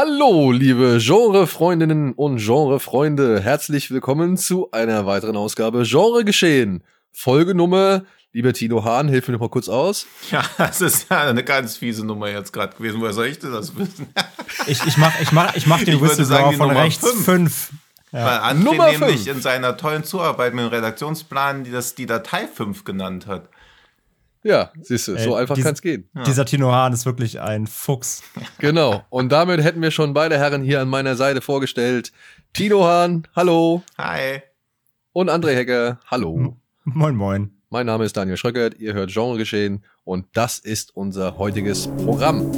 Hallo, liebe Genre-Freundinnen und Genre-Freunde. Herzlich willkommen zu einer weiteren Ausgabe Genre Geschehen. Folge Nummer, lieber Tino Hahn, hilf mir noch mal kurz aus. Ja, das ist ja eine ganz fiese Nummer jetzt gerade gewesen. Woher soll ich denn das wissen? ich, ich mach, ich mach, ich mach den Ich würde sagen, Whistleblower die von Nummer rechts fünf. fünf. Weil André Nummer nämlich fünf. in seiner tollen Zuarbeit mit dem Redaktionsplan die das die Datei 5 genannt hat. Ja, siehst du, so Ey, einfach dies- kann's gehen. Dieser Tino Hahn ist wirklich ein Fuchs. Genau. Und damit hätten wir schon beide Herren hier an meiner Seite vorgestellt. Tino Hahn, hallo. Hi. Und André Hecker, hallo. Moin, moin. Mein Name ist Daniel Schröckert, ihr hört Genre geschehen und das ist unser heutiges Programm.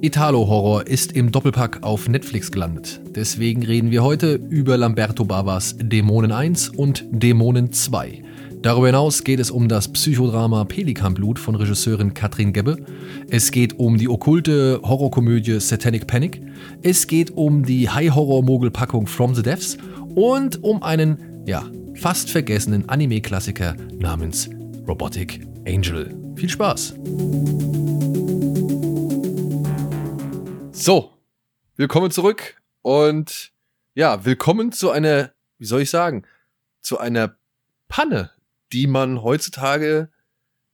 Italo-Horror ist im Doppelpack auf Netflix gelandet. Deswegen reden wir heute über Lamberto Bavas Dämonen 1 und Dämonen 2. Darüber hinaus geht es um das Psychodrama Pelikanblut von Regisseurin Katrin Gebbe. Es geht um die okkulte Horrorkomödie Satanic Panic. Es geht um die High-Horror-Mogelpackung From the Depths und um einen, ja, fast vergessenen Anime-Klassiker namens Robotic Angel. Viel Spaß! So, willkommen zurück und ja, willkommen zu einer, wie soll ich sagen, zu einer Panne, die man heutzutage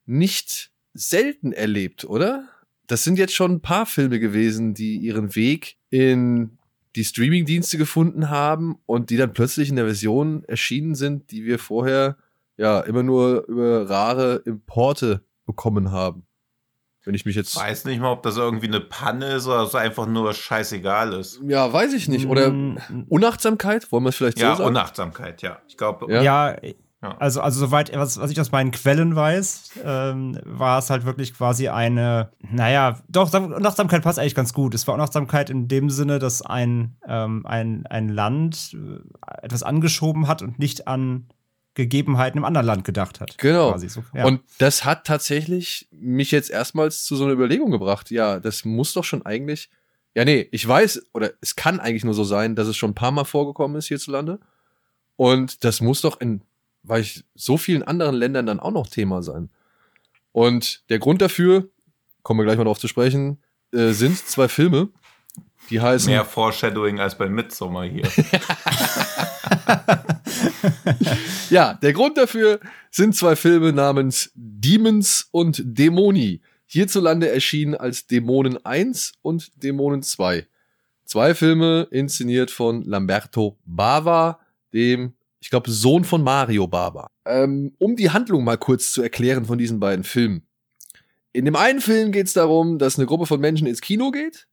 nicht selten erlebt, oder? Das sind jetzt schon ein paar Filme gewesen, die ihren Weg in die Streamingdienste gefunden haben und die dann plötzlich in der Version erschienen sind, die wir vorher ja immer nur über rare Importe bekommen haben. Wenn ich mich jetzt Weiß nicht mal, ob das irgendwie eine Panne ist oder es einfach nur scheißegal ist. ja, weiß ich nicht oder Mm, Unachtsamkeit, wollen wir es vielleicht Ja, so sagen? Unachtsamkeit, ja. Ich glaube, Ja. Ja, Ja. also, also soweit, was, was ich aus meinen Quellen weiß, ähm, war es halt wirklich quasi eine, naja, doch, Sam- Unachtsamkeit passt eigentlich ganz gut. Es war Unachtsamkeit in dem Sinne, dass ein, ähm, ein, ein Land äh, etwas angeschoben hat und nicht an Gegebenheiten im anderen Land gedacht hat. Genau. Quasi so. Ja. Und das hat tatsächlich mich jetzt erstmals zu so einer Überlegung gebracht. Ja, das muss doch schon eigentlich. Ja, nee, ich weiß, oder es kann eigentlich nur so sein, dass es schon ein paar Mal vorgekommen ist hierzulande. Und das muss doch in, weil ich so vielen anderen Ländern dann auch noch Thema sein. Und der Grund dafür, kommen wir gleich mal drauf zu sprechen, äh, sind zwei Filme, die heißen. mehr Foreshadowing als bei Midsommar hier. Ja, der Grund dafür sind zwei Filme namens Demons und Dämoni. Hierzulande erschienen als Dämonen 1 und Dämonen 2. Zwei Filme inszeniert von Lamberto Bava, dem, ich glaube, Sohn von Mario Bava. Ähm, um die Handlung mal kurz zu erklären von diesen beiden Filmen. In dem einen Film geht es darum, dass eine Gruppe von Menschen ins Kino geht,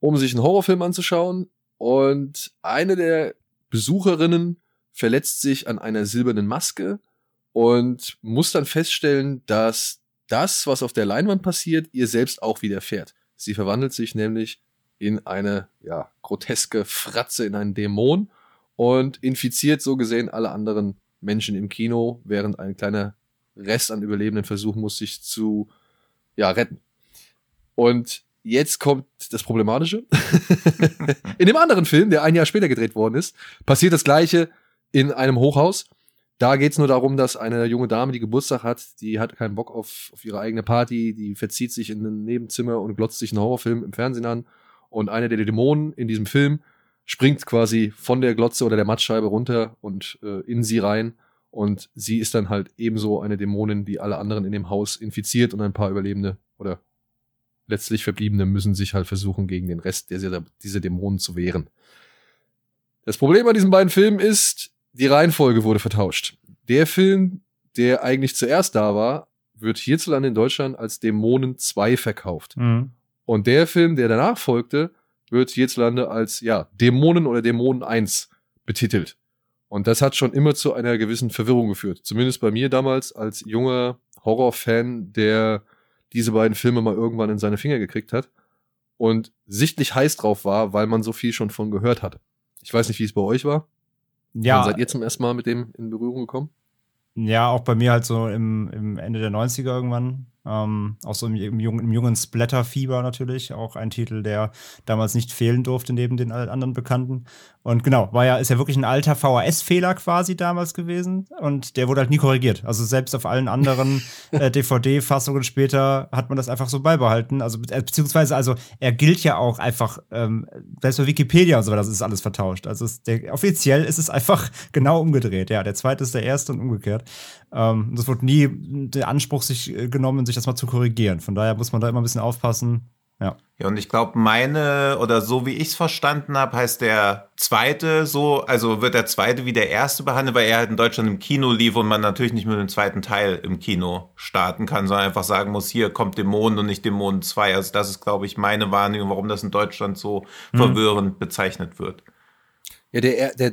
um sich einen Horrorfilm anzuschauen. Und eine der Besucherinnen verletzt sich an einer silbernen Maske und muss dann feststellen, dass das, was auf der Leinwand passiert, ihr selbst auch widerfährt. Sie verwandelt sich nämlich in eine ja, groteske Fratze, in einen Dämon und infiziert so gesehen alle anderen Menschen im Kino, während ein kleiner Rest an Überlebenden versuchen muss, sich zu ja, retten. Und jetzt kommt das Problematische. in dem anderen Film, der ein Jahr später gedreht worden ist, passiert das gleiche in einem Hochhaus. Da geht's nur darum, dass eine junge Dame, die Geburtstag hat, die hat keinen Bock auf, auf ihre eigene Party, die verzieht sich in ein Nebenzimmer und glotzt sich einen Horrorfilm im Fernsehen an. Und einer der Dämonen in diesem Film springt quasi von der Glotze oder der Mattscheibe runter und äh, in sie rein. Und sie ist dann halt ebenso eine Dämonin, die alle anderen in dem Haus infiziert und ein paar Überlebende oder letztlich Verbliebene müssen sich halt versuchen, gegen den Rest dieser, dieser Dämonen zu wehren. Das Problem an diesen beiden Filmen ist, die Reihenfolge wurde vertauscht. Der Film, der eigentlich zuerst da war, wird hierzulande in Deutschland als Dämonen 2 verkauft. Mhm. Und der Film, der danach folgte, wird hierzulande als ja, Dämonen oder Dämonen 1 betitelt. Und das hat schon immer zu einer gewissen Verwirrung geführt. Zumindest bei mir damals als junger Horrorfan, der diese beiden Filme mal irgendwann in seine Finger gekriegt hat und sichtlich heiß drauf war, weil man so viel schon von gehört hatte. Ich weiß nicht, wie es bei euch war. Ja, Wann seid ihr zum ersten Mal mit dem in Berührung gekommen? Ja, auch bei mir halt so im, im Ende der 90er irgendwann. Ähm, auch so im, im, jungen, im jungen Splatter-Fieber natürlich. Auch ein Titel, der damals nicht fehlen durfte neben den anderen Bekannten. Und genau, war ja, ist ja wirklich ein alter VHS-Fehler quasi damals gewesen. Und der wurde halt nie korrigiert. Also selbst auf allen anderen äh, DVD-Fassungen später hat man das einfach so beibehalten. Also be beziehungsweise, also er gilt ja auch einfach, ähm, selbst bei Wikipedia und so weiter, das ist alles vertauscht. Also es, der, offiziell ist es einfach genau umgedreht. Ja, der zweite ist der erste und umgekehrt. Ähm, das wurde nie der Anspruch sich äh, genommen, sich das mal zu korrigieren. Von daher muss man da immer ein bisschen aufpassen. Ja. Ja, und ich glaube, meine, oder so wie ich es verstanden habe, heißt der zweite so, also wird der zweite wie der erste behandelt, weil er halt in Deutschland im Kino lief und man natürlich nicht mit dem zweiten Teil im Kino starten kann, sondern einfach sagen muss, hier kommt Dämonen und nicht Dämonen 2. Also das ist, glaube ich, meine Wahrnehmung, warum das in Deutschland so mhm. verwirrend bezeichnet wird. Ja, der, der,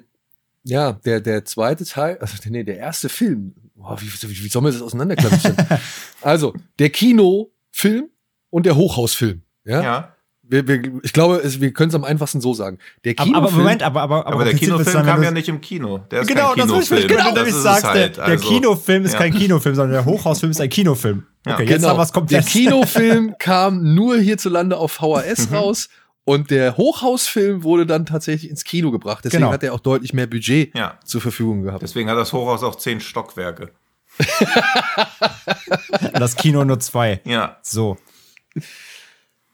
ja, der, der zweite Teil, also nee, der erste Film, boah, wie, wie, wie soll man das auseinanderklappen? also, der Kinofilm und der Hochhausfilm. Ja. ja. Wir, wir, ich glaube, es, wir können es am einfachsten so sagen. Der Kinofilm, aber, aber Moment, aber, aber, aber, aber der Kinofilm kam ja nicht im Kino. Der ist genau, kein Kinofilm. Das genau, das ist sagst, halt. der, der also, Kinofilm ist ja. kein Kinofilm, sondern der Hochhausfilm ist ein Kinofilm. Okay, ja. jetzt genau. haben wir es komplett. Der Kinofilm kam nur hierzulande auf VHS mhm. raus und der Hochhausfilm wurde dann tatsächlich ins Kino gebracht. Deswegen genau. hat er auch deutlich mehr Budget ja. zur Verfügung gehabt. Deswegen hat das Hochhaus auch zehn Stockwerke. das Kino nur zwei. Ja. So.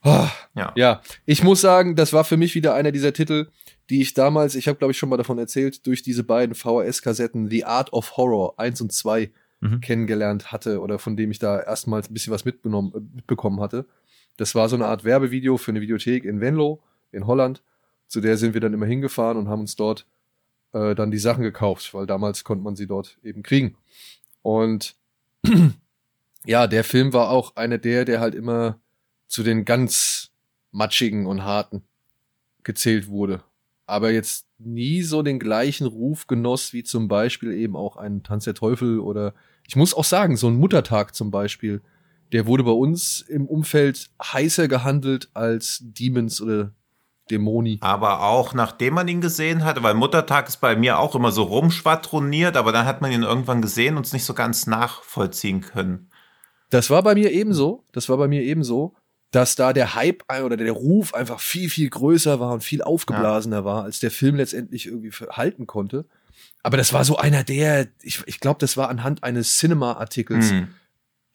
Oh, ja. ja, ich muss sagen, das war für mich wieder einer dieser Titel, die ich damals, ich habe glaube ich schon mal davon erzählt, durch diese beiden VHS-Kassetten The Art of Horror 1 und 2 mhm. kennengelernt hatte oder von dem ich da erstmals ein bisschen was mitbekommen, mitbekommen hatte. Das war so eine Art Werbevideo für eine Videothek in Venlo in Holland. Zu der sind wir dann immer hingefahren und haben uns dort äh, dann die Sachen gekauft, weil damals konnte man sie dort eben kriegen. Und ja, der Film war auch einer der, der halt immer zu den ganz matschigen und harten gezählt wurde. Aber jetzt nie so den gleichen Ruf genoss wie zum Beispiel eben auch ein Tanz der Teufel oder ich muss auch sagen, so ein Muttertag zum Beispiel, der wurde bei uns im Umfeld heißer gehandelt als Demons oder Dämoni. Aber auch nachdem man ihn gesehen hatte, weil Muttertag ist bei mir auch immer so rumschwadroniert, aber dann hat man ihn irgendwann gesehen und es nicht so ganz nachvollziehen können. Das war bei mir ebenso. Das war bei mir ebenso dass da der Hype oder der Ruf einfach viel, viel größer war und viel aufgeblasener ja. war, als der Film letztendlich irgendwie halten konnte. Aber das war so einer der, ich, ich glaube, das war anhand eines Cinema-Artikels, mhm.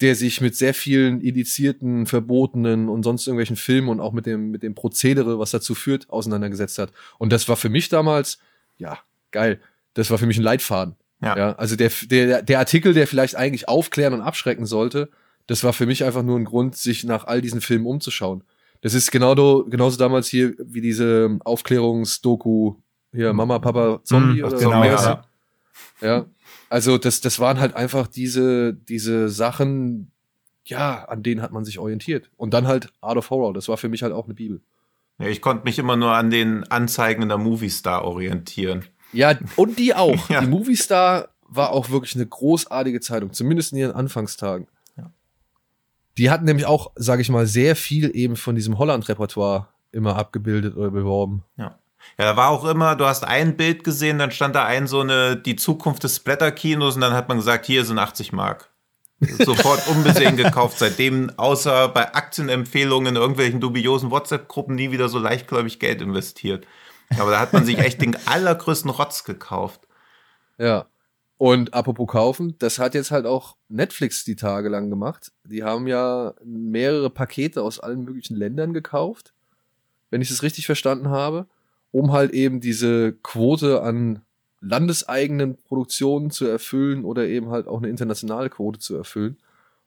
der sich mit sehr vielen indizierten, verbotenen und sonst irgendwelchen Filmen und auch mit dem, mit dem Prozedere, was dazu führt, auseinandergesetzt hat. Und das war für mich damals, ja, geil. Das war für mich ein Leitfaden. Ja. ja also der, der, der Artikel, der vielleicht eigentlich aufklären und abschrecken sollte, das war für mich einfach nur ein Grund, sich nach all diesen Filmen umzuschauen. Das ist genau genauso damals hier wie diese Aufklärungsdoku hier Mama, Papa, Zombie mhm, oder genau, ja. ja. Also das, das waren halt einfach diese, diese Sachen, ja, an denen hat man sich orientiert. Und dann halt Art of Horror, das war für mich halt auch eine Bibel. Ja, ich konnte mich immer nur an den Anzeigen in der Movie Star orientieren. Ja, und die auch. ja. Die Movie Star war auch wirklich eine großartige Zeitung, zumindest in ihren Anfangstagen. Die hatten nämlich auch, sage ich mal, sehr viel eben von diesem Holland-Repertoire immer abgebildet oder beworben. Ja. Ja, da war auch immer, du hast ein Bild gesehen, dann stand da ein so eine, die Zukunft des Splatter-Kinos und dann hat man gesagt, hier sind 80 Mark. Sofort unbesehen gekauft. Seitdem, außer bei Aktienempfehlungen in irgendwelchen dubiosen WhatsApp-Gruppen, nie wieder so leichtgläubig Geld investiert. Aber da hat man sich echt den allergrößten Rotz gekauft. Ja. Und apropos kaufen, das hat jetzt halt auch Netflix die Tage lang gemacht. Die haben ja mehrere Pakete aus allen möglichen Ländern gekauft, wenn ich es richtig verstanden habe, um halt eben diese Quote an landeseigenen Produktionen zu erfüllen oder eben halt auch eine internationale Quote zu erfüllen.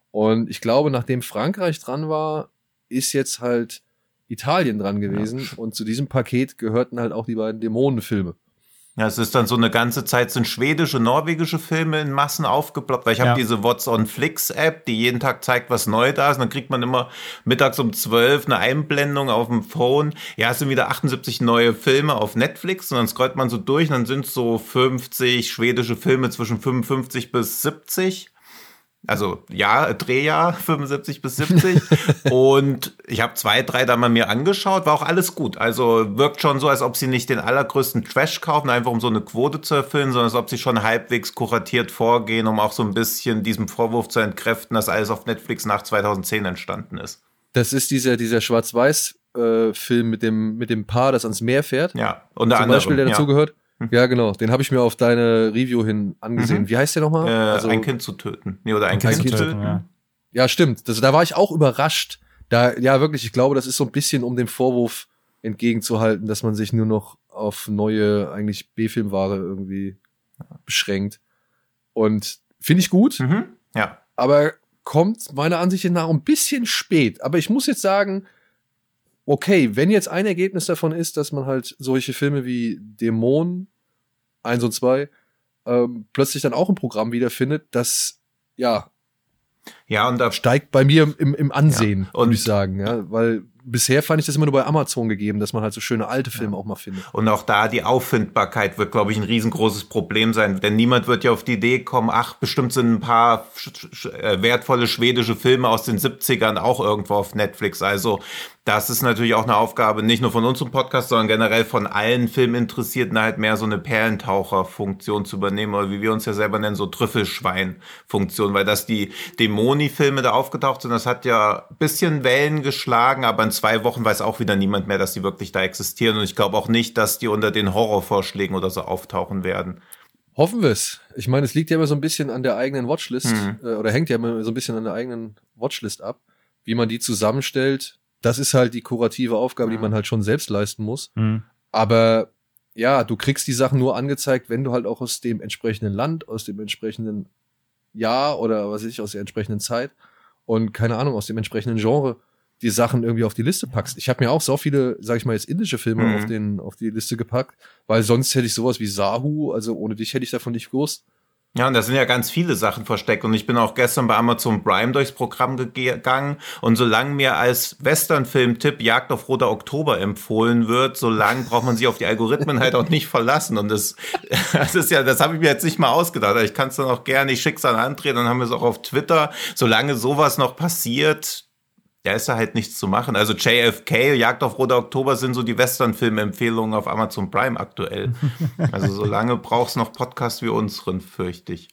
Und ich glaube, nachdem Frankreich dran war, ist jetzt halt Italien dran gewesen. Ja. Und zu diesem Paket gehörten halt auch die beiden Dämonenfilme. Ja, es ist dann so eine ganze Zeit sind schwedische, norwegische Filme in Massen aufgeploppt, weil ich ja. habe diese What's on Flix App, die jeden Tag zeigt, was neu da ist. Und dann kriegt man immer mittags um 12 eine Einblendung auf dem Phone. Ja, es sind wieder 78 neue Filme auf Netflix und dann scrollt man so durch und dann sind es so 50 schwedische Filme zwischen 55 bis 70. Also ja, Drehjahr 75 bis 70. und ich habe zwei, drei da mal mir angeschaut, war auch alles gut. Also wirkt schon so, als ob sie nicht den allergrößten Trash kaufen, einfach um so eine Quote zu erfüllen, sondern als ob sie schon halbwegs kuratiert vorgehen, um auch so ein bisschen diesem Vorwurf zu entkräften, dass alles auf Netflix nach 2010 entstanden ist. Das ist dieser, dieser Schwarz-Weiß-Film mit, dem, mit dem Paar, das ans Meer fährt. Ja, unter Zum anderem. Beispiel, der dazugehört. Ja, genau. Den habe ich mir auf deine Review hin angesehen. Mhm. Wie heißt der nochmal? Äh, Also- ein Kind zu töten. Nee, oder ein, Ein Kind, Kind zu zu töten. ja. Ja, stimmt. Das, da war ich auch überrascht. Da, ja, wirklich, ich glaube, das ist so ein bisschen, um dem Vorwurf entgegenzuhalten, dass man sich nur noch auf neue, eigentlich B-Filmware irgendwie beschränkt. Und finde ich gut, Mhm. Ja. aber kommt meiner Ansicht nach ein bisschen spät. Aber ich muss jetzt sagen, okay, wenn jetzt ein Ergebnis davon ist, dass man halt solche Filme wie Dämon 1 und 2 ähm, plötzlich dann auch im Programm wiederfindet, das ja Ja, und da steigt bei mir im, im Ansehen, Ja, würde ich sagen. Ja, weil bisher fand ich das immer nur bei Amazon gegeben, dass man halt so schöne alte Filme auch mal findet. Und auch da die Auffindbarkeit wird, glaube ich, ein riesengroßes Problem sein. Denn niemand wird ja auf die Idee kommen, ach, bestimmt sind ein paar äh, wertvolle schwedische Filme aus den 70ern auch irgendwo auf Netflix. Also das ist natürlich auch eine Aufgabe, nicht nur von uns im Podcast, sondern generell von allen Filminteressierten halt mehr so eine Perlentaucher-Funktion zu übernehmen. Oder wie wir uns ja selber nennen, so Trüffelschwein-Funktion. Weil dass die Dämoni-Filme da aufgetaucht sind, das hat ja ein bisschen Wellen geschlagen, aber in zwei Wochen weiß auch wieder niemand mehr, dass die wirklich da existieren. Und ich glaube auch nicht, dass die unter den Horrorvorschlägen oder so auftauchen werden. Hoffen wir es. Ich meine, es liegt ja immer so ein bisschen an der eigenen Watchlist Mhm. äh, oder hängt ja immer so ein bisschen an der eigenen Watchlist ab, wie man die zusammenstellt. Das ist halt die kurative Aufgabe, die Mhm. man halt schon selbst leisten muss. Hm. Aber ja, du kriegst die Sachen nur angezeigt, wenn du halt auch aus dem entsprechenden Land, aus dem entsprechenden Jahr oder was weiß ich, aus der entsprechenden Zeit und keine Ahnung, aus dem entsprechenden Genre die Sachen irgendwie auf die Liste packst. Ich habe mir auch so viele, sag ich mal jetzt indische Filme Mhm. auf den auf die Liste gepackt, weil sonst hätte ich sowas wie Sahu, also ohne dich hätte ich davon nicht gewusst. Ja, und da sind ja ganz viele Sachen versteckt. Und ich bin auch gestern bei Amazon Prime durchs Programm gegangen. Und solange mir als Western-Film-Tipp Jagd auf Roter Oktober empfohlen wird, solange braucht man sich auf die Algorithmen halt auch nicht verlassen. Und das, das ist ja, das habe ich mir jetzt nicht mal ausgedacht. Ich kann es dann auch gerne, ich schick's an André, dann haben wir es auch auf Twitter. Solange sowas noch passiert, ja, ist da halt nichts zu machen. Also JFK, Jagd auf Roter Oktober sind so die Western-Film-Empfehlungen auf Amazon Prime aktuell. Also solange brauchst noch Podcasts wie unseren, fürchte ich.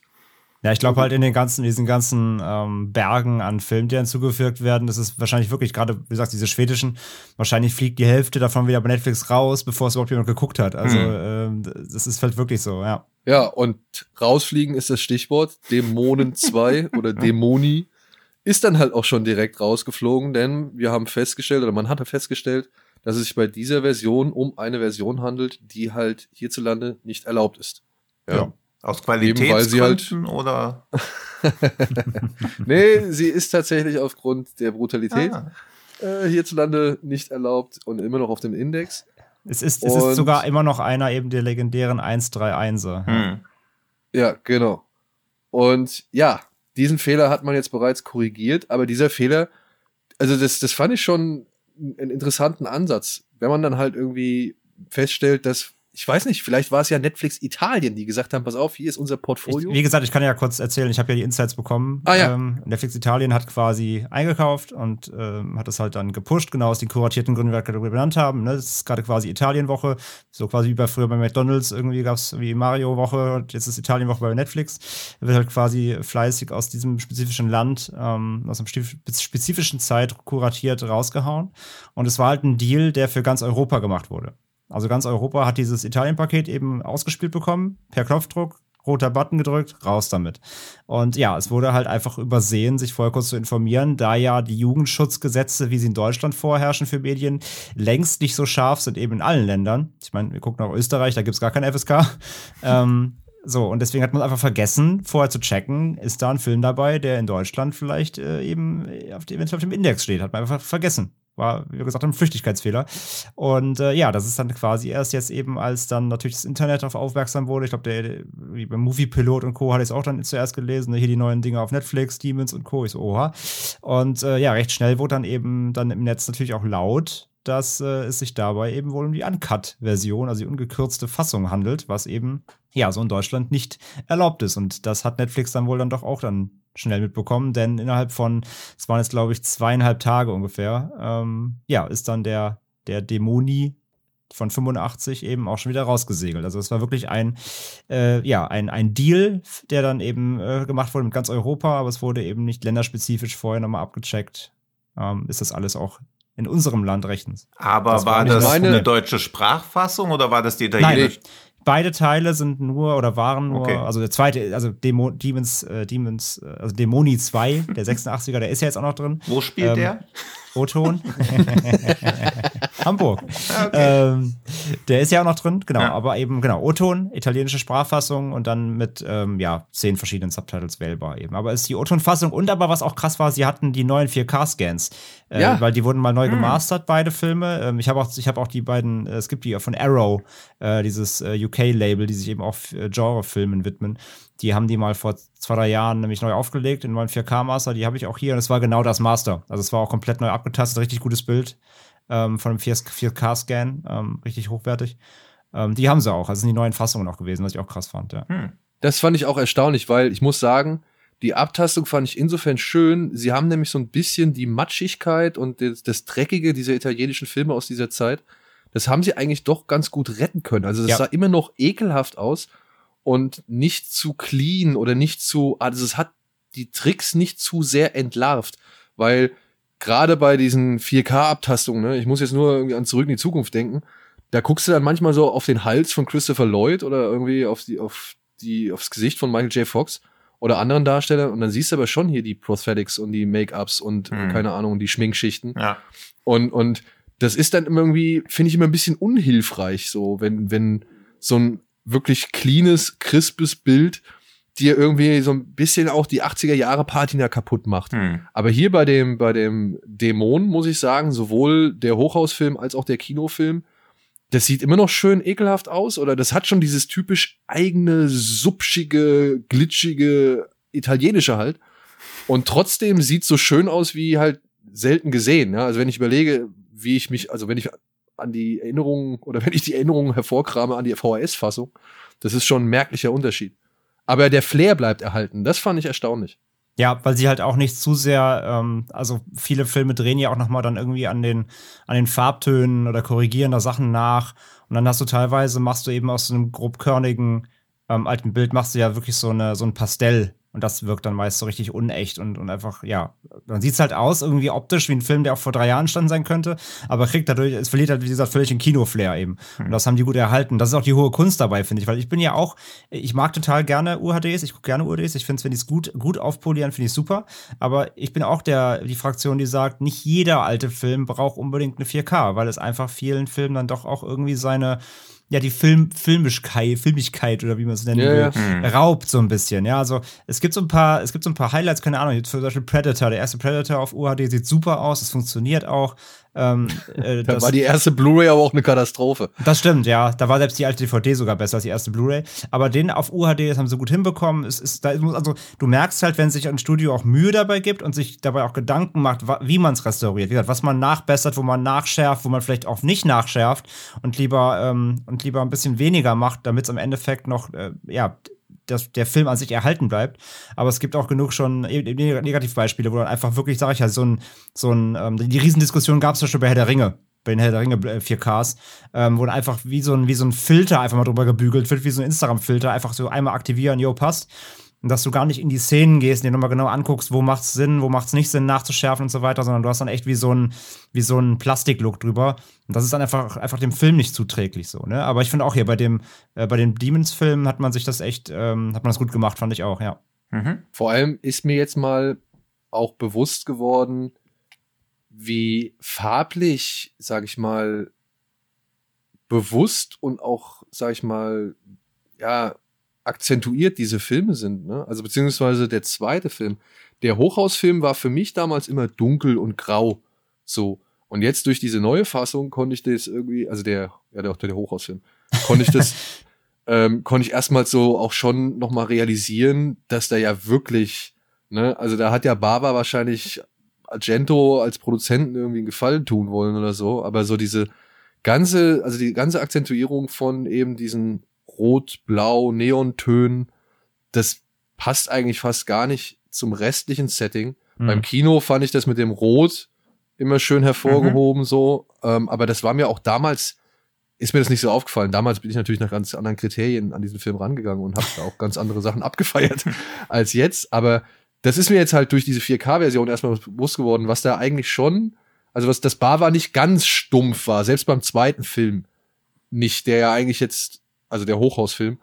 Ja, ich glaube halt in den ganzen, diesen ganzen ähm, Bergen an Filmen, die hinzugefügt werden, das ist wahrscheinlich wirklich gerade, wie gesagt, diese schwedischen, wahrscheinlich fliegt die Hälfte davon wieder bei Netflix raus, bevor es überhaupt jemand geguckt hat. Also ähm, das ist halt wirklich so, ja. Ja, und rausfliegen ist das Stichwort. Dämonen 2 oder Dämoni ist dann halt auch schon direkt rausgeflogen, denn wir haben festgestellt, oder man hatte festgestellt, dass es sich bei dieser Version um eine Version handelt, die halt hierzulande nicht erlaubt ist. Ja. Aus Eben weil sie halt- Qualitätsgründen oder? Nee, sie ist tatsächlich aufgrund der Brutalität Ah. äh, hierzulande nicht erlaubt und immer noch auf dem Index. Es ist, es Und- ist sogar immer noch einer eben der legendären 131er. Hm. Ja, genau. Und ja, diesen Fehler hat man jetzt bereits korrigiert, aber dieser Fehler, also das, das fand ich schon einen interessanten Ansatz, wenn man dann halt irgendwie feststellt, dass, ich weiß nicht, vielleicht war es ja Netflix Italien, die gesagt haben, pass auf, hier ist unser Ich, Portfolio. wie gesagt, ich kann ja kurz erzählen, ich habe ja die Insights bekommen. Ah, ja. ähm, Netflix Italien hat quasi eingekauft und ähm, hat das halt dann gepusht, genau aus den kuratierten Gründen, die wir benannt haben. Ne? Das ist gerade quasi Italienwoche, so quasi wie bei früher bei McDonalds, irgendwie gab es wie Mario-Woche und jetzt ist Italienwoche bei Netflix. Da wird halt quasi fleißig aus diesem spezifischen Land, ähm, aus einer spezif- spezifischen Zeit kuratiert rausgehauen. Und es war halt ein Deal, der für ganz Europa gemacht wurde. Also ganz Europa hat dieses Italien-Paket eben ausgespielt bekommen, per Knopfdruck, roter Button gedrückt, raus damit. Und ja, es wurde halt einfach übersehen, sich vorher kurz zu informieren, da ja die Jugendschutzgesetze, wie sie in Deutschland vorherrschen für Medien, längst nicht so scharf sind, eben in allen Ländern. Ich meine, wir gucken nach Österreich, da gibt's gar kein FSK. ähm, so, und deswegen hat man einfach vergessen, vorher zu checken, ist da ein Film dabei, der in Deutschland vielleicht äh, eben auf eventuell auf dem Index steht. Hat man einfach vergessen. War, wie gesagt, ein Flüchtigkeitsfehler. Und äh, ja, das ist dann quasi erst jetzt eben, als dann natürlich das Internet darauf aufmerksam wurde. Ich glaube, der, wie beim Moviepilot und Co. hatte ich es auch dann zuerst gelesen. ne, Hier die neuen Dinge auf Netflix, Demons und Co. Ich so, oha. Und äh, ja, recht schnell wurde dann eben dann im Netz natürlich auch laut, dass äh, es sich dabei eben wohl um die Uncut-Version, also die ungekürzte Fassung handelt, was eben ja so in Deutschland nicht erlaubt ist. Und das hat Netflix dann wohl dann doch auch dann schnell mitbekommen, denn innerhalb von, es waren jetzt glaube ich zweieinhalb Tage ungefähr, ähm, ja, ist dann der, der Dämoni von 85 eben auch schon wieder rausgesegelt. Also es war wirklich ein, äh, ja, ein, ein Deal, der dann eben äh, gemacht wurde mit ganz Europa, aber es wurde eben nicht länderspezifisch vorher nochmal abgecheckt. Ähm, ist das alles auch in unserem Land rechtens. Aber Das war war das meine- eine deutsche Sprachfassung oder war das die italienische? beide Teile sind nur oder waren nur, Okay. also der zweite, also Demo, Demons, äh, Demons, äh, also Dämoni 2, der 86er, der ist ja jetzt auch noch drin. Wo spielt Ähm, der? O-Ton. Hamburg. Okay. Ähm, der ist ja auch noch drin, genau, Ja. aber eben, genau, O-Ton, italienische Sprachfassung und dann mit, ähm, ja, zehn verschiedenen Subtitles wählbar eben. Aber es ist die O-Ton-Fassung und aber was auch krass war, sie hatten die neuen 4K-Scans, äh, Ja. weil die wurden mal neu Hm. gemastert, beide Filme. Ähm, ich habe auch, ich habe auch die beiden, äh, es gibt die von Arrow, äh, dieses äh, UK-Label, die sich eben auch äh, Genre-Filmen widmen. Die haben die mal vor zwei, drei Jahren nämlich neu aufgelegt in neuen 4K-Master. Die habe ich auch hier und es war genau das Master. Also es war auch komplett neu abgetastet, richtig gutes Bild ähm, von einem 4K-Scan, ähm, richtig hochwertig. Ähm, die haben sie auch. Also sind die neuen Fassungen auch gewesen, was ich auch krass fand. Ja. Hm. Das fand ich auch erstaunlich, weil ich muss sagen, die Abtastung fand ich insofern schön. Sie haben nämlich so ein bisschen die Matschigkeit und das, das Dreckige dieser italienischen Filme aus dieser Zeit. Das haben sie eigentlich doch ganz gut retten können. Also das Ja. sah immer noch ekelhaft aus und nicht zu clean oder nicht zu, also es hat die Tricks nicht zu sehr entlarvt, weil gerade bei diesen 4K-Abtastungen, ne, ich muss jetzt nur irgendwie an Zurück in die Zukunft denken, da guckst du dann manchmal so auf den Hals von Christopher Lloyd oder irgendwie auf die, auf die, aufs Gesicht von Michael J. Fox oder anderen Darstellern und dann siehst du aber schon hier die Prosthetics und die Make-ups und Hm. keine Ahnung, die Schminkschichten. Ja. Und, und das ist dann irgendwie, finde ich immer ein bisschen unhilfreich, so, wenn, wenn so ein wirklich cleanes, crispes Bild dir irgendwie so ein bisschen auch die 80er Jahre Patina kaputt macht. Hm. Aber hier bei dem, bei dem Dämon muss ich sagen, sowohl der Hochhausfilm als auch der Kinofilm, das sieht immer noch schön ekelhaft aus oder das hat schon dieses typisch eigene, subschige, glitschige italienische halt. Und trotzdem sieht so schön aus wie halt selten gesehen. Ja? Also wenn ich überlege, wie ich mich, also wenn ich an die Erinnerungen oder wenn ich die Erinnerungen hervorkrame an die VHS-Fassung, das ist schon ein merklicher Unterschied. Aber der Flair bleibt erhalten. Das fand ich erstaunlich. Ja, weil sie halt auch nicht zu sehr, ähm, also viele Filme drehen ja auch noch mal dann irgendwie an den, an den Farbtönen oder korrigieren da Sachen nach. Und dann hast du teilweise, machst du eben aus einem grobkörnigen ähm, alten Bild, machst du ja wirklich so, eine, so ein Pastell. Und das wirkt dann meist so richtig unecht und, und einfach, ja, dann sieht's halt aus, irgendwie optisch, wie ein Film, der auch vor drei Jahren entstanden sein könnte, aber kriegt dadurch, es verliert halt, wie gesagt, völlig den Kinoflair eben. Und das haben die gut erhalten. Das ist auch die hohe Kunst dabei, finde ich, weil ich bin ja auch, ich mag total gerne UHDs, ich gucke gerne UHDs, ich finde, wenn die es gut, gut aufpolieren, finde ich super. Aber ich bin auch der, die Fraktion, die sagt, nicht jeder alte Film braucht unbedingt eine 4K, weil es einfach vielen Filmen dann doch auch irgendwie seine, ja, die Film, Filmischkeit, Filmigkeit oder wie man es nennen Ja, will, ja. Hm. raubt so ein bisschen. Ja, also es gibt so ein paar, es gibt so ein paar Highlights, keine Ahnung, jetzt zum Beispiel Predator, der erste Predator auf UHD sieht super aus, es funktioniert auch. Ähm, äh, Da das, war die erste Blu-ray aber auch eine Katastrophe. das stimmt, ja. Da war selbst die alte DVD sogar besser als die erste Blu-ray. Aber den auf UHD, das haben sie gut hinbekommen. Es ist, da also, du merkst halt, wenn sich ein Studio auch Mühe dabei gibt und sich dabei auch Gedanken macht, wie man es restauriert. Wie gesagt, was man nachbessert, wo man nachschärft, wo man vielleicht auch nicht nachschärft und lieber, ähm, und lieber ein bisschen weniger macht, damit es am Endeffekt noch, äh, ja, dass der Film an sich erhalten bleibt. Aber es gibt auch genug schon e- e- Negativbeispiele, wo dann einfach wirklich, sag ich ja, so ein, so ein, ähm, die Riesendiskussion gab es zum Beispiel bei Herr der Ringe, bei den Herr der Ringe äh, 4Ks, ähm, wo dann einfach wie so, ein, wie so ein Filter einfach mal drüber gebügelt wird, wie so ein Instagram-Filter, einfach so einmal aktivieren, jo, passt. Und dass du gar nicht in die Szenen gehst, dir nochmal genau anguckst, wo macht's Sinn, wo macht's nicht Sinn, nachzuschärfen und so weiter, sondern du hast dann echt wie so ein, wie so ein Plastiklook drüber. Und das ist dann einfach, einfach dem Film nicht zuträglich so, ne? Aber ich finde auch hier bei dem, äh, bei den Demons-Filmen hat man sich das echt, ähm, hat man das gut gemacht, fand ich auch, ja. Mhm. Vor allem ist mir jetzt mal auch bewusst geworden, wie farblich, sag ich mal, bewusst und auch, sag ich mal, ja, akzentuiert diese Filme sind. Ne? Also beziehungsweise der zweite Film. Der Hochhausfilm war für mich damals immer dunkel und grau. So. Und jetzt durch diese neue Fassung konnte ich das irgendwie, also der, ja, der, der Hochhausfilm, konnte ich das, ähm, konnte ich erstmal so auch schon nochmal realisieren, dass da ja wirklich, ne, also da hat ja Barber wahrscheinlich Argento als Produzenten irgendwie einen Gefallen tun wollen oder so, aber so diese ganze, also die ganze Akzentuierung von eben diesen Rot, Blau, Neontönen, das passt eigentlich fast gar nicht zum restlichen Setting. Mhm. Beim Kino fand ich das mit dem Rot immer schön hervorgehoben, so. Ähm, aber das war mir auch damals, ist mir das nicht so aufgefallen. Damals bin ich natürlich nach ganz anderen Kriterien an diesen Film rangegangen und habe da auch ganz andere Sachen abgefeiert als jetzt. Aber das ist mir jetzt halt durch diese 4K-Version erstmal bewusst geworden, was da eigentlich schon, also was das Bar war nicht ganz stumpf war, selbst beim zweiten Film nicht, der ja eigentlich jetzt, also der Hochhausfilm,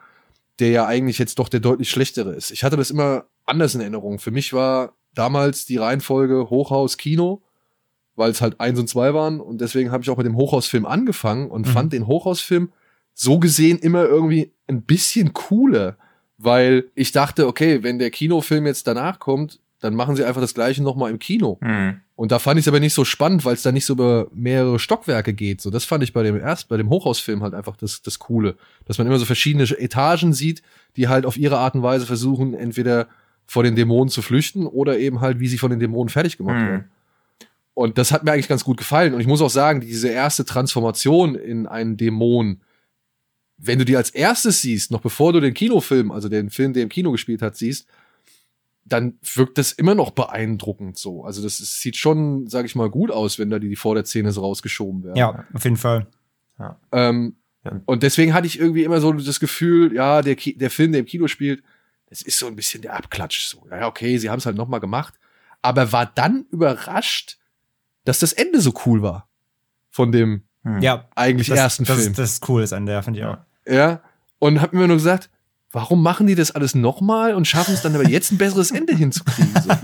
der ja eigentlich jetzt doch der deutlich schlechtere ist. Ich hatte das immer anders in Erinnerung. Für mich war damals die Reihenfolge Hochhaus Kino, weil es halt eins und zwei waren und deswegen habe ich auch mit dem Hochhausfilm angefangen und Mhm. fand den Hochhausfilm so gesehen immer irgendwie ein bisschen cooler, weil ich dachte, okay, wenn der Kinofilm jetzt danach kommt, dann machen sie einfach das gleiche nochmal im Kino. Hm. Und da fand ich es aber nicht so spannend, weil es da nicht so über mehrere Stockwerke geht. So, das fand ich bei dem erst, bei dem Hochhausfilm halt einfach das, das Coole. Dass man immer so verschiedene Etagen sieht, die halt auf ihre Art und Weise versuchen, entweder vor den Dämonen zu flüchten oder eben halt, wie sie von den Dämonen fertig gemacht Hm. werden. Und das hat mir eigentlich ganz gut gefallen. Und ich muss auch sagen, diese erste Transformation in einen Dämon, wenn du die als erstes siehst, noch bevor du den Kinofilm, also den Film, der im Kino gespielt hat, siehst, dann wirkt das immer noch beeindruckend so. Also das ist, sieht schon, sag ich mal, gut aus, wenn da die, die Vorderzähne so rausgeschoben werden. Ja, auf jeden Fall. Ähm, Ja. Und deswegen hatte ich irgendwie immer so das Gefühl, ja, der, Ki der Film, der im Kino spielt, das ist so ein bisschen der Abklatsch. So, ja, okay, sie haben es halt noch mal gemacht, aber war dann überrascht, dass das Ende so cool war von dem Hm. Ja, eigentlich das, ersten das, Film. das ist cool ist an der, finde ich auch. Ja. Und hab mir nur gesagt, warum machen die das alles nochmal und schaffen es dann aber jetzt ein besseres Ende hinzukriegen? So.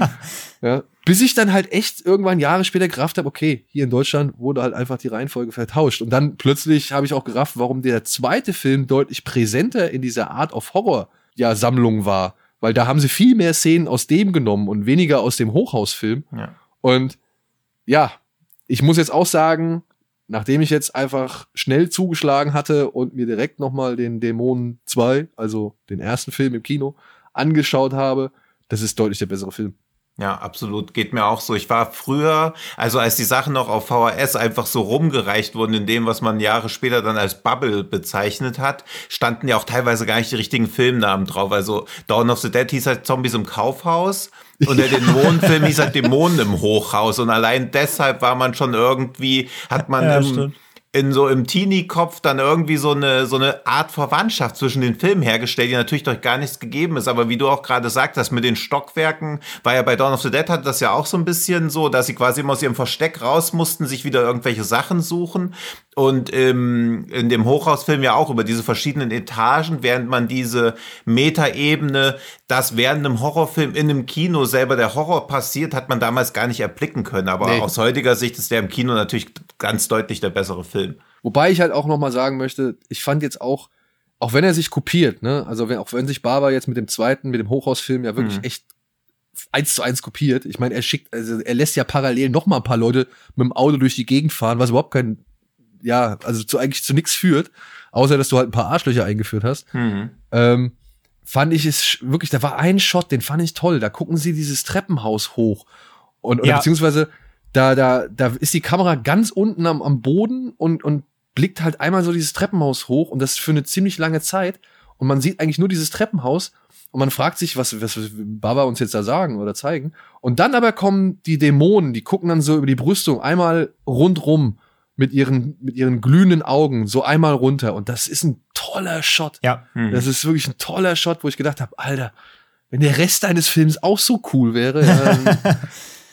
Ja. Bis ich dann halt echt irgendwann Jahre später gerafft habe, okay, hier in Deutschland wurde halt einfach die Reihenfolge vertauscht. Und dann plötzlich habe ich auch gerafft, warum der zweite Film deutlich präsenter in dieser Art of Horror ja Sammlung war. Weil da haben sie viel mehr Szenen aus dem genommen und weniger aus dem Hochhausfilm. Ja. Und ja, ich muss jetzt auch sagen, nachdem ich jetzt einfach schnell zugeschlagen hatte und mir direkt nochmal den Dämonen 2, also den ersten Film im Kino, angeschaut habe, das ist deutlich der bessere Film. Ja, absolut. Geht mir auch so. Ich war früher, also als die Sachen noch auf VHS einfach so rumgereicht wurden, in dem, was man Jahre später dann als Bubble bezeichnet hat, standen ja auch teilweise gar nicht die richtigen Filmnamen drauf. Also Dawn of the Dead hieß halt Zombies im Kaufhaus und der Dämonenfilm hieß halt Dämonen im Hochhaus. Und allein deshalb war man schon irgendwie, hat man Ja, im, in so im Teenie-Kopf dann irgendwie so eine, so eine Art Verwandtschaft zwischen den Filmen hergestellt, die natürlich durch gar nichts gegeben ist. Aber wie du auch gerade sagtest, mit den Stockwerken, war ja bei Dawn of the Dead hatte das ja auch so ein bisschen so, dass sie quasi immer aus ihrem Versteck raus mussten, sich wieder irgendwelche Sachen suchen. Und im, in dem Hochhausfilm ja auch über diese verschiedenen Etagen, während man diese Metaebene, das während einem Horrorfilm in einem Kino selber der Horror passiert, hat man damals gar nicht erblicken können. Aber Nee. aus heutiger Sicht ist der im Kino natürlich ganz deutlich der bessere Film. Wobei ich halt auch noch mal sagen möchte, ich fand jetzt auch, auch wenn er sich kopiert, ne, also wenn, auch wenn sich Barber jetzt mit dem zweiten, mit dem Hochhausfilm ja wirklich Mhm. echt eins zu eins kopiert. Ich meine, er schickt, also er lässt ja parallel noch mal ein paar Leute mit dem Auto durch die Gegend fahren, was überhaupt kein, ja, also zu, eigentlich zu nichts führt, außer dass du halt ein paar Arschlöcher eingeführt hast. Mhm. ähm, fand ich es wirklich, da war ein Shot, den fand ich toll. Da gucken sie dieses Treppenhaus hoch. Und, oder Ja. beziehungsweise, da, da, da ist die Kamera ganz unten am, am Boden und, und blickt halt einmal so dieses Treppenhaus hoch und das für eine ziemlich lange Zeit. Und man sieht eigentlich nur dieses Treppenhaus und man fragt sich, was, was Baba uns jetzt da sagen oder zeigen. Und dann aber kommen die Dämonen, die gucken dann so über die Brüstung einmal rundrum mit ihren, mit ihren glühenden Augen so einmal runter. Und das ist ein toller Shot. Ja, Mhm. Das ist wirklich ein toller Shot, wo ich gedacht habe, Alter, wenn der Rest deines Films auch so cool wäre, dann ja-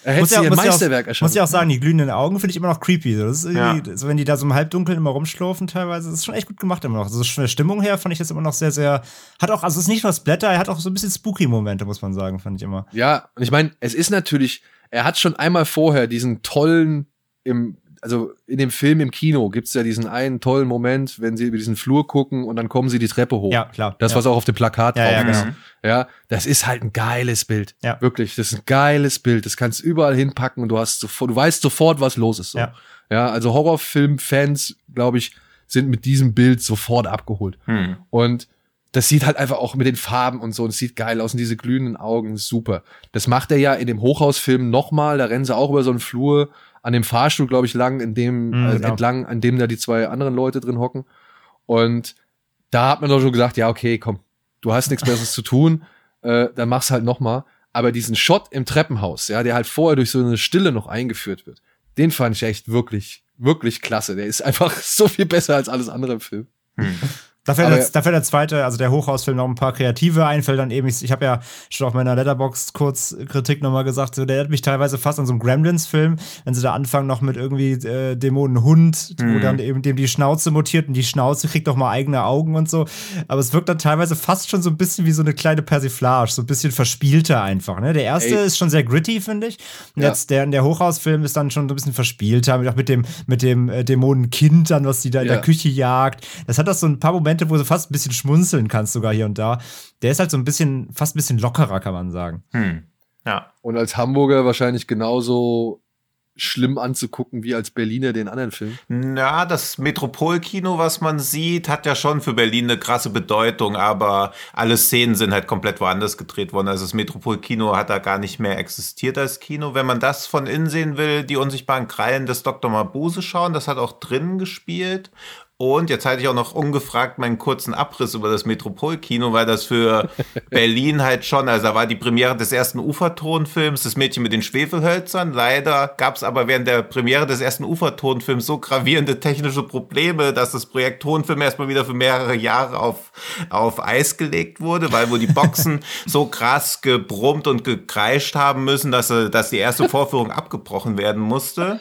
hier ein muss ja auch- Meisterwerk Muss erschaffen. ich auch sagen, die glühenden Augen finde ich immer noch creepy. So, Das ist Ja. so, wenn die da so im Halbdunkeln immer rumschlurfen teilweise, das ist schon echt gut gemacht immer noch. Also von der Stimmung her fand ich das immer noch sehr, sehr, hat auch, also es ist nicht nur Splatter, er hat auch so ein bisschen spooky Momente, muss man sagen, fand ich immer. Ja, und ich meine, es ist natürlich, er hat schon einmal vorher diesen tollen, im, also in dem Film im Kino gibt's ja diesen einen tollen Moment, wenn sie über diesen Flur gucken und dann kommen sie die Treppe hoch. Ja, klar. Das, ja. was auch auf dem Plakat Ja, drauf ja, ist. genau. Ja, das ist halt ein geiles Bild. Ja. Wirklich, das ist ein geiles Bild. Das kannst du überall hinpacken und du hast sofort, du weißt sofort, was los ist. So. Ja. ja, also Horrorfilm-Fans, glaube ich, sind mit diesem Bild sofort abgeholt. Mhm. Und das sieht halt einfach auch mit den Farben und so, und es sieht geil aus und diese glühenden Augen, ist super. Das macht er ja in dem Hochhausfilm nochmal, da rennen sie auch über so einen Flur an dem Fahrstuhl, glaube ich, lang, in dem, Mhm, äh, genau. entlang, an dem da die zwei anderen Leute drin hocken. Und da hat man doch schon gesagt, ja, okay, komm, du hast nichts Besseres zu tun, äh, dann mach's halt nochmal. Aber diesen Shot im Treppenhaus, ja, der halt vorher durch so eine Stille noch eingeführt wird, den fand ich echt wirklich, wirklich klasse. Der ist einfach so viel besser als alles andere im Film. Hm. Dafür, der, dafür der zweite, also der Hochhausfilm, noch ein paar kreative Einfälle dann eben. Ich, ich habe ja schon auf meiner Letterbox kurz Kritik nochmal gesagt, so, der erinnert mich teilweise fast an so einen Gremlins-Film, wenn sie da anfangen noch mit irgendwie äh, Dämonenhund, mhm. wo dann eben dem die Schnauze mutiert und die Schnauze kriegt doch mal eigene Augen und so. Aber es wirkt dann teilweise fast schon so ein bisschen wie so eine kleine Persiflage, so ein bisschen verspielter einfach. Ne? Der erste Ey. ist schon sehr gritty, finde ich. Und ja. jetzt der, der Hochhausfilm ist dann schon so ein bisschen verspielter, auch mit dem, mit dem äh, Dämonenkind dann, was die da in ja. der Küche jagt. Das hat das so ein paar Momente Momente, wo du fast ein bisschen schmunzeln kannst, sogar hier und da. Der ist halt so ein bisschen, fast ein bisschen lockerer, kann man sagen. Hm. Ja. Und als Hamburger wahrscheinlich genauso schlimm anzugucken wie als Berliner den anderen Film. Na, das Metropolkino, was man sieht, hat ja schon für Berlin eine krasse Bedeutung, aber alle Szenen sind halt komplett woanders gedreht worden. Also das Metropolkino hat da gar nicht mehr existiert als Kino. Wenn man das von innen sehen will, die unsichtbaren Krallen des Dr. Mabuse schauen, das hat auch drinnen gespielt. Und jetzt halte ich auch noch ungefragt meinen kurzen Abriss über das Metropolkino, weil das für Berlin halt schon, also da war die Premiere des ersten Ufertonfilms, das Mädchen mit den Schwefelhölzern. Leider gab es aber während der Premiere des ersten Ufertonfilms so gravierende technische Probleme, dass das Projekt Tonfilm erstmal wieder für mehrere Jahre auf, auf Eis gelegt wurde, weil wo die Boxen so krass gebrummt und gekreischt haben müssen, dass, dass die erste Vorführung abgebrochen werden musste.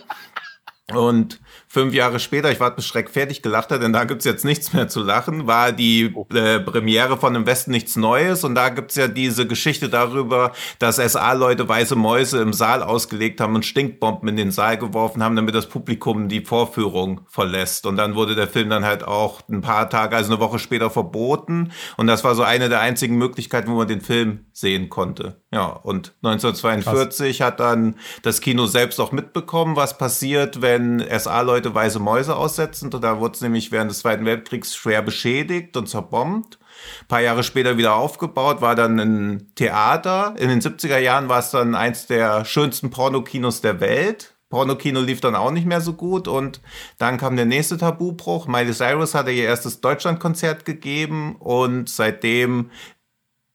Und fünf Jahre später, ich war bis Schreck fertig gelacht hat, denn da gibt's jetzt nichts mehr zu lachen, war die oh. äh, Premiere von Im Westen nichts Neues und da gibt's ja diese Geschichte darüber, dass SA-Leute weiße Mäuse im Saal ausgelegt haben und Stinkbomben in den Saal geworfen haben, damit das Publikum die Vorführung verlässt. Und dann wurde der Film dann halt auch ein paar Tage, also eine Woche später verboten und das war so eine der einzigen Möglichkeiten, wo man den Film sehen konnte. Ja, und 1942 Krass. hat dann das Kino selbst auch mitbekommen, was passiert, wenn SA-Leute Leute weiße Mäuse aussetzen. Da wurde es nämlich während des Zweiten Weltkriegs schwer beschädigt und zerbombt. Ein paar Jahre später wieder aufgebaut, war dann ein Theater. In den 70er Jahren war es dann eins der schönsten Pornokinos der Welt. Pornokino lief dann auch nicht mehr so gut und dann kam der nächste Tabubruch. Miley Cyrus hatte ihr erstes Deutschlandkonzert gegeben und seitdem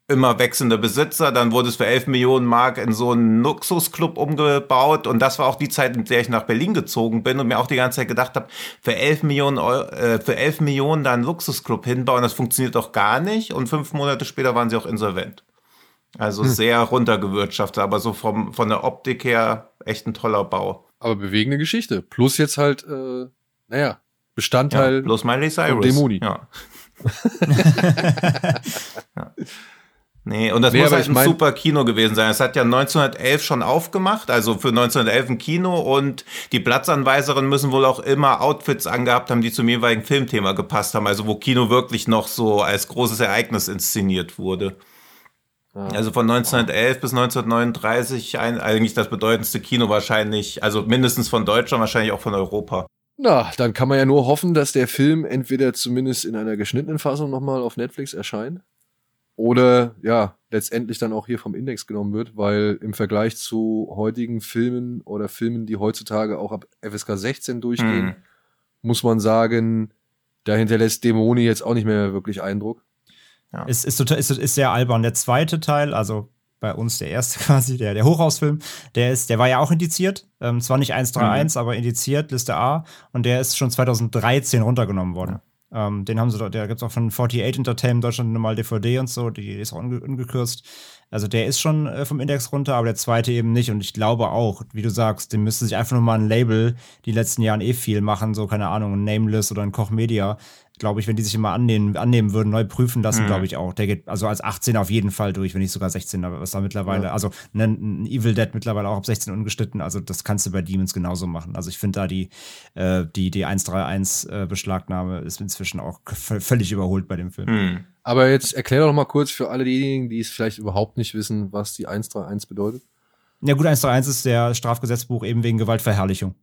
immer wechselnde Besitzer. Dann wurde es für 11 Millionen Mark in so einen Luxusclub umgebaut. Und das war auch die Zeit, in der ich nach Berlin gezogen bin und mir auch die ganze Zeit gedacht habe, für 11 Millionen, Euro, äh, für 11 Millionen da einen Luxusclub hinbauen, das funktioniert doch gar nicht. Und fünf Monate später waren sie auch insolvent. Also hm. sehr runtergewirtschaftet, aber so vom, von der Optik her echt ein toller Bau. Aber bewegende Geschichte. Plus jetzt halt, äh, naja, Bestandteil ja, plus Miley Cyrus. Dämoni. Ja. ja. Nee, und das nee, muss halt ein mein... super Kino gewesen sein. Es hat ja 1911 schon aufgemacht, also für 1911 ein Kino und die Platzanweiserinnen müssen wohl auch immer Outfits angehabt haben, die zum jeweiligen Filmthema gepasst haben, also wo Kino wirklich noch so als großes Ereignis inszeniert wurde. Also von 1911 bis 1939 ein, eigentlich das bedeutendste Kino wahrscheinlich, also mindestens von Deutschland, wahrscheinlich auch von Europa. Na, dann kann man ja nur hoffen, dass der Film entweder zumindest in einer geschnittenen Fassung nochmal auf Netflix erscheint oder ja, letztendlich dann auch hier vom Index genommen wird, weil im Vergleich zu heutigen Filmen oder Filmen, die heutzutage auch ab FSK 16 durchgehen, mhm. muss man sagen, da hinterlässt Dämoni jetzt auch nicht mehr wirklich Eindruck. Ja. Ist, ist, ist, ist sehr albern. Der zweite Teil, also bei uns der erste quasi, der, der Hochhausfilm, der ist, der war ja auch indiziert. Ähm, zwar nicht 131, mhm. aber indiziert, Liste A. Und der ist schon 2013 runtergenommen worden. Ja. Ähm, den haben sie, der gibt es auch von 48 Entertainment Deutschland normal DVD und so, die ist auch unge ungekürzt. Also der ist schon äh, vom Index runter, aber der zweite eben nicht. Und ich glaube auch, wie du sagst, dem müsste sich einfach nur mal ein Label, die letzten Jahren eh viel machen, so keine Ahnung, ein Nameless oder ein Koch Media, glaube ich, wenn die sich immer annehmen, annehmen würden, neu prüfen lassen, mhm. glaube ich auch. Der geht also als 18 auf jeden Fall durch, wenn nicht sogar 16, aber was da mittlerweile, ja. also ein, ein, Evil Dead mittlerweile auch ab 16 ungeschnitten, also das kannst du bei Demons genauso machen. Also ich finde da die, äh, die, die 131 äh, Beschlagnahme ist inzwischen auch völlig überholt bei dem Film. Mhm. Aber jetzt erklär doch mal kurz für alle diejenigen, die es vielleicht überhaupt nicht wissen, was die 131 bedeutet. Ja gut, 131 ist der Strafgesetzbuch eben wegen Gewaltverherrlichung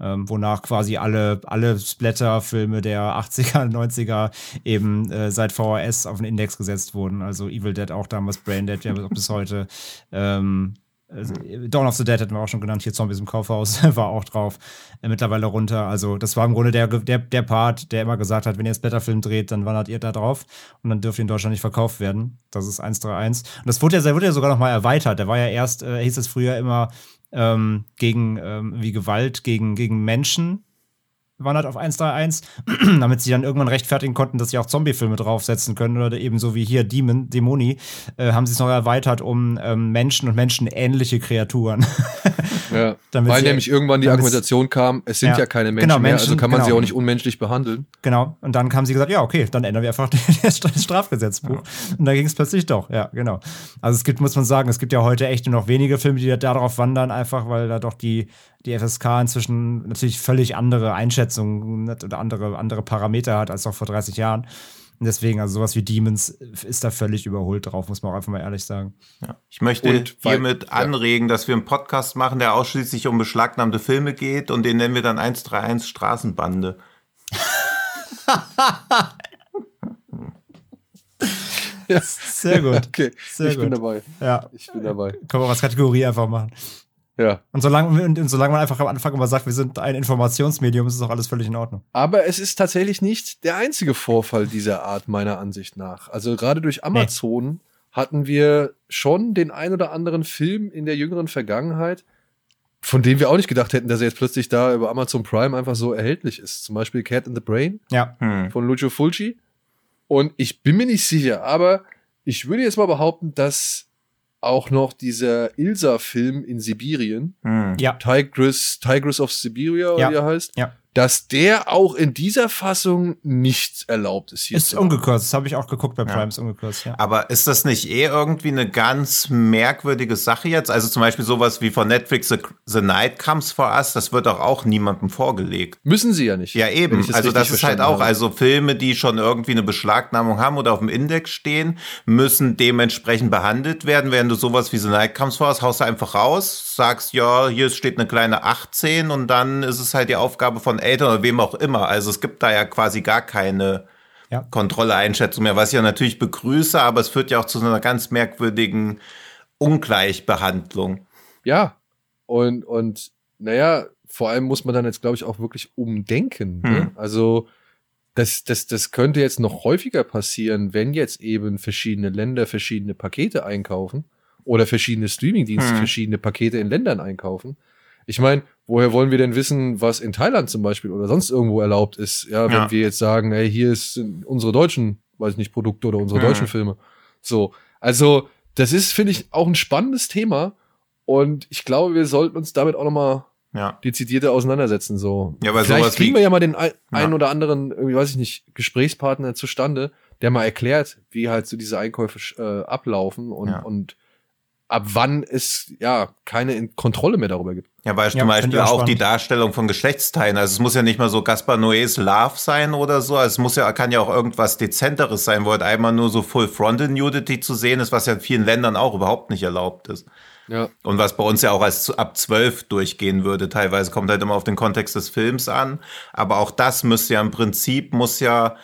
ähm, wonach quasi alle, alle Splatter-Filme der 80er, 90er eben äh, seit VHS auf den Index gesetzt wurden. Also Evil Dead auch damals, Brain Dead ja bis heute. Ähm, äh, Dawn of the Dead hätten wir auch schon genannt, hier Zombies im Kaufhaus war auch drauf, äh, mittlerweile runter. Also das war im Grunde der, der, der Part, der immer gesagt hat, wenn ihr jetzt Blätterfilm dreht, dann wandert ihr da drauf und dann dürft ihr in Deutschland nicht verkauft werden. Das ist 131. Und das wurde ja, wurde ja sogar noch mal erweitert. Der war ja erst, äh, hieß es früher immer ähm, gegen ähm, wie Gewalt gegen, gegen Menschen wandert auf 131, damit sie dann irgendwann rechtfertigen konnten, dass sie auch Zombie-Filme draufsetzen können oder ebenso wie hier Demon, Dämoni, äh, haben sie es noch erweitert um ähm, Menschen und menschenähnliche Kreaturen. ja, weil nämlich irgendwann die Argumentation kam, es sind ja, ja keine Menschen, genau, Menschen, mehr, also kann man genau. sie auch nicht unmenschlich behandeln. Genau, und dann haben sie gesagt, ja, okay, dann ändern wir einfach das Strafgesetzbuch. Ja. Und da ging es plötzlich doch, ja, genau. Also es gibt, muss man sagen, es gibt ja heute echt nur noch wenige Filme, die da darauf wandern, einfach weil da doch die die FSK inzwischen natürlich völlig andere Einschätzungen oder andere, andere Parameter hat als noch vor 30 Jahren. Und deswegen, also sowas wie Demons ist da völlig überholt drauf, muss man auch einfach mal ehrlich sagen. Ja. Ich möchte und hiermit weil, anregen, dass wir einen Podcast machen, der ausschließlich um beschlagnahmte Filme geht und den nennen wir dann 131 Straßenbande. ja. Sehr gut. Okay, Sehr ich gut. bin dabei. Ja. Ich bin dabei. Können wir als Kategorie einfach machen. Ja. Und solange, und solange man einfach am Anfang immer sagt, wir sind ein Informationsmedium, ist es auch alles völlig in Ordnung. Aber es ist tatsächlich nicht der einzige Vorfall dieser Art, meiner Ansicht nach. Also gerade durch Amazon nee. hatten wir schon den ein oder anderen Film in der jüngeren Vergangenheit, von dem wir auch nicht gedacht hätten, dass er jetzt plötzlich da über Amazon Prime einfach so erhältlich ist. Zum Beispiel Cat in the Brain ja. Hm. von Lucio Fulci. Und ich bin mir nicht sicher, aber ich würde jetzt mal behaupten, dass auch noch dieser Ilsa-Film in Sibirien. Hm. Ja. Tigris, Tigris of Siberia, ja. wie er heißt. Ja dass der auch in dieser Fassung nicht erlaubt ist. Hier ist ungekürzt, das habe ich auch geguckt bei Prime, ja. ist ungekürzt, ja. Aber ist das nicht eh irgendwie eine ganz merkwürdige Sache jetzt? Also zum Beispiel sowas wie von Netflix The, The Night Comes For Us, das wird doch auch niemandem vorgelegt. Müssen sie ja nicht. Ja, eben. Also das ist halt auch, habe. also Filme, die schon irgendwie eine Beschlagnahmung haben oder auf dem Index stehen, müssen dementsprechend behandelt werden. Während du sowas wie The Night Comes For Us haust du einfach raus, sagst, ja, hier steht eine kleine 18 und dann ist es halt die Aufgabe von Eltern oder wem auch immer. Also es gibt da ja quasi gar keine ja. Kontrolle, Einschätzung mehr, was ich ja natürlich begrüße, aber es führt ja auch zu einer ganz merkwürdigen Ungleichbehandlung. Ja, und, und naja, vor allem muss man dann jetzt, glaube ich, auch wirklich umdenken. Ne? Hm. Also das, das, das könnte jetzt noch häufiger passieren, wenn jetzt eben verschiedene Länder verschiedene Pakete einkaufen oder verschiedene Streamingdienste hm. verschiedene Pakete in Ländern einkaufen. Ich meine, woher wollen wir denn wissen, was in Thailand zum Beispiel oder sonst irgendwo erlaubt ist? Ja, wenn ja. wir jetzt sagen, hey, hier ist unsere deutschen, weiß ich nicht, Produkte oder unsere mhm. deutschen Filme. So. Also, das ist, finde ich, auch ein spannendes Thema. Und ich glaube, wir sollten uns damit auch nochmal ja. dezidierter auseinandersetzen. So. Ja, weil Vielleicht kriegen wir ja mal den ein, ja. oder anderen, irgendwie, weiß ich nicht, Gesprächspartner zustande, der mal erklärt, wie halt so diese Einkäufe äh, ablaufen und, ja. und ab wann es ja keine Kontrolle mehr darüber gibt. Ja, weil ja, zum Beispiel auch, auch die Darstellung von Geschlechtsteilen. Also es muss ja nicht mal so Gaspar Noés Love sein oder so. Also es muss ja, kann ja auch irgendwas Dezenteres sein, wo halt einmal nur so Full Frontal Nudity zu sehen ist, was ja in vielen Ländern auch überhaupt nicht erlaubt ist. Ja. Und was bei uns ja auch als ab zwölf durchgehen würde. Teilweise kommt halt immer auf den Kontext des Films an. Aber auch das müsste ja im Prinzip, muss ja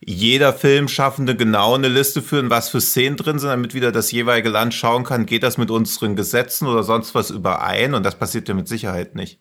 jeder Filmschaffende genau eine Liste führen, was für Szenen drin sind, damit wieder das jeweilige Land schauen kann, geht das mit unseren Gesetzen oder sonst was überein? Und das passiert ja mit Sicherheit nicht.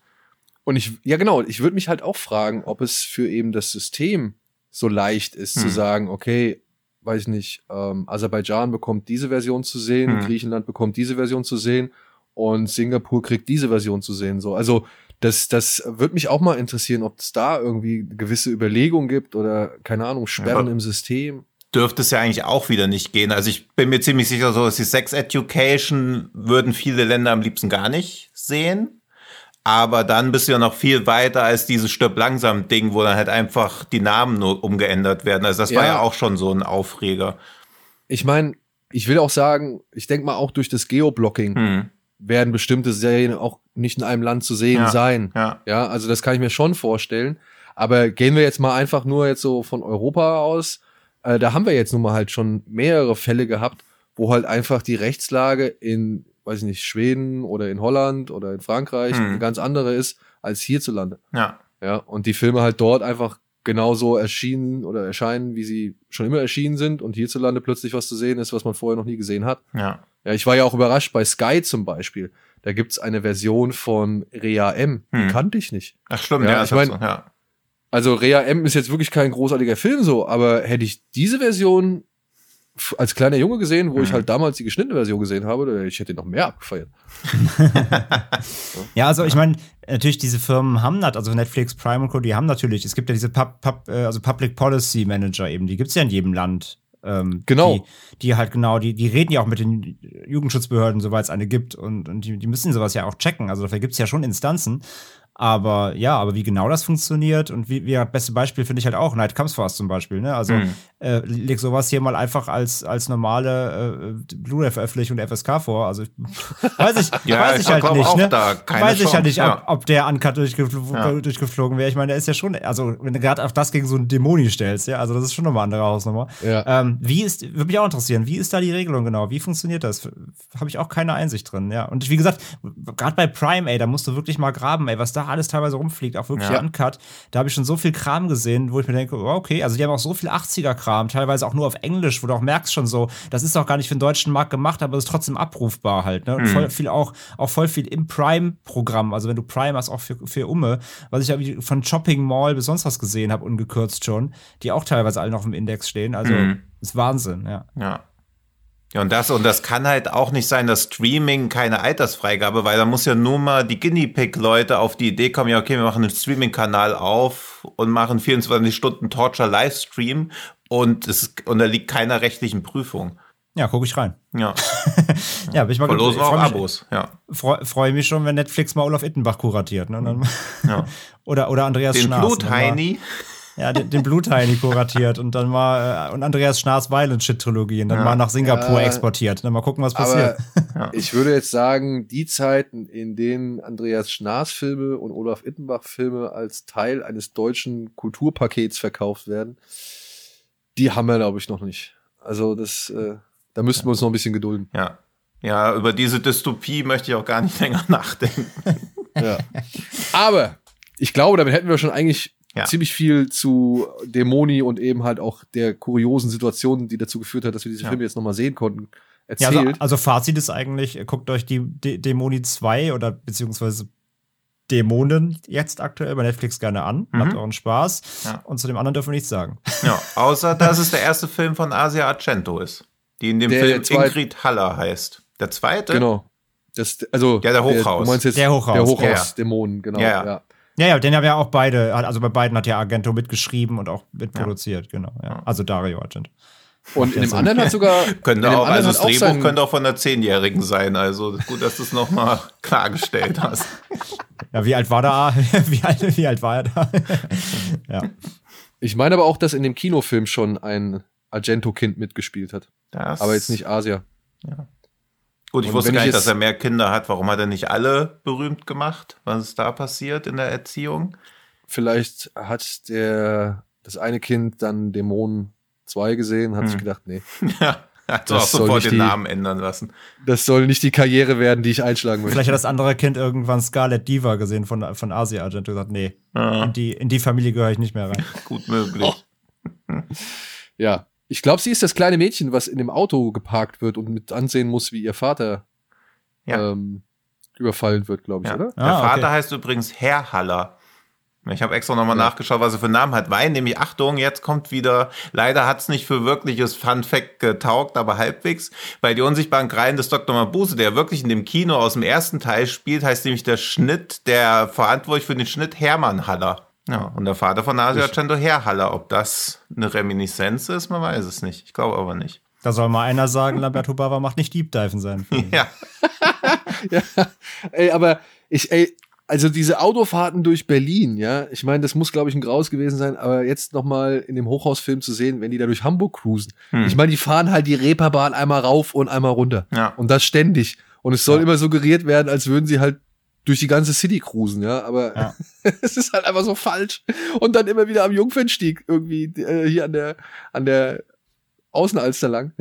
Und ich, ja genau, ich würde mich halt auch fragen, ob es für eben das System so leicht ist hm. zu sagen, okay, weiß ich nicht, ähm, Aserbaidschan bekommt diese Version zu sehen, hm. Griechenland bekommt diese Version zu sehen und Singapur kriegt diese Version zu sehen. So, also das, das würde mich auch mal interessieren, ob es da irgendwie gewisse Überlegungen gibt oder, keine Ahnung, Sperren ja. im System. Dürfte es ja eigentlich auch wieder nicht gehen. Also ich bin mir ziemlich sicher, so dass die Sex Education würden viele Länder am liebsten gar nicht sehen. Aber dann bist du ja noch viel weiter als dieses Stirb langsam Ding, wo dann halt einfach die Namen nur umgeändert werden. Also das ja. war ja auch schon so ein Aufreger. Ich meine, ich will auch sagen, ich denke mal auch durch das Geoblocking hm. Werden bestimmte Serien auch nicht in einem Land zu sehen ja, sein. Ja. ja, also das kann ich mir schon vorstellen. Aber gehen wir jetzt mal einfach nur jetzt so von Europa aus, äh, da haben wir jetzt nun mal halt schon mehrere Fälle gehabt, wo halt einfach die Rechtslage in, weiß ich nicht, Schweden oder in Holland oder in Frankreich hm. eine ganz andere ist als hierzulande. Ja. Ja, und die Filme halt dort einfach genauso erschienen oder erscheinen, wie sie schon immer erschienen sind und hierzulande plötzlich was zu sehen ist, was man vorher noch nie gesehen hat. Ja. Ja, ich war ja auch überrascht bei Sky zum Beispiel da gibt's eine Version von Rea M. Die Hm. kannte ich nicht. Ach stimmt, Ja, ja, ich ich mein, mein- ja. Also Rea M ist jetzt wirklich kein großartiger Film so, aber hätte ich diese Version als kleiner Junge gesehen, wo ich Mhm. halt damals die geschnittene Version gesehen habe, ich hätte noch mehr abgefeiert. Ja, also ich meine, natürlich diese Firmen haben das, also Netflix, Prime und Co., die haben natürlich, es gibt ja diese Pub, Pub, äh, also Public Policy Manager eben, die gibt's ja in jedem Land. Ähm, Genau. Die, die halt genau, die, die reden ja auch mit den Jugendschutzbehörden, soweit es eine gibt. Und, und die, die müssen sowas ja auch checken. Also dafür gibt's ja schon Instanzen. Aber ja, aber wie genau das funktioniert und wie, wie das beste Beispiel finde ich halt auch Night Comes Fast zum Beispiel. Ne? Also Mhm. äh, leg sowas hier mal einfach als, als normale äh, Blu-ray-Veröffentlichung der FSK vor. Also ich, weiß ich, Ja, weiß ich ich halt nicht. ne? weiß ich halt nicht, Chance, ob, ob der Uncut durchgefl Ja. durchgeflogen wäre. Ich meine, der ist ja schon, also wenn du gerade auf das gegen so einen Dämoni stellst, ja, also das ist schon nochmal eine andere Hausnummer. Ja. Ähm, wie ist, würde mich auch interessieren, wie ist da die Regelung genau? Wie funktioniert das? Habe ich auch keine Einsicht drin, ja. Und wie gesagt, gerade bei Prime, ey, da musst du wirklich mal graben, ey, was da alles teilweise rumfliegt, auch wirklich Ja. uncut. Da habe ich schon so viel Kram gesehen, wo ich mir denke, oh, okay, also die haben auch so viel 80er-Kram, teilweise auch nur auf Englisch, wo du auch merkst schon so, das ist auch gar nicht für den deutschen Markt gemacht, aber es ist trotzdem abrufbar halt, ne? Und voll viel auch, auch voll viel im Prime-Programm, also wenn du Prime hast, auch für, für Umme, was ich von Shopping Mall bis sonst was gesehen habe, ungekürzt schon, die auch teilweise alle noch im Index stehen, also Mhm. ist Wahnsinn, ja. Ja. Ja, und das, und das kann halt auch nicht sein, dass Streaming keine Altersfreigabe, weil da muss ja nur mal die Guinea Pig-Leute auf die Idee kommen, ja, okay, wir machen einen Streaming-Kanal auf und machen 24 Stunden Torture-Livestream und es unterliegt keiner rechtlichen Prüfung. Ja, gucke ich rein. Ja, Ja, bin ich mal verlosen auch Abos. Ja. Freue freu mich schon, wenn Netflix mal Olaf Ittenbach kuratiert. Ne? Dann, Ja. oder, oder Andreas Den Schnaas. ne? Blutheini. Ja, den, den Blutheini kuratiert und dann mal äh, und Andreas Schnaas Violent Shit Trilogie und dann Ja. mal nach Singapur Ja. exportiert. Dann mal gucken, was passiert. Aber ich würde jetzt sagen, die Zeiten, in denen Andreas Schnaas Filme und Olaf Ittenbach Filme als Teil eines deutschen Kulturpakets verkauft werden, die haben wir, glaube ich, noch nicht. Also das, äh, da müssten wir uns noch ein bisschen gedulden. Ja. Ja, über diese Dystopie möchte ich auch gar nicht länger nachdenken. Ja. Aber ich glaube, damit hätten wir schon eigentlich Ja. ziemlich viel zu Dämoni und eben halt auch der kuriosen Situation, die dazu geführt hat, dass wir diese Ja. Filme jetzt nochmal sehen konnten, Ja, also, erzählt. also Fazit ist eigentlich, guckt euch die D Dämoni 2 oder beziehungsweise Dämonen jetzt aktuell bei Netflix gerne an. Mhm. Habt euren Spaß. Ja. Und zu dem anderen dürfen wir nichts sagen. Ja, außer dass es der erste Film von Asia Argento ist, die in dem Der Film zweite- Ingrid Haller heißt. Der zweite? genau. Das, also, Ja, der Hochhaus. du meinst jetzt Der Hochhaus, Der ja. Hochhaus-Dämonen, genau. Ja, Ja, ja. Ja, ja, den haben ja auch beide, also bei beiden hat ja Argento mitgeschrieben und auch mitproduziert, genau. Ja. Ja. Also Dario Argento. Und in dem anderen hat sogar. Könnte auch, also das Drehbuch sein- könnte auch von einer Zehnjährigen sein. Also gut, dass du es nochmal klargestellt hast. Ja, wie alt war da? Wie alt, wie alt war er da? ja. Ich meine aber auch, dass in dem Kinofilm schon ein Argento-Kind mitgespielt hat. Das, Aber jetzt nicht Asia. Gut, ich Und wusste gar ich nicht, dass er mehr Kinder hat. Warum hat er nicht alle berühmt gemacht? Was ist da passiert in der Erziehung? Vielleicht hat der das eine Kind dann Dämonen 2 gesehen, hat Hm. sich gedacht, nee, Ja, hat Das auch soll sofort den die- Namen ändern lassen. das soll nicht die Karriere werden, die ich einschlagen möchte. Vielleicht hat das andere Kind irgendwann Scarlet Diva gesehen von, von Asia Argento und gesagt, nee, Ja, in die, in die Familie gehöre ich nicht mehr rein. gut möglich. Ja. Ich glaube, sie ist das kleine Mädchen, was in dem Auto geparkt wird und mit ansehen muss, wie ihr Vater Ja. ähm, überfallen wird, glaube ich, Ja. oder? Der Ah, Vater okay. heißt übrigens Herr Haller. Ich habe extra nochmal Ja. nachgeschaut, was er für einen Namen hat, weil nämlich, Achtung, jetzt kommt wieder, leider hat's nicht für wirkliches Fun Fact getaugt, aber halbwegs, weil die unsichtbaren Kreien des Dr. Mabuse, der wirklich in dem Kino aus dem ersten Teil spielt, heißt nämlich der Schnitt, der verantwortlich für den Schnitt Hermann Haller. Ja, und der Vater von Asia Argento Herr Haller. Ob das eine Reminiszenz ist, man weiß es nicht. Ich glaube aber nicht. Da soll mal einer sagen, Lamberto Bava macht nicht Deep Dive in seinen Filmen. Ja, Ja, ey, aber ich, ey, also diese Autofahrten durch Berlin, ja, ich meine, das muss, glaube ich, ein Graus gewesen sein, aber jetzt nochmal in dem Hochhausfilm zu sehen, wenn die da durch Hamburg cruisen. Hm. Ich meine, die fahren halt die Reeperbahn einmal rauf und einmal runter. Ja. Und das ständig. Und es soll Ja. immer suggeriert werden, als würden sie halt durch die ganze City cruisen, ja, aber Ja. es ist halt einfach so falsch. Und dann immer wieder am Jungfernstieg irgendwie äh, hier an der, an der Außenalster lang.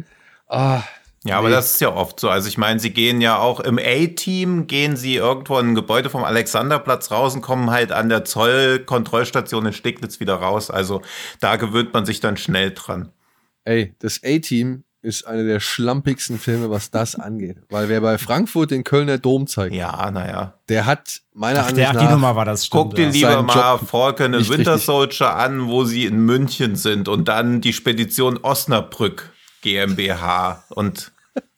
Ah, Ja, aber Nee. das ist ja oft so. Also ich meine, sie gehen ja auch im A-Team, gehen sie irgendwo in ein Gebäude vom Alexanderplatz raus und kommen halt an der Zollkontrollstation in Steglitz wieder raus. Also da gewöhnt man sich dann schnell dran. ey, das A-Team ist einer der schlampigsten Filme, was das angeht. Weil wer bei Frankfurt den Kölner Dom zeigt, Ja, naja. der hat meiner Ach, Ansicht der, ach, die nach Nummer war das, stimmt. Guck dir ja. lieber Seinen mal Falcon Winter. Soldier an, wo sie in München sind und dann die Spedition Osnabrück GmbH und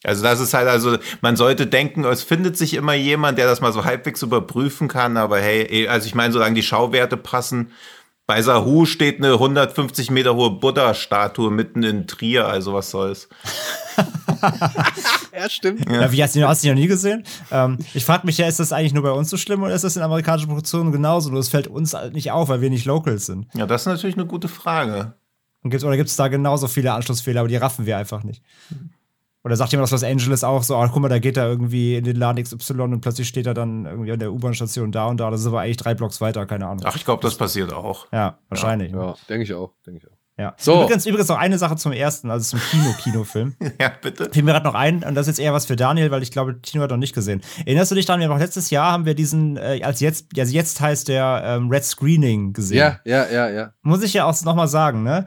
also das ist halt, also man sollte denken, es findet sich immer jemand, der das mal so halbwegs überprüfen kann, aber hey, also ich meine, solange die Schauwerte passen, bei Sahu steht eine 150 Meter hohe Buddha-Statue mitten in Trier, also was soll's. Ja, stimmt. Ja, wie hast du, hast du die noch nie gesehen? Ähm, ich frage mich ja, ist das eigentlich nur bei uns so schlimm oder ist das in amerikanischen Produktionen genauso? Nur es fällt uns halt nicht auf, weil wir nicht Locals sind. Ja, das ist natürlich eine gute Frage. Und gibt's, oder gibt es da genauso viele Anschlussfehler, aber die raffen wir einfach nicht? Oder sagt jemand aus Los Angeles auch so, ach guck mal, da geht er irgendwie in den Laden XY und plötzlich steht er dann irgendwie an der U-Bahn-Station da und da. Das ist aber eigentlich drei Blocks weiter, keine Ahnung. Ach, ich glaube, das passiert auch. Ja, wahrscheinlich. Ja. Ja, denke ich auch, denke ich auch. So. So. Übrigens, übrigens noch eine Sache zum ersten, also zum Kino-Kinofilm. Ja, bitte. Fiel mir gerade noch ein, und das ist jetzt eher was für Daniel, weil ich glaube, Tino hat noch nicht gesehen. Erinnerst du dich daran, wir haben letztes Jahr haben wir diesen, äh, als jetzt, also jetzt heißt der ähm, Red Screening gesehen. Ja, ja, ja, ja. Muss ich ja auch noch mal sagen, ne?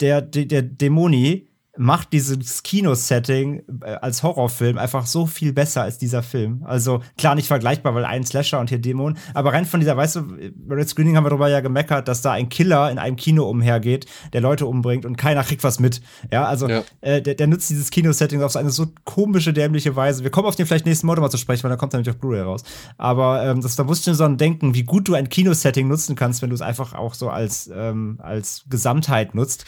Der, der, der Dämoni macht dieses Kino-Setting äh, als Horrorfilm einfach so viel besser als dieser Film. Also klar nicht vergleichbar, weil ein Slasher und hier Dämon, aber rein von dieser, weißt du, bei Red Screening haben wir darüber ja gemeckert, dass da ein Killer in einem Kino umhergeht, der Leute umbringt und keiner kriegt was mit. Ja, also Ja. Äh, der, der nutzt dieses Kino-Setting auf so eine so komische, dämliche Weise. Wir kommen auf den vielleicht nächsten Monat mal zu sprechen, weil dann kommt er nämlich auf Blu-ray raus. Aber ähm, das, da musst du so ein Denken, wie gut du ein Kino-Setting nutzen kannst, wenn du es einfach auch so als, ähm, als Gesamtheit nutzt.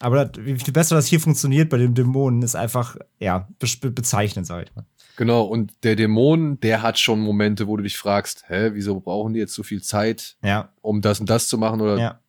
Aber das, wie viel besser das hier funktioniert bei dem Dämonen, ist einfach, ja, be bezeichnend, sag ich mal. Genau, und der Dämon, der hat schon Momente, wo du dich fragst, hä, wieso brauchen die jetzt so viel Zeit, Ja, um das und das zu machen oder ja.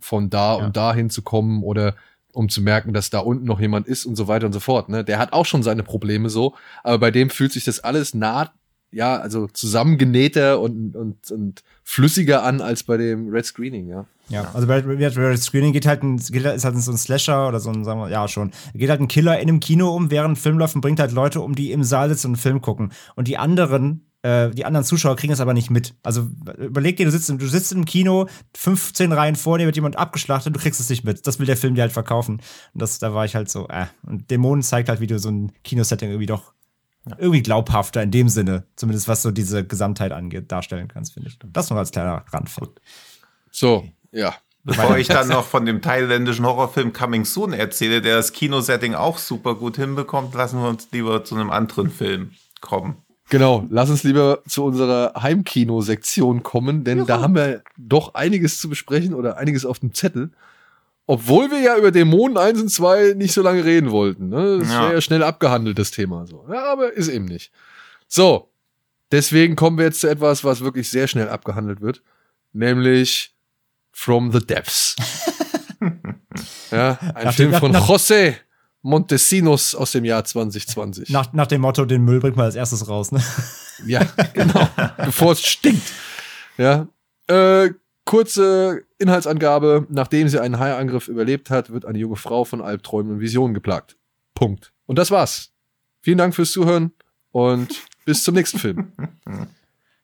von da Ja. und da hinzukommen oder um zu merken, dass da unten noch jemand ist und so weiter und so fort. Ne? Der hat auch schon seine Probleme so, aber bei dem fühlt sich das alles nah, ja, also zusammengenähter und, und, und flüssiger an als bei dem Red Screening, ja. Ja, also bei Red Screening geht halt ein, geht, ist halt so ein Slasher oder so ein, sagen wir, ja schon, geht halt ein Killer in einem Kino um, während Film läuft und bringt halt Leute um, die im Saal sitzen und einen Film gucken. Und die anderen, äh, die anderen Zuschauer kriegen das aber nicht mit. Also überleg dir, du sitzt, du sitzt im Kino, 15 Reihen vor dir wird jemand abgeschlachtet, du kriegst es nicht mit. Das will der Film dir halt verkaufen. Und das, da war ich halt so, äh. Und Dämonen zeigt halt, wie du so ein Kinosetting irgendwie doch irgendwie glaubhafter in dem Sinne, zumindest was so diese Gesamtheit angeht, darstellen kannst, finde ich. Das noch als kleiner Randfact. So, ja. Bevor ich dann noch von dem thailändischen Horrorfilm Coming Soon erzähle, der das Kinosetting auch super gut hinbekommt, lassen wir uns lieber zu einem anderen Film kommen. Genau, lass uns lieber zu unserer Heimkino-Sektion kommen, denn da haben wir doch einiges zu besprechen oder einiges auf dem Zettel. Obwohl wir ja über Dämonen 1 und 2 nicht so lange reden wollten. Ne? Das Ja. wäre ja schnell abgehandelt, das Thema. So. Ja, aber ist eben nicht. So, deswegen kommen wir jetzt zu etwas, was wirklich sehr schnell abgehandelt wird, nämlich From the Depths. ja, ein Nach Film dem- von nach- José Montesinos aus dem Jahr 2020. Nach, nach dem Motto, den Müll bringt man als erstes raus, ne? Ja, genau. Bevor es stinkt. Ja. Äh, kurze Inhaltsangabe. Nachdem sie einen Haiangriff überlebt hat, wird eine junge Frau von Albträumen und Visionen geplagt. Punkt. Und das war's. Vielen Dank fürs Zuhören und bis zum nächsten Film.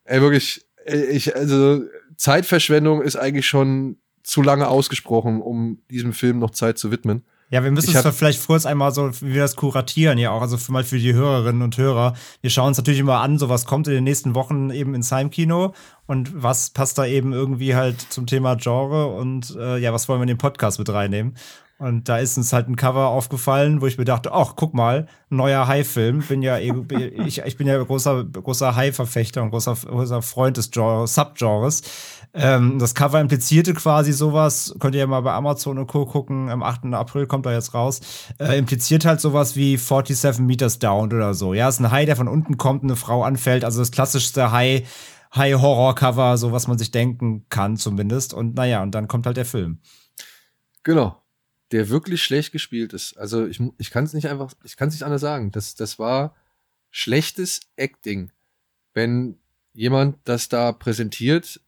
Ey, wirklich, ich, also, Zeitverschwendung ist eigentlich schon zu lange ausgesprochen, um diesem Film noch Zeit zu widmen. Ja, wir müssen hab- vielleicht kurz einmal so, wie wir das kuratieren ja auch, also für, mal für die Hörerinnen und Hörer. Wir schauen uns natürlich immer an, so was kommt in den nächsten Wochen eben ins Heimkino und was passt da eben irgendwie halt zum Thema Genre und äh, ja, was wollen wir in den Podcast mit reinnehmen. Und da ist uns halt ein Cover aufgefallen, wo ich mir dachte, ach, guck mal, neuer Hai-Film. Bin ja, ich, ich bin ja großer, großer Hai-Verfechter und großer, großer Freund des Genres, Subgenres. Ähm, das Cover implizierte quasi sowas, könnt ihr ja mal bei Amazon und Co. gucken, am 8. April kommt er jetzt raus, äh, impliziert halt sowas wie 47 Meters Down oder so. Ja, ist ein Hai, der von unten kommt eine Frau anfällt, also das klassischste Hai, Hai-Horror-Cover, so was man sich denken kann zumindest. Und naja, und dann kommt halt der Film. Genau. Der wirklich schlecht gespielt ist. Also ich, ich kann es nicht einfach, ich kann es nicht anders sagen. Das, das war schlechtes Acting. Wenn jemand das da präsentiert,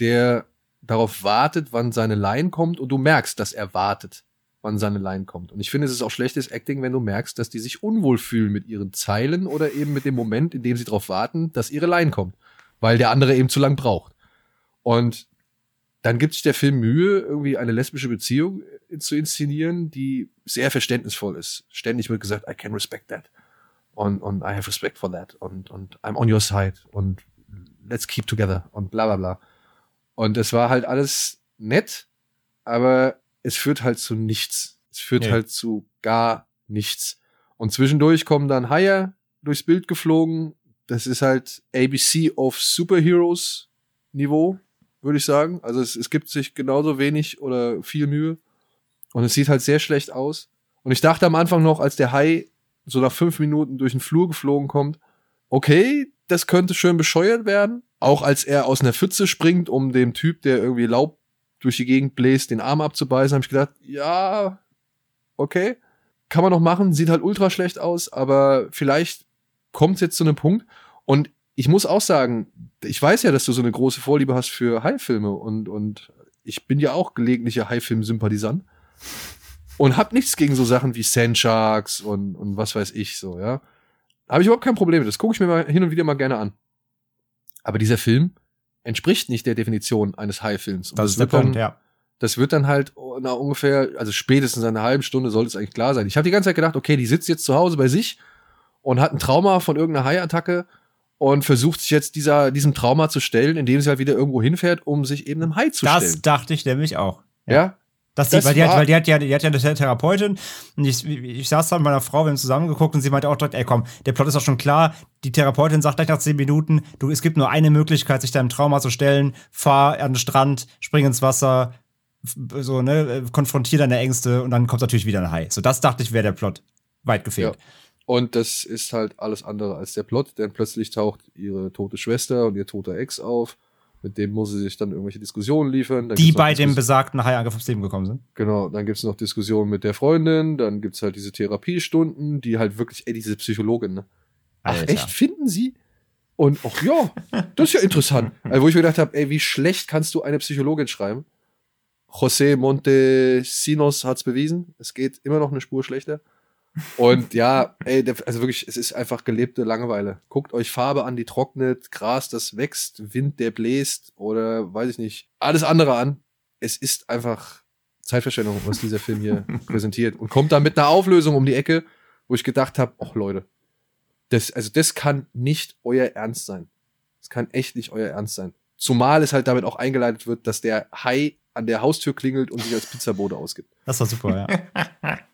der darauf wartet, wann seine Line kommt und du merkst, dass er wartet, wann seine Line kommt. Und ich finde, es ist auch schlechtes Acting, wenn du merkst, dass die sich unwohl fühlen mit ihren Zeilen oder eben mit dem Moment, in dem sie darauf warten, dass ihre Line kommt. Weil der andere eben zu lang braucht. Und dann gibt sich der Film Mühe, irgendwie eine lesbische Beziehung äh, zu inszenieren, die sehr verständnisvoll ist. Ständig wird gesagt, I can respect that. Und, und I have respect for that. Und, und I'm on your side. Und let's keep together. Und bla bla bla. Und es war halt alles nett, aber es führt halt zu nichts. Es führt Nee. halt zu gar nichts. Und zwischendurch kommen dann Haie durchs Bild geflogen. Das ist halt ABC of Superheroes Niveau, würde ich sagen. Also es, es gibt sich genauso wenig oder viel Mühe. Und es sieht halt sehr schlecht aus. Und ich dachte am Anfang noch, als der Hai so nach fünf Minuten durch den Flur geflogen kommt, okay, das könnte schön bescheuert werden. Auch als er aus einer Pfütze springt, um dem Typ, der irgendwie Laub durch die Gegend bläst, den Arm abzubeißen, habe ich gedacht, ja, okay, kann man noch machen, sieht halt ultra schlecht aus, aber vielleicht kommt es jetzt zu einem Punkt. Und ich muss auch sagen, ich weiß ja, dass du so eine große Vorliebe hast für Hai-Filme und, und ich bin ja auch gelegentlicher Hai-Film-Sympathisant und hab nichts gegen so Sachen wie Sand Sharks und, und was weiß ich so, ja. Habe ich überhaupt kein Problem mit. Das gucke ich mir mal hin und wieder mal gerne an. Aber dieser Film entspricht nicht der Definition eines Hai-Films. Und Das ist der wird dann- Punkt, ja. das wird dann halt na, ungefähr, also spätestens eine halbe Stunde sollte es eigentlich klar sein. Ich habe die ganze Zeit gedacht, okay, die sitzt jetzt zu Hause bei sich und hat ein Trauma von irgendeiner Haiattacke und versucht sich jetzt dieser, diesem Trauma zu stellen, indem sie halt wieder irgendwo hinfährt, um sich eben einem Hai zu Das stellen. dachte ich nämlich auch. Ja. Dass die, Das weil, die hat, weil die hat ja, die hat ja eine Therapeutin und ich, ich saß da mit meiner Frau, wir haben zusammengeguckt und sie meinte auch direkt, ey komm, der Plot ist doch schon klar. Die Therapeutin sagt gleich nach zehn Minuten, du, es gibt nur eine Möglichkeit, sich deinem Trauma zu stellen. Fahr an den Strand, spring ins Wasser, so, ne, äh, konfrontier deine Ängste und dann kommt natürlich wieder ein Hai. So, das dachte ich, wäre der Plot. Weit gefehlt. Und das ist halt alles andere als der Plot, denn plötzlich taucht ihre tote Schwester und ihr toter Ex auf. Mit dem muss sie sich dann irgendwelche Diskussionen liefern. Dann Die bei dem besagten Haiangriff ums Leben gekommen sind. Genau, dann gibt's noch Diskussionen mit der Freundin, dann gibt's halt diese Therapiestunden, die halt wirklich, ey, diese Psychologin, ne? Ach, Alter. echt, finden sie? Und ach ja, das ist ja interessant. Also, wo ich mir gedacht habe, ey, wie schlecht kannst du eine Psychologin schreiben? José Montesinos hat's bewiesen. Es geht immer noch eine Spur schlechter. Und ja, ey, der, also wirklich, es ist einfach gelebte Langeweile. Guckt euch Farbe an, die trocknet, Gras, das wächst, Wind, der bläst oder weiß ich nicht, alles andere an. Es ist einfach Zeitverschwendung, was dieser Film hier präsentiert. Und kommt dann mit einer Auflösung um die Ecke, wo ich gedacht habe, ach Leute, das, also das kann nicht euer Ernst sein. Das kann echt nicht euer Ernst sein. Zumal es halt damit auch eingeleitet wird, dass der Hai an der Haustür klingelt und sich als Pizzabote ausgibt. Das war super, ja.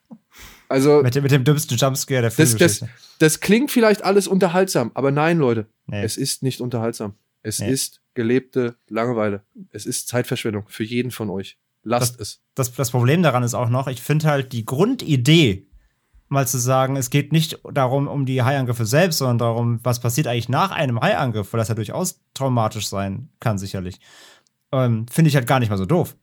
Also, mit, dem, mit dem dümmsten Jumpscare der das, das, das klingt vielleicht alles unterhaltsam, aber nein, Leute, Nee. es ist nicht unterhaltsam. Es Nee. ist gelebte Langeweile. Es ist Zeitverschwendung für jeden von euch. Lasst es. das, das Problem daran ist auch noch, ich finde halt die Grundidee, mal zu sagen, es geht nicht darum, um die Haiangriffe selbst, sondern darum, was passiert eigentlich nach einem Haiangriff, weil das ja durchaus traumatisch sein kann, sicherlich. Ähm, finde ich halt gar nicht mal so doof.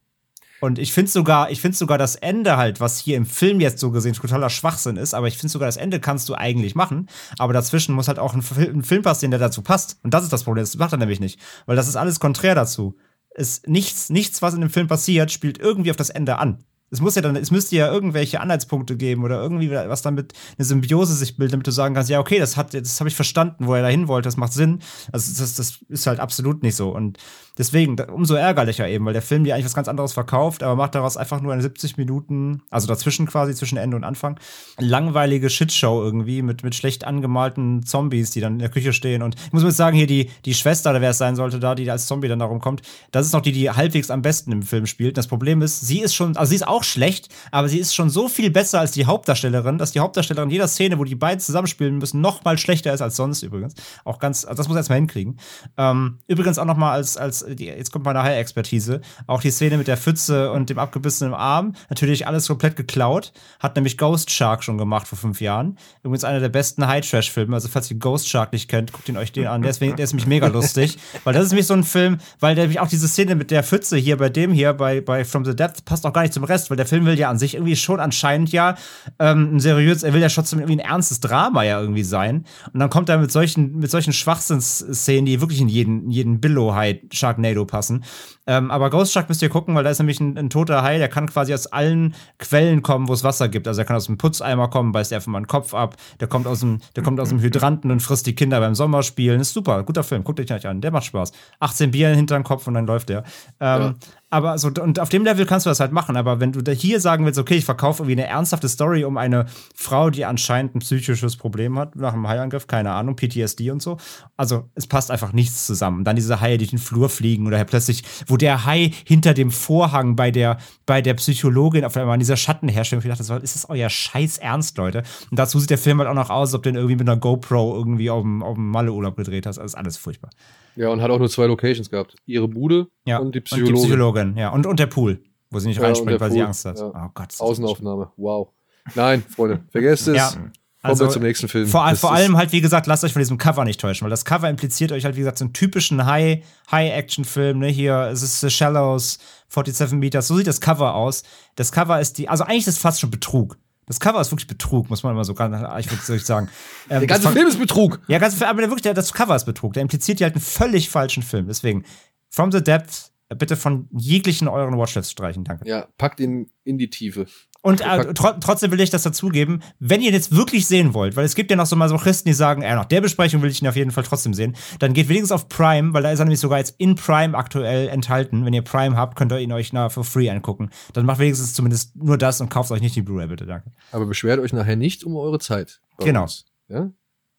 Und ich finde sogar, ich finde sogar das Ende halt, was hier im Film jetzt so gesehen totaler Schwachsinn ist, aber ich finde sogar das Ende kannst du eigentlich machen, aber dazwischen muss halt auch ein, Fil- ein Film passieren, der dazu passt. Und das ist das Problem, das macht er nämlich nicht, weil das ist alles konträr dazu. Es, nichts, nichts, was in dem Film passiert, spielt irgendwie auf das Ende an. Es muss ja dann, es müsste ja irgendwelche Anhaltspunkte geben oder irgendwie was damit eine Symbiose sich bildet, damit du sagen kannst, ja, okay, das hat, das habe ich verstanden, wo er dahin wollte, das macht Sinn. Also das, das ist halt absolut nicht so. Und deswegen, umso ärgerlicher eben, weil der Film dir eigentlich was ganz anderes verkauft, aber macht daraus einfach nur eine 70 Minuten, also dazwischen quasi, zwischen Ende und Anfang, langweilige Shitshow irgendwie mit, mit schlecht angemalten Zombies, die dann in der Küche stehen. Und ich muss mir sagen, hier die, die Schwester, wer es sein sollte, da, die als Zombie dann darum kommt, das ist noch die, die halbwegs am besten im Film spielt. Das Problem ist, sie ist schon, also sie ist auch schlecht, aber sie ist schon so viel besser als die Hauptdarstellerin, dass die Hauptdarstellerin in jeder Szene, wo die beiden zusammenspielen müssen, noch mal schlechter ist als sonst übrigens. Auch ganz, also das muss er erstmal hinkriegen. Ähm, übrigens auch noch mal als, als die, jetzt kommt meine High-Expertise, auch die Szene mit der Pfütze und dem abgebissenen Arm, natürlich alles komplett geklaut, hat nämlich Ghost Shark schon gemacht vor fünf Jahren. Übrigens einer der besten High-Trash-Filme, also falls ihr Ghost Shark nicht kennt, guckt ihn euch den an, der ist, der ist nämlich mega lustig, weil das ist nämlich so ein Film, weil der nämlich auch diese Szene mit der Pfütze hier bei dem hier, bei, bei From the Depth, passt auch gar nicht zum Rest, weil der Film will ja an sich irgendwie schon anscheinend ja ähm, ein seriös, er will ja trotzdem irgendwie ein ernstes Drama ja irgendwie sein. Und dann kommt er mit solchen, mit solchen Schwachsinnsszenen, die wirklich in jeden, jeden Billow-Hai Sharknado passen. Ähm, aber Ghost Shark müsst ihr gucken, weil da ist nämlich ein, ein toter Hai, der kann quasi aus allen Quellen kommen, wo es Wasser gibt. Also er kann aus dem Putzeimer kommen, beißt einfach mal den Kopf ab. Der kommt aus dem, der kommt aus dem Hydranten und frisst die Kinder beim Sommerspielen. Ist super, guter Film, guckt euch nicht an, der macht Spaß. 18 Bier hinter den Kopf und dann läuft der. Ähm, aber so, und auf dem Level kannst du das halt machen. Aber wenn du da hier sagen willst, okay, ich verkaufe irgendwie eine ernsthafte Story um eine Frau, die anscheinend ein psychisches Problem hat nach einem Haiangriff, keine Ahnung, PTSD und so. Also, es passt einfach nichts zusammen. Dann diese Haie, die den Flur fliegen oder plötzlich, wo der Hai hinter dem Vorhang bei der, bei der Psychologin auf einmal in dieser Schatten herrscht. Und ich dachte, ist das euer Scheiß Ernst, Leute? Und dazu sieht der Film halt auch noch aus, als ob den irgendwie mit einer GoPro irgendwie auf dem, auf dem Malle-Urlaub gedreht hast. Also, ist alles furchtbar. Ja, und hat auch nur zwei Locations gehabt. Ihre Bude Ja. und die Psychologin. Und die Psychologin, ja. Und, und der Pool, wo sie nicht Ja, reinspringt, weil sie Pool, Angst hat. ja. Oh Gott. Außenaufnahme. Wow. Nein, Freunde, vergesst es. Ja. Kommen Also, wir zum nächsten Film. Vor, Das vor allem halt, wie gesagt, lasst euch von diesem Cover nicht täuschen, weil das Cover impliziert euch halt, wie gesagt, so einen typischen High- High-Action-Film, ne? Hier, es ist The Shallows, 47 Meters, so sieht das Cover aus. Das Cover ist die, also eigentlich ist es fast schon Betrug. Das Cover ist wirklich Betrug, muss man immer so ganz, ich würde sagen. Ähm, Der ganze Film ist Betrug. Ja, ganz, aber der wirklich, der, das Cover ist Betrug. Der impliziert hier halt einen völlig falschen Film. Deswegen, From the Depth, bitte von jeglichen euren Watchlists streichen, danke. Ja, packt ihn in die Tiefe. Und äh, tro trotzdem will ich das dazugeben, wenn ihr jetzt wirklich sehen wollt, weil es gibt ja noch so mal so Christen, die sagen, äh, nach der Besprechung will ich ihn auf jeden Fall trotzdem sehen, dann geht wenigstens auf Prime, weil da ist er nämlich sogar jetzt in Prime aktuell enthalten. Wenn ihr Prime habt, könnt ihr ihn euch na, for free angucken. Dann macht wenigstens zumindest nur das und kauft euch nicht die Blu-ray, bitte, danke. Aber beschwert euch nachher nicht um eure Zeit. Genau. uns. Ja?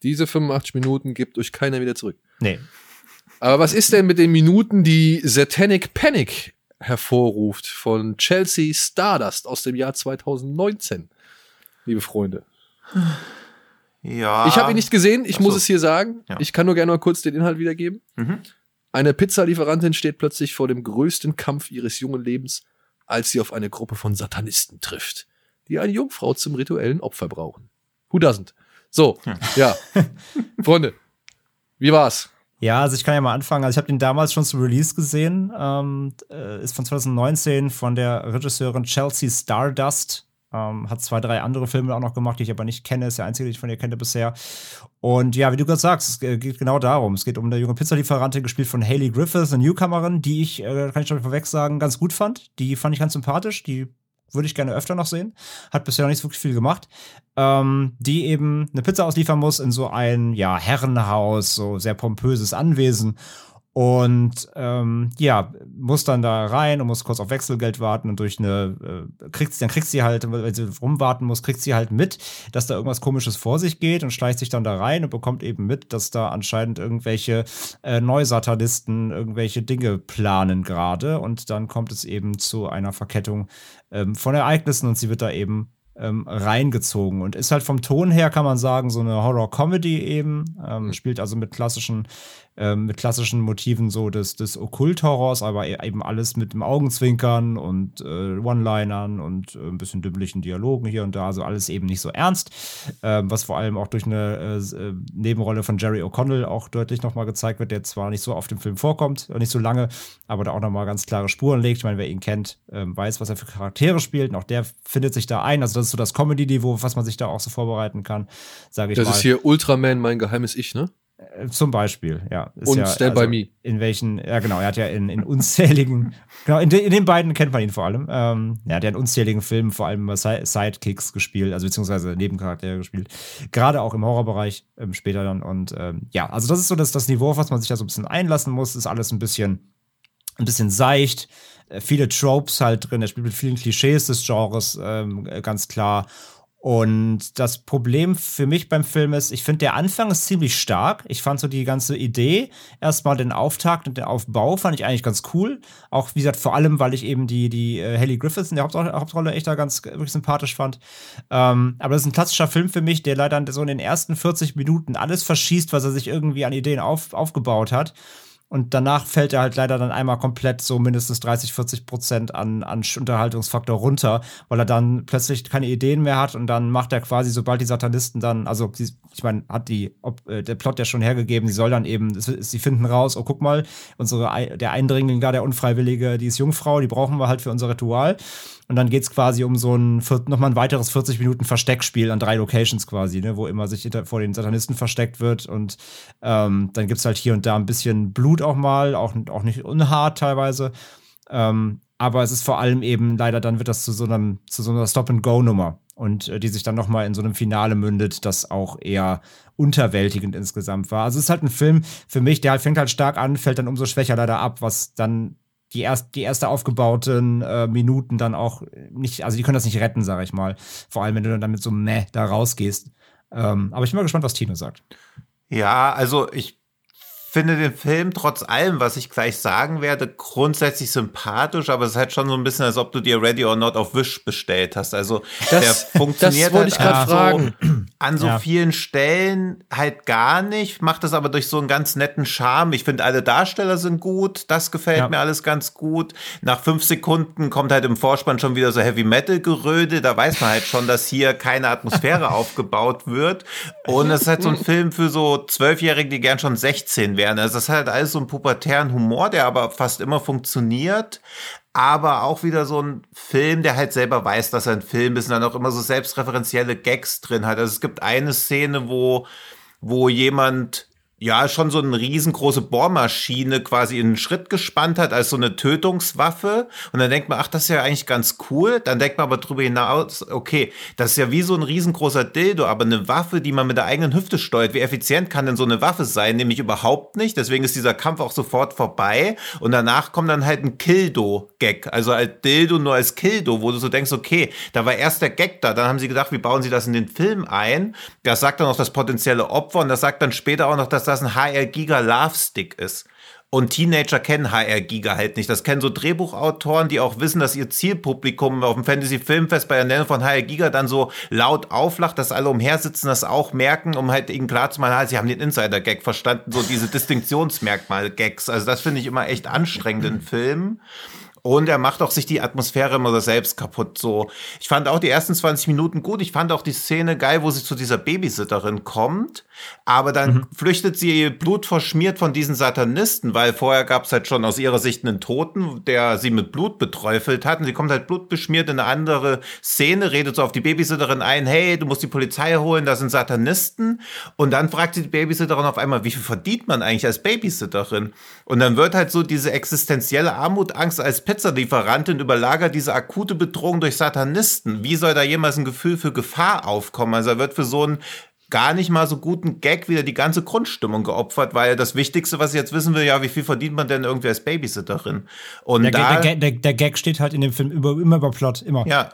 Diese 85 Minuten gibt euch keiner wieder zurück. Nee. Aber was ist denn mit den Minuten, die Satanic Panic hervorruft von Chelsea Stardust aus dem Jahr 2019? Liebe Freunde. Ja. Ich habe ihn nicht gesehen, ich so. muss es hier sagen. Ja. Ich kann nur gerne mal kurz den Inhalt wiedergeben. Mhm. Eine Pizzalieferantin steht plötzlich vor dem größten Kampf ihres jungen Lebens, als sie auf eine Gruppe von Satanisten trifft, die eine Jungfrau zum rituellen Opfer brauchen. Who doesn't? So, ja. Freunde, wie war's? Ja, also ich kann ja mal anfangen. Also ich habe den damals schon zu Release gesehen. Ähm, äh, ist von 2019 von der Regisseurin Chelsea Stardust. Ähm, hat zwei, drei andere Filme auch noch gemacht, die ich aber nicht kenne. Ist der einzige, den ich von ihr kenne bisher. Und ja, wie du gerade sagst, es ge- geht genau darum. Es geht um eine junge Pizzalieferantin, gespielt von Hayley Griffiths, eine Newcomerin, die ich, äh, kann ich schon vorweg sagen, ganz gut fand. Die fand ich ganz sympathisch. Die würde ich gerne öfter noch sehen. Hat bisher noch nicht so wirklich viel gemacht. Ähm, die eben eine Pizza ausliefern muss in so ein, ja, Herrenhaus, so sehr pompöses Anwesen. Und ähm, ja, muss dann da rein und muss kurz auf Wechselgeld warten und durch eine, äh, kriegt sie, dann kriegt sie halt, weil sie rumwarten muss, kriegt sie halt mit, dass da irgendwas komisches vor sich geht und schleicht sich dann da rein und bekommt eben mit, dass da anscheinend irgendwelche äh, Neusatanisten irgendwelche Dinge planen gerade. Und dann kommt es eben zu einer Verkettung ähm, von Ereignissen und sie wird da eben ähm, reingezogen und ist halt vom Ton her, kann man sagen, so eine Horror-Comedy eben. Ähm, Spielt also mit klassischen, ähm, mit klassischen Motiven so des, des Okkult-Horrors, aber e- eben alles mit dem Augenzwinkern und äh, One-Linern und äh, ein bisschen dümmlichen Dialogen hier und da, also alles eben nicht so ernst. Ähm, was vor allem auch durch eine äh, äh, Nebenrolle von Jerry O'Connell auch deutlich nochmal gezeigt wird, der zwar nicht so oft im Film vorkommt, äh, nicht so lange, aber da auch nochmal ganz klare Spuren legt. Ich meine, wer ihn kennt, ähm, weiß, was er für Charaktere spielt. Und auch der findet sich da ein. Also, das ist so das Comedy-Niveau, was man sich da auch so vorbereiten kann, sage ich Das mal. ist hier Ultraman, mein geheimes Ich, ne? Äh, Zum Beispiel, ja. Ist Und ja, Stand By Me. In welchen, ja genau, er hat ja in, in unzähligen, genau, in, de, in den beiden kennt man ihn vor allem. Ähm, ja, der hat in unzähligen Filmen vor allem Sidekicks gespielt, also beziehungsweise Nebencharaktere gespielt. Gerade auch im Horrorbereich ähm, später dann. Und ähm, ja, also das ist so das, das Niveau, auf was man sich da so ein bisschen einlassen muss. Ist alles ein bisschen, ein bisschen seicht. Äh, viele Tropes halt drin. Er spielt mit vielen Klischees des Genres, ähm, äh, ganz klar. Und das Problem für mich beim Film ist, ich finde, der Anfang ist ziemlich stark. Ich fand so die ganze Idee, erstmal den Auftakt und den Aufbau, fand ich eigentlich ganz cool. Auch, wie gesagt, vor allem, weil ich eben die, die äh, Haley Griffiths in der Hauptrolle, Hauptrolle echt da ganz äh, wirklich sympathisch fand. Ähm, aber das ist ein klassischer Film für mich, der leider so in den ersten 40 Minuten alles verschießt, was er sich irgendwie an Ideen auf, aufgebaut hat. Und danach fällt er halt leider dann einmal komplett so mindestens 30, 40 Prozent an, an Unterhaltungsfaktor runter, weil er dann plötzlich keine Ideen mehr hat und dann macht er quasi, sobald die Satanisten dann, also ich meine, hat die, ob, äh, der Plot ja schon hergegeben, sie soll dann eben, sie finden raus, oh guck mal, unsere, der Eindringling da, der Unfreiwillige, die ist Jungfrau, die brauchen wir halt für unser Ritual. Und dann geht's quasi um so ein, vier- noch mal ein weiteres 40 Minuten Versteckspiel an drei Locations quasi, ne, wo immer sich vor den Satanisten versteckt wird. Und ähm, dann gibt's halt hier und da ein bisschen Blut auch mal, auch, auch nicht unhart teilweise. Ähm, aber es ist vor allem eben, leider dann wird das zu so einem, zu so einer Stop-and-Go-Nummer. Und äh, die sich dann noch mal in so einem Finale mündet, das auch eher unterwältigend insgesamt war. Also es ist halt ein Film für mich, der halt fängt halt stark an, fällt dann umso schwächer leider ab, was dann die, erst, die erste aufgebauten äh, Minuten dann auch nicht, also die können das nicht retten, sag ich mal. Vor allem, wenn du dann damit so meh da rausgehst. Ähm, aber ich bin mal gespannt, was Tino sagt. Ja, also ich finde den Film trotz allem, was ich gleich sagen werde, grundsätzlich sympathisch, aber es ist halt schon so ein bisschen, als ob du dir Ready or Not auf Wish bestellt hast. Also Das- der funktioniert halt an. So, an so Ja. vielen Stellen halt gar nicht, macht das aber durch so einen ganz netten Charme. Ich finde, alle Darsteller sind gut, das gefällt Ja. mir alles ganz gut. Nach fünf Sekunden kommt halt im Vorspann schon wieder so Heavy Metal Geröde, da weiß man halt schon, dass hier keine Atmosphäre aufgebaut wird. Und es ist halt so ein Film für so Zwölfjährige, die gern schon 16 wären. Also das hat halt alles so einen pubertären Humor, der aber fast immer funktioniert. Aber auch wieder so ein Film, der halt selber weiß, dass er ein Film ist und dann auch immer so selbstreferenzielle Gags drin hat. Also es gibt eine Szene, wo, wo jemand ja schon so eine riesengroße Bohrmaschine quasi in einen Schritt gespannt hat als so eine Tötungswaffe und dann denkt man, ach, das ist ja eigentlich ganz cool. Dann denkt man aber drüber hinaus, okay, das ist ja wie so ein riesengroßer Dildo, aber eine Waffe, die man mit der eigenen Hüfte steuert. Wie effizient kann denn so eine Waffe sein? Nämlich überhaupt nicht. Deswegen ist dieser Kampf auch sofort vorbei und danach kommt dann halt ein Kildo-Gag, also als Dildo nur als Kildo, wo du so denkst, okay, da war erst der Gag da, dann haben sie gedacht, wie bauen sie das in den Film ein? Das sagt dann auch das potenzielle Opfer und das sagt dann später auch noch, dass das ein HR Giga Love Stick ist. Und Teenager kennen HR Giga halt nicht. Das kennen so Drehbuchautoren, die auch wissen, dass ihr Zielpublikum auf dem Fantasy Filmfest bei der Nennung von HR Giga dann so laut auflacht, dass alle umhersitzen, das auch merken, um halt ihnen klar zu machen, ah, sie haben den Insider-Gag verstanden, so diese Distinktionsmerkmal-Gags. Also das finde ich immer echt anstrengend in Filmen. Und er macht auch sich die Atmosphäre immer selbst kaputt. So, ich fand auch die ersten 20 Minuten gut. Ich fand auch die Szene geil, wo sie zu dieser Babysitterin kommt. Aber dann flüchtet sie blutverschmiert von diesen Satanisten, weil vorher gab es halt schon aus ihrer Sicht einen Toten, der sie mit Blut beträufelt hat. Und sie kommt halt blutbeschmiert in eine andere Szene, redet so auf die Babysitterin ein, hey, du musst die Polizei holen, da sind Satanisten. Und dann fragt sie die Babysitterin auf einmal, wie viel verdient man eigentlich als Babysitterin? Und dann wird halt so diese existenzielle Armut, Angst als Pizzalieferantin überlagert diese akute Bedrohung durch Satanisten. Wie soll da jemals ein Gefühl für Gefahr aufkommen? Also er wird für so einen gar nicht mal so guten Gag wieder die ganze Grundstimmung geopfert, weil das Wichtigste, was ich jetzt wissen will, ja, wie viel verdient man denn irgendwie als Babysitterin? Und Der, da, der, der, der Gag steht halt in dem Film über, immer über Plot, immer. ja,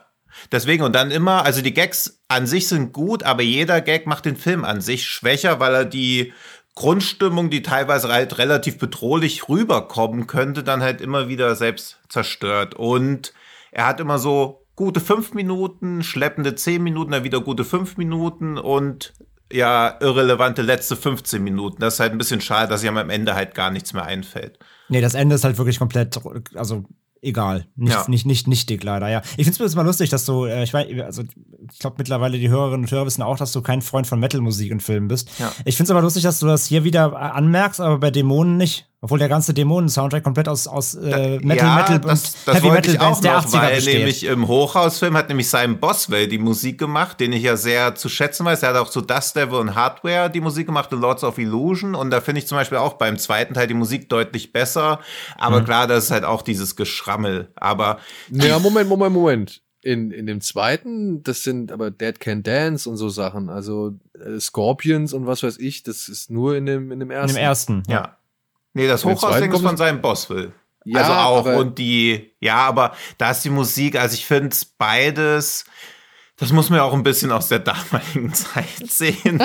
deswegen und dann immer, also die Gags an sich sind gut, aber jeder Gag macht den Film an sich schwächer, weil er die Grundstimmung, die teilweise halt relativ bedrohlich rüberkommen könnte, dann halt immer wieder selbst zerstört. Und er hat immer so gute fünf Minuten, schleppende zehn Minuten, dann wieder gute fünf Minuten und ja, irrelevante letzte 15 Minuten. Das ist halt ein bisschen schade, dass ihm am Ende halt gar nichts mehr einfällt. Nee, das Ende ist halt wirklich komplett, also egal. Nicht, Ja. nicht, nicht, nicht dick, leider, ja. Ich find's mal lustig, dass du, äh, ich weiß, also ich glaube mittlerweile die Hörerinnen und Hörer wissen auch, dass du kein Freund von Metal-Musik in Filmen bist. Ja. Ich find's aber lustig, dass du das hier wieder äh, anmerkst, aber bei Dämonen nicht. Obwohl der ganze Dämonen-Soundtrack komplett aus, aus äh, Metal, ja, Metal das, und das Heavy Metal ich auch der noch, 80er weil besteht. nämlich im Hochhausfilm hat nämlich Simon Boswell die Musik gemacht, den ich ja sehr zu schätzen weiß. Er hat auch zu Dust Devil und Hardware die Musik gemacht, The Lords of Illusion. Und da finde ich zum Beispiel auch beim zweiten Teil die Musik deutlich besser. Aber klar, das ist halt auch dieses Geschrammel. Aber Ja, Moment, Moment, Moment. In, in dem zweiten, das sind aber Dead Can Dance und so Sachen. Also äh, Scorpions und was weiß ich, das ist nur in dem, in dem in ersten. dem ersten. ja. Nee, das Hochhausding ist von kommt- Simon Boswell. Ja, also auch und die, ja, aber da ist die Musik, also ich finde es beides, das muss man ja auch ein bisschen aus der damaligen Zeit sehen.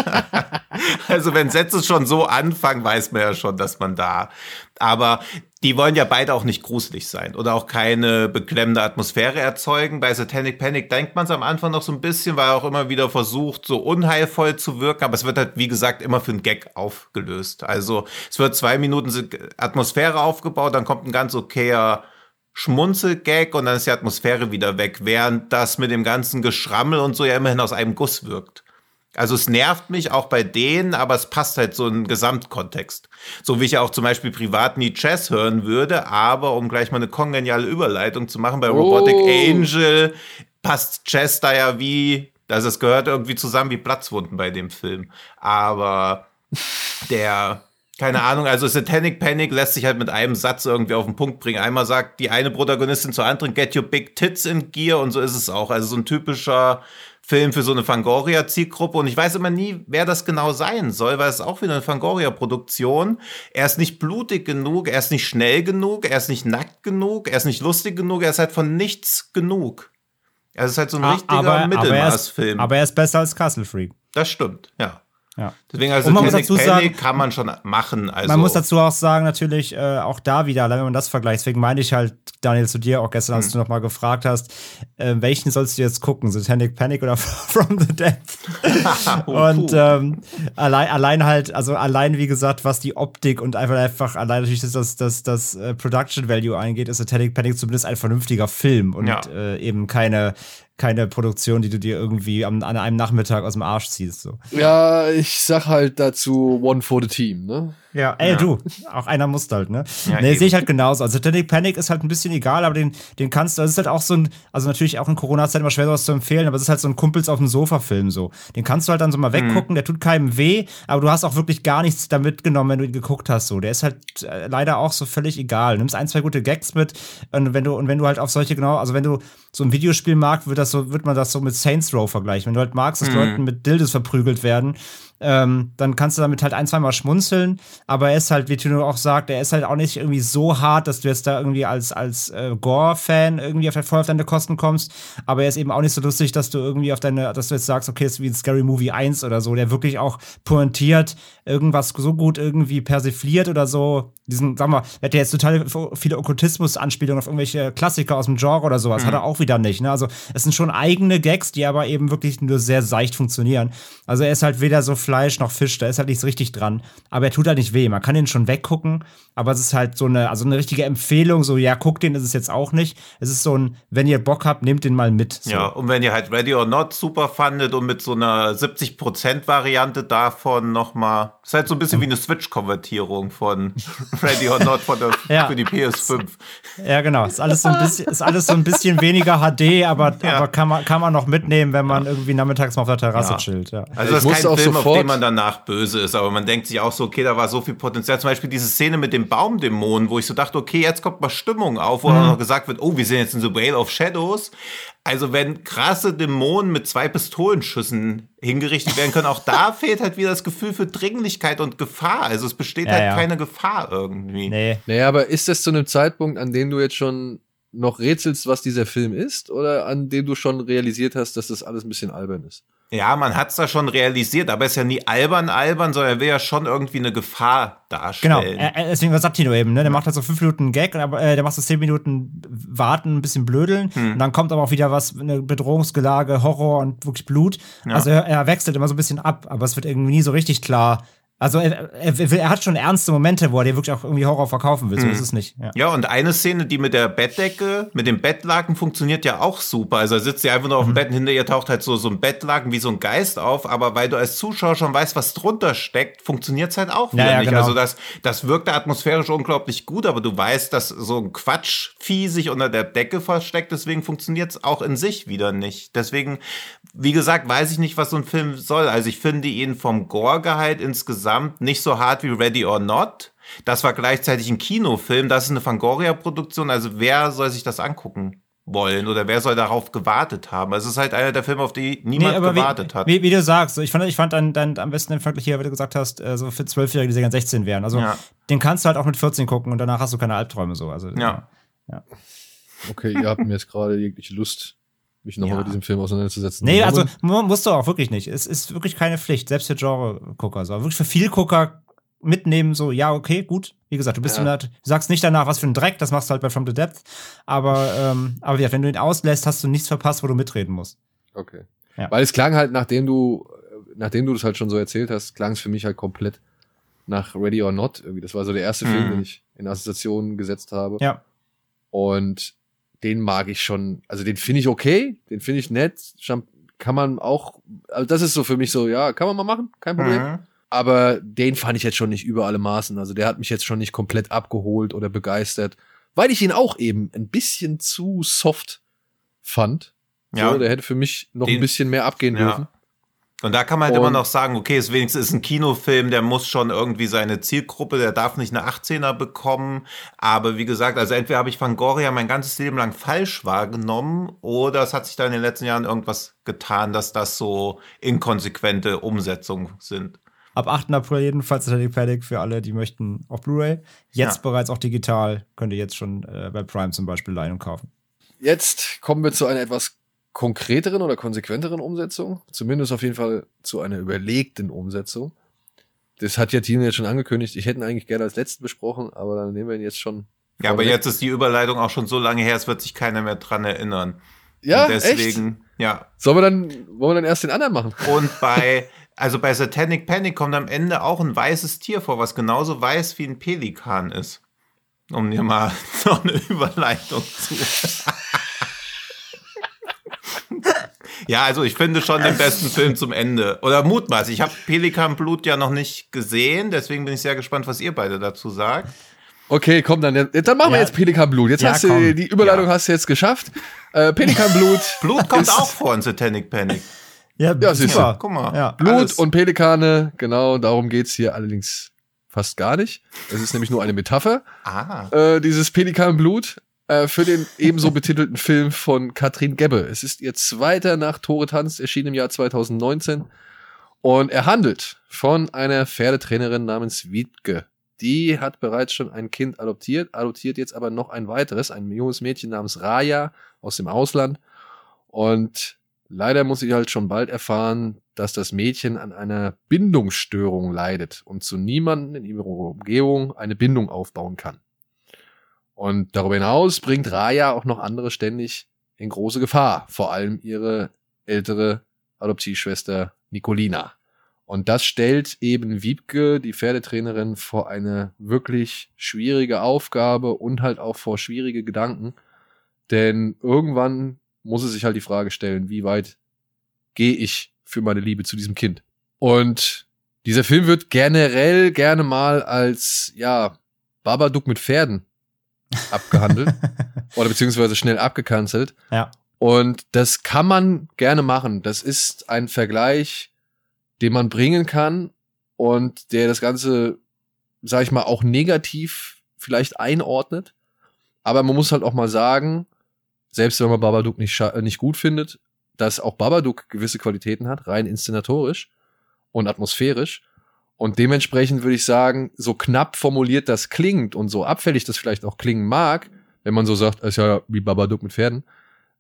also wenn Sätze schon so anfangen, weiß man ja schon, dass man da, aber die wollen ja beide auch nicht gruselig sein oder auch keine beklemmende Atmosphäre erzeugen. Bei Satanic Panic denkt man es am Anfang noch so ein bisschen, weil er auch immer wieder versucht, so unheilvoll zu wirken, aber es wird halt, wie gesagt, immer für einen Gag aufgelöst. Also es wird zwei Minuten Atmosphäre aufgebaut, dann kommt ein ganz okayer Schmunzelgag und dann ist die Atmosphäre wieder weg, während das mit dem ganzen Geschrammel und so ja immerhin aus einem Guss wirkt. Also es nervt mich auch bei denen, aber es passt halt so in den Gesamtkontext. So wie ich ja auch zum Beispiel privat nie Jazz hören würde, aber um gleich mal eine kongeniale Überleitung zu machen, bei Robotic Oh. Angel passt Jazz da ja wie, also es gehört irgendwie zusammen wie Platzwunden bei dem Film. Aber der, keine Ahnung, also Satanic Panic lässt sich halt mit einem Satz irgendwie auf den Punkt bringen. Einmal sagt die eine Protagonistin zur anderen, get your big tits in gear und so ist es auch. Also so ein typischer Film für so eine Fangoria-Zielgruppe und ich weiß immer nie, wer das genau sein soll, weil es ist auch wieder eine Fangoria-Produktion. Er ist nicht blutig genug, er ist nicht schnell genug, er ist nicht nackt genug, er ist nicht lustig genug, er ist halt von nichts genug. Er ist halt so ein richtiger aber, aber, er ist, Mittelmaßfilm. aber er ist besser als Castle Freak. Das stimmt, ja. Ja. Deswegen also Und man muss dazu sagen- Panic kann man schon machen. Also Man muss dazu auch sagen, natürlich, äh, auch da wieder, allein wenn man das vergleicht, deswegen meine ich halt, Daniel, zu dir auch gestern, Hm. als du noch mal gefragt hast, äh, welchen sollst du jetzt gucken? Satanic Panic oder From the Dead? Und ähm, allein, allein halt, also allein wie gesagt, was die Optik und einfach einfach allein natürlich das, das, das, das äh, Production Value eingeht, ist Satanic Panic zumindest ein vernünftiger Film und Ja. äh, eben keine keine Produktion, die du dir irgendwie am, an einem Nachmittag aus dem Arsch ziehst. So. Ja, ich sag halt dazu One for the Team, ne? Ja, ey, Ja. du, auch einer muss halt, ne? Ja, nee, sehe ich halt genauso. Also Satanic Panic ist halt ein bisschen egal, aber den, den kannst du, das ist halt auch so ein, also natürlich auch in Corona-Zeit immer schwer sowas zu empfehlen, aber es ist halt so ein Kumpels auf dem Sofa-Film so. Den kannst du halt dann so mal Mhm. weggucken, der tut keinem weh, aber du hast auch wirklich gar nichts da mitgenommen, wenn du ihn geguckt hast, so. Der ist halt äh, leider auch so völlig egal. Du nimmst ein, zwei gute Gags mit und wenn du, und wenn du halt auf solche, genau, also wenn du so ein Videospiel magst, wird das so, wird man das so mit Saints Row vergleichen. Wenn du halt magst, dass Mhm. Leuten mit Dildes verprügelt werden, ähm, dann kannst du damit halt ein, zweimal schmunzeln, aber er ist halt, wie Tino auch sagt, er ist halt auch nicht irgendwie so hart, dass du jetzt da irgendwie als, als äh, Gore-Fan irgendwie auf, voll auf deine Kosten kommst, aber er ist eben auch nicht so lustig, dass du irgendwie auf deine, dass du jetzt sagst, okay, es ist wie ein Scary Movie 1 oder so, der wirklich auch pointiert, irgendwas so gut irgendwie persifliert oder so, diesen, sag mal, er hat ja jetzt total viele Okkultismus-Anspielungen auf irgendwelche Klassiker aus dem Genre oder sowas, hat er auch wieder nicht, ne, also es sind schon eigene Gags, die aber eben wirklich nur sehr seicht funktionieren, also er ist halt weder so Fleisch noch Fisch, da ist halt nichts richtig dran. Aber er tut halt nicht weh. Man kann ihn schon weggucken, aber es ist halt so eine, also eine richtige Empfehlung, so, ja, guckt den, ist es jetzt auch nicht. Es ist so ein, wenn ihr Bock habt, nehmt den mal mit. So. Ja, und wenn ihr halt Ready or Not super fandet und mit so einer 70%-Variante davon nochmal, ist halt so ein bisschen wie eine Switch-Konvertierung von Ready or Not von der, Ja. für die PS5. Ja, genau. Ist alles so ein bisschen, ist alles so ein bisschen weniger HD, aber, Ja. aber kann man, kann man noch mitnehmen, wenn man irgendwie nachmittags mal auf der Terrasse Ja. chillt, ja. Also Ich das ist kein auch Film, auf den man danach böse ist, aber man denkt sich auch so, okay, da war so viel Potenzial. Zum Beispiel diese Szene mit dem Baumdämonen, wo ich so dachte, okay, jetzt kommt mal Stimmung auf, wo auch noch gesagt wird, oh, wir sind jetzt in The Whale of Shadows. Also wenn krasse Dämonen mit zwei Pistolenschüssen hingerichtet werden können, auch da fehlt halt wieder das Gefühl für Dringlichkeit und Gefahr. Also es besteht Ja, halt ja. keine Gefahr irgendwie. Nee. Naja, aber ist das zu einem Zeitpunkt, an dem du jetzt schon noch rätselst, was dieser Film ist, oder an dem du schon realisiert hast, dass das alles ein bisschen albern ist? Ja, man hat's da schon realisiert, aber es ist ja nie albern albern, sondern er will ja schon irgendwie eine Gefahr Genau, darstellen. er, er- deswegen, was sagt Tino eben, ne? Der macht halt so fünf Minuten Gag, aber äh, der macht so zehn Minuten Warten, ein bisschen blödeln. Und dann kommt aber auch wieder was, eine Bedrohungsgelage, Horror und wirklich Blut. Also er, er wechselt immer so ein bisschen ab, aber es wird irgendwie nie so richtig klar. Also er, er, er hat schon ernste Momente, wo er dir wirklich auch irgendwie Horror verkaufen will. So ist es nicht. Ja. Ja, und eine Szene, die mit der Bettdecke, mit dem Bettlaken funktioniert ja auch super. Also er sitzt ja einfach nur Mhm. auf dem Bett und hinter ihr taucht halt so, so ein Bettlaken wie so ein Geist auf, aber weil du als Zuschauer schon weißt, was drunter steckt, funktioniert's halt auch wieder Ja, ja, nicht. genau. Also das, das wirkt da atmosphärisch unglaublich gut, aber du weißt, dass so ein Quatschvieh sich unter der Decke versteckt, deswegen funktioniert's auch in sich wieder nicht. Deswegen, wie gesagt, weiß ich nicht, was so ein Film soll. Also ich finde ihn vom Gore-Gehalt insgesamt nicht so hart wie Ready or Not. Das war gleichzeitig ein Kinofilm, das ist eine Fangoria-Produktion. Also wer soll sich das angucken wollen oder wer soll darauf gewartet haben? Also es ist halt einer der Filme, auf die niemand gewartet wie, hat. Wie, wie du sagst, ich fand, ich fand dann, dann am besten im Vergleich hier, wie du gesagt hast, äh, so für Zwölfjährige, die sehr gern 16 wären. Also Ja. den kannst du halt auch mit 14 gucken und danach hast du keine Albträume so. Also, Ja. Okay, ihr habt mir jetzt gerade jegliche Lust, mich nochmal Ja. mit diesem Film auseinanderzusetzen. Nee, also mu- musst du auch wirklich nicht. Es ist wirklich keine Pflicht, selbst für Genre-Gucker. So. Wirklich für Vielgucker mitnehmen, so, ja, okay, gut. Wie gesagt, du bist Ja. du sagst nicht danach, was für ein Dreck, das machst du halt bei From the Depth. Aber, ähm, aber ja, wenn du ihn auslässt, hast du nichts verpasst, wo du mitreden musst. Okay. Ja. Weil es klang halt, nachdem du, nachdem du das halt schon so erzählt hast, klang es für mich halt komplett nach Ready or Not. Irgendwie. Das war so der erste Film, Mhm. den ich in Assoziation gesetzt habe. Ja. Und den mag ich schon, also den finde ich okay, den finde ich nett, kann man auch, also das ist so für mich so, ja, kann man mal machen, kein Problem. Mhm. Aber den fand ich jetzt schon nicht über alle Maßen. Also der hat mich jetzt schon nicht komplett abgeholt oder begeistert, weil ich ihn auch eben ein bisschen zu soft fand. Ja. So, der hätte für mich noch Den- ein bisschen mehr abgehen Ja. dürfen. Und da kann man halt Und- immer noch sagen, okay, es wenigstens ist ein Kinofilm, der muss schon irgendwie seine Zielgruppe, der darf nicht eine 18er bekommen. Aber wie gesagt, also entweder habe ich Fangoria mein ganzes Leben lang falsch wahrgenommen oder es hat sich da in den letzten Jahren irgendwas getan, dass das so inkonsequente Umsetzungen sind. Ab 8. April jedenfalls Satanic Panic für alle, die möchten auf Blu-ray. Jetzt Ja. bereits auch digital, könnt ihr jetzt schon äh, bei Prime zum Beispiel leihen und kaufen. Jetzt kommen wir zu einer etwas konkreteren oder konsequenteren Umsetzung. Zumindest auf jeden Fall zu einer überlegten Umsetzung. Das hat ja Tino jetzt schon angekündigt. Ich hätte ihn eigentlich gerne als letzten besprochen, aber dann nehmen wir ihn jetzt schon. Ja, aber jetzt ist die Überleitung auch schon so lange her, es wird sich keiner mehr dran erinnern. Ja, Und echt? deswegen, ja. Sollen wir dann, wollen wir dann erst den anderen machen? Und bei, also bei Satanic Panic kommt am Ende auch ein weißes Tier vor, was genauso weiß wie ein Pelikan ist. Um dir mal noch eine Überleitung zu. ja, also ich finde schon den besten Film zum Ende. Oder mutmaßlich. Ich habe Pelikan Blut ja noch nicht gesehen, deswegen bin ich sehr gespannt, was ihr beide dazu sagt. Okay, komm dann. Dann machen wir Ja. jetzt Pelikanblut. Jetzt Ja, hast du komm. die Überleitung Ja. hast du jetzt geschafft. Äh, Pelikanblut. Blut kommt auch vor in Satanic Panic. Ja, Ja, siehst du. super. Guck mal. Ja. Blut Alles. und Pelikane, genau, darum geht's hier allerdings fast gar nicht. Es ist nämlich nur eine Metapher. Ah. äh, dieses Pelikanblut äh, für den ebenso betitelten Film von Katrin Gebbe. Es ist ihr zweiter nach Tore Tanz, erschien im Jahr 2019. Und er handelt von einer Pferdetrainerin namens Wiebke. Die hat bereits schon ein Kind adoptiert, adoptiert jetzt aber noch ein weiteres, ein junges Mädchen namens Raya aus dem Ausland. Und leider muss ich halt schon bald erfahren, dass das Mädchen an einer Bindungsstörung leidet und zu niemandem in ihrer Umgebung eine Bindung aufbauen kann. Und darüber hinaus bringt Raya auch noch andere ständig in große Gefahr, vor allem ihre ältere Adoptivschwester Nicolina. Und das stellt eben Wiebke, die Pferdetrainerin, vor eine wirklich schwierige Aufgabe und halt auch vor schwierige Gedanken. Denn irgendwann muss sie sich halt die Frage stellen, wie weit gehe ich für meine Liebe zu diesem Kind? Und dieser Film wird generell gerne mal als, ja, Babadook mit Pferden abgehandelt oder beziehungsweise schnell abgekanzelt. Ja. Und das kann man gerne machen. Das ist ein Vergleich, den man bringen kann und der das Ganze, sag ich mal, auch negativ vielleicht einordnet. Aber man muss halt auch mal sagen, selbst wenn man Babadook nicht, nicht gut findet, dass auch Babadook gewisse Qualitäten hat, rein inszenatorisch und atmosphärisch. Und dementsprechend würde ich sagen, so knapp formuliert das klingt und so abfällig das vielleicht auch klingen mag, wenn man so sagt, ist ja wie Babadook mit Pferden,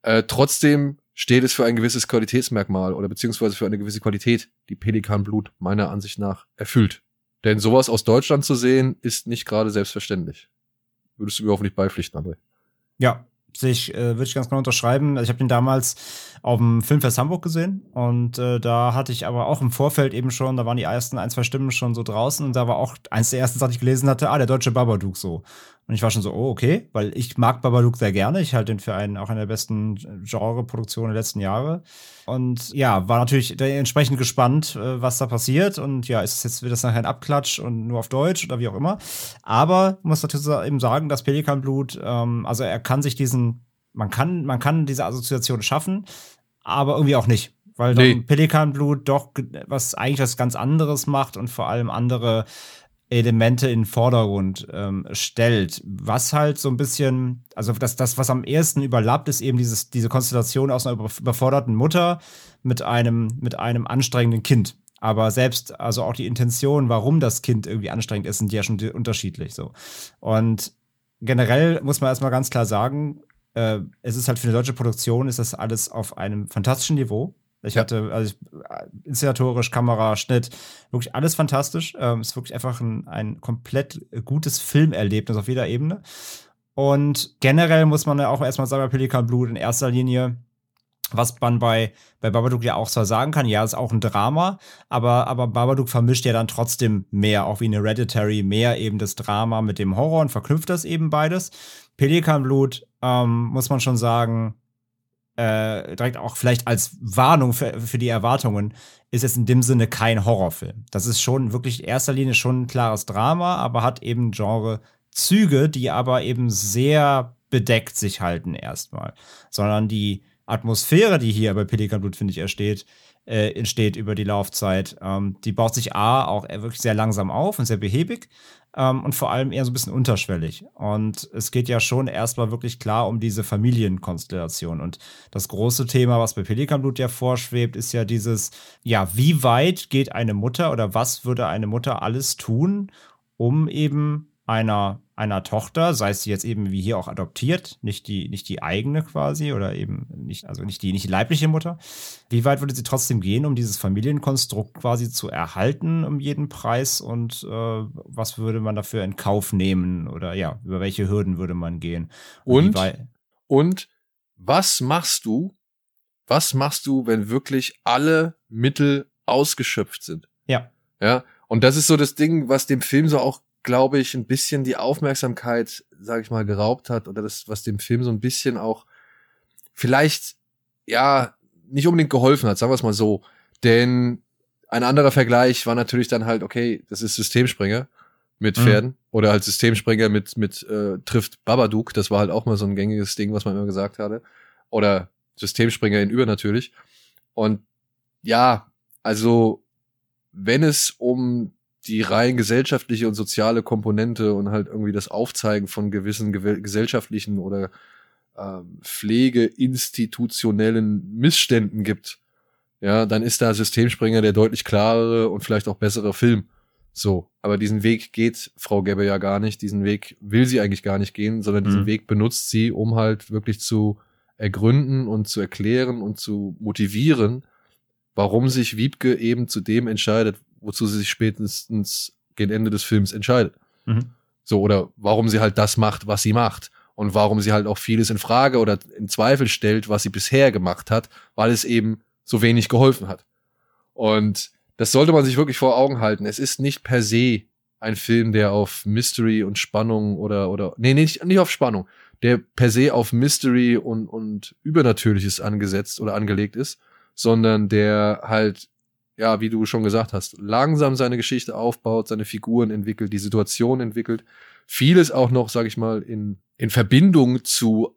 äh, trotzdem steht es für ein gewisses Qualitätsmerkmal oder beziehungsweise für eine gewisse Qualität, die Pelikanblut meiner Ansicht nach erfüllt. Denn sowas aus Deutschland zu sehen, ist nicht gerade selbstverständlich. Würdest du mir hoffentlich beipflichten, André? Ja, sehe ich, äh, würde ich ganz genau unterschreiben. Also ich habe den damals auf dem Filmfest Hamburg gesehen und äh, da hatte ich aber auch im Vorfeld eben schon, da waren die ersten ein, zwei Stimmen schon so draußen und da war auch eins der ersten die ich gelesen hatte, ah, der deutsche Babadook so. Und ich war schon so, oh, okay, weil ich mag Babadook sehr gerne. Ich halte den für einen, auch eine der besten Genre-Produktionen der letzten Jahre. Und ja, war natürlich entsprechend gespannt, äh, was da passiert. Und ja, ist es jetzt, wird das nachher ein Abklatsch und nur auf Deutsch oder wie auch immer. Aber muss natürlich eben sagen, dass Pelikanblut, ähm, also er kann sich diesen, man kann, man kann diese Assoziation schaffen, aber irgendwie auch nicht. Weil dann Nee. Pelikanblut doch was eigentlich was ganz anderes macht und vor allem andere Elemente in den Vordergrund ähm, stellt. Was halt so ein bisschen, also das, das, was am ehesten überlappt, ist eben dieses, diese Konstellation aus einer über- überforderten Mutter mit einem, mit einem anstrengenden Kind. Aber selbst, also auch die Intention, warum das Kind irgendwie anstrengend ist, sind ja schon unterschiedlich so. Und generell muss man erstmal ganz klar sagen, äh, es ist halt für eine deutsche Produktion, ist das alles auf einem fantastischen Niveau. Ich Ja. hatte, also ich, äh, inszenatorisch, Kamera, Schnitt, wirklich alles fantastisch. Ähm, ist wirklich einfach ein, ein komplett gutes Filmerlebnis auf jeder Ebene. Und generell muss man ja auch erstmal sagen, bei Pelikan Blut in erster Linie, was man bei, bei Babadook ja auch zwar sagen kann, ja, ist auch ein Drama, aber, aber Babadook vermischt ja dann trotzdem mehr, auch wie eine Hereditary, mehr eben das Drama mit dem Horror und verknüpft das eben beides. Pelikanblut, ähm, muss man schon sagen, äh, direkt auch vielleicht als Warnung für, für die Erwartungen, ist es in dem Sinne kein Horrorfilm. Das ist schon wirklich in erster Linie schon ein klares Drama, aber hat eben Genre-Züge, die aber eben sehr bedeckt sich halten erstmal. Sondern die Atmosphäre, die hier bei Pelikanblut, finde ich, ersteht, äh, entsteht über die Laufzeit, ähm, die baut sich A auch wirklich sehr langsam auf und sehr behäbig ähm, und vor allem eher so ein bisschen unterschwellig. Und es geht ja schon erstmal wirklich klar um diese Familienkonstellation. Und das große Thema, was bei Pelikanblut ja vorschwebt, ist ja dieses, ja, wie weit geht eine Mutter oder was würde eine Mutter alles tun, um eben einer, einer Tochter, sei sie jetzt eben wie hier auch adoptiert, nicht die, nicht die eigene quasi oder eben nicht, also nicht die, nicht die leibliche Mutter. Wie weit würde sie trotzdem gehen, um dieses Familienkonstrukt quasi zu erhalten um jeden Preis und äh, was würde man dafür in Kauf nehmen oder ja, über welche Hürden würde man gehen? Und, und was machst du, was machst du, wenn wirklich alle Mittel ausgeschöpft sind? Ja. Ja. Und das ist so das Ding, was dem Film so auch glaube ich, ein bisschen die Aufmerksamkeit, sage ich mal, geraubt hat oder das, was dem Film so ein bisschen auch vielleicht, ja, nicht unbedingt geholfen hat, sagen wir es mal so. Denn ein anderer Vergleich war natürlich dann halt, okay, das ist Systemspringer mit mhm. Pferden mhm. oder halt Systemspringer mit, mit äh, trifft Babadook, das war halt auch mal so ein gängiges Ding, was man immer gesagt hatte. Oder Systemspringer in übernatürlich. Und ja, also wenn es um die rein gesellschaftliche und soziale Komponente und halt irgendwie das Aufzeigen von gewissen gesellschaftlichen oder äh, pflegeinstitutionellen Missständen gibt, ja, dann ist da Systemspringer der deutlich klarere und vielleicht auch bessere Film. So, aber diesen Weg geht Frau Gebbe ja gar nicht, diesen Weg will sie eigentlich gar nicht gehen, sondern diesen mhm. Weg benutzt sie, um halt wirklich zu ergründen und zu erklären und zu motivieren, warum sich Wiebke eben zu dem entscheidet, wozu sie sich spätestens gegen Ende des Films entscheidet. Mhm. So, oder warum sie halt das macht, was sie macht. Und warum sie halt auch vieles in Frage oder in Zweifel stellt, was sie bisher gemacht hat, weil es eben so wenig geholfen hat. Und das sollte man sich wirklich vor Augen halten. Es ist nicht per se ein Film, der auf Mystery und Spannung oder, oder, nee, nicht, nicht auf Spannung, der per se auf Mystery und, und Übernatürliches angesetzt oder angelegt ist, sondern der halt ja, wie du schon gesagt hast, langsam seine Geschichte aufbaut, seine Figuren entwickelt, die Situation entwickelt. Vieles auch noch, sag ich mal, in, in Verbindung zu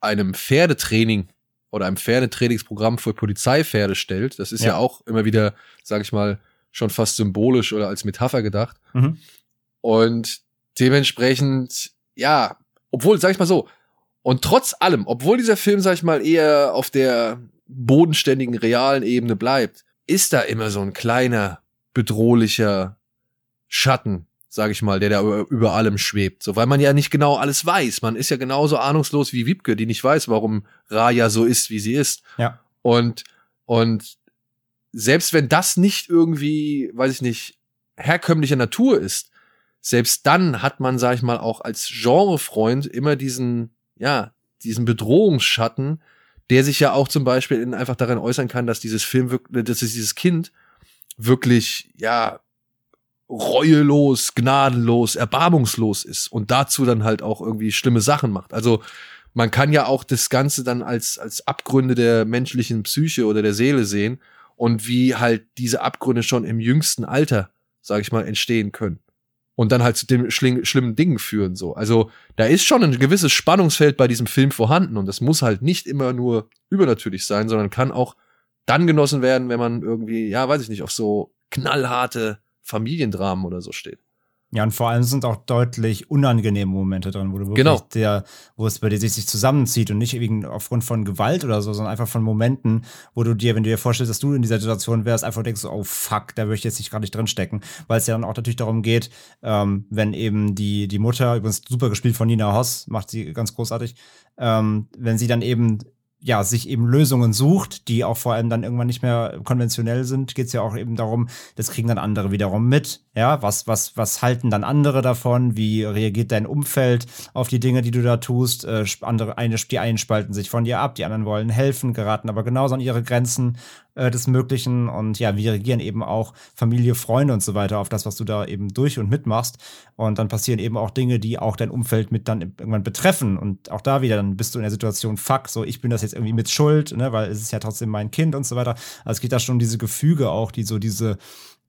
einem Pferdetraining oder einem Pferdetrainingsprogramm für Polizeipferde stellt. Das ist ja, ja auch immer wieder, sag ich mal, schon fast symbolisch oder als Metapher gedacht. Mhm. Und dementsprechend, ja, obwohl, sag ich mal so, und trotz allem, obwohl dieser Film, sag ich mal, eher auf der bodenständigen, realen Ebene bleibt, ist da immer so ein kleiner, bedrohlicher Schatten, sag ich mal, der da über, allem schwebt. So, weil man ja nicht genau alles weiß. Man ist ja genauso ahnungslos wie Wiebke, die nicht weiß, warum Raya so ist, wie sie ist. Ja. Und, und selbst wenn das nicht irgendwie, weiß ich nicht, herkömmlicher Natur ist, selbst dann hat man, sag ich mal, auch als Genrefreund immer diesen, ja, diesen Bedrohungsschatten, der sich ja auch zum Beispiel in, einfach darin äußern kann, dass dieses Film wirklich, dass dieses Kind wirklich, ja, reuelos, gnadenlos, erbarmungslos ist und dazu dann halt auch irgendwie schlimme Sachen macht. Also man kann ja auch das Ganze dann als, als Abgründe der menschlichen Psyche oder der Seele sehen und wie halt diese Abgründe schon im jüngsten Alter, sag ich mal, entstehen können und dann halt zu dem schlimmen Dingen führen so. Also da ist schon ein gewisses Spannungsfeld bei diesem Film vorhanden und das muss halt nicht immer nur übernatürlich sein, sondern kann auch dann genossen werden, wenn man irgendwie, ja, weiß ich nicht, auf so knallharte Familiendramen oder so steht. Ja, und vor allem sind auch deutlich unangenehme Momente drin, wo du wirklich genau. der, wo es bei dir sich, zusammenzieht und nicht wegen aufgrund von Gewalt oder so, sondern einfach von Momenten, wo du dir, wenn du dir vorstellst, dass du in dieser Situation wärst, einfach denkst, oh fuck, da würde ich jetzt nicht gerade nicht drinstecken. Weil es ja dann auch natürlich darum geht, ähm, wenn eben die, die Mutter, übrigens super gespielt von Nina Hoss, macht sie ganz großartig, ähm, wenn sie dann eben ja, sich eben Lösungen sucht, die auch vor allem dann irgendwann nicht mehr konventionell sind, geht es ja auch eben darum, das kriegen dann andere wiederum mit. Ja, was, was, was halten dann andere davon? Wie reagiert dein Umfeld auf die Dinge, die du da tust? Äh, andere, eine, die einen spalten sich von dir ab, die anderen wollen helfen, geraten aber genauso an ihre Grenzen äh, des Möglichen und ja, wie reagieren eben auch Familie, Freunde und so weiter auf das, was du da eben durch und mitmachst. Und dann passieren eben auch Dinge, die auch dein Umfeld mit dann irgendwann betreffen. Und auch da wieder, dann bist du in der Situation, fuck, so ich bin das jetzt irgendwie mit Schuld, ne, weil es ist ja trotzdem mein Kind und so weiter. Also es geht da schon um diese Gefüge auch, die so diese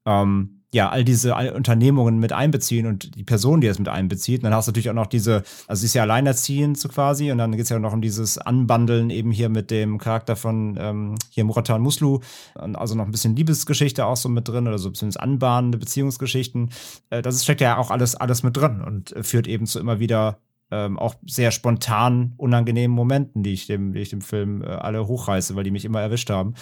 ähm, ja, all diese Unternehmungen mit einbeziehen und die Person, die das mit einbezieht. Und dann hast du natürlich auch noch diese, also sie ist ja alleinerziehend so quasi und dann geht es ja noch um dieses Anbandeln eben hier mit dem Charakter von ähm, hier Muratan Muslu. Also noch ein bisschen Liebesgeschichte auch so mit drin oder so bisschen anbahnende Beziehungsgeschichten. Äh, das steckt ja auch alles, alles mit drin und führt eben zu immer wieder ähm, auch sehr spontan unangenehmen Momenten, die ich dem, die ich dem Film äh, alle hochreiße, weil die mich immer erwischt haben.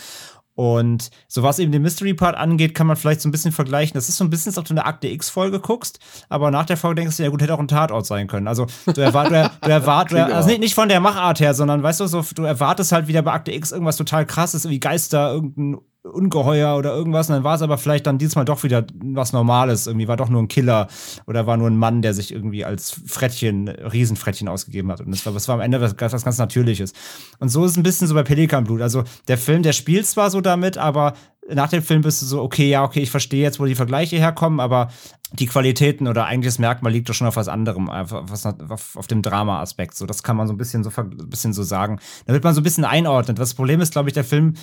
Und so was eben den Mystery-Part angeht, kann man vielleicht so ein bisschen vergleichen. Das ist so ein bisschen, als ob du eine Akte X-Folge guckst, aber nach der Folge denkst du, ja gut, hätte auch ein Tatort sein können. Also du erwartest, du, erwartest, also nicht, nicht von der Machart her, sondern weißt du, so, du erwartest halt wieder bei Akte X irgendwas total krasses, wie Geister, irgendein Ungeheuer oder irgendwas. Und dann war es aber vielleicht dann diesmal doch wieder was Normales. Irgendwie war doch nur ein Killer oder war nur ein Mann, der sich irgendwie als Frettchen, Riesenfrettchen ausgegeben hat. Und das war, das war am Ende was, was ganz Natürliches. Und so ist es ein bisschen so bei Pelikanblut. Also der Film, der spielt zwar so damit, aber nach dem Film bist du so, okay, ja, okay, ich verstehe jetzt, wo die Vergleiche herkommen, aber die Qualitäten oder eigentlich das Merkmal liegt doch schon auf was anderem, auf, auf, auf dem Drama-Aspekt. So, das kann man so ein bisschen so, ein bisschen so sagen. Damit man so ein bisschen einordnet. Das Problem ist, glaube ich, der Film,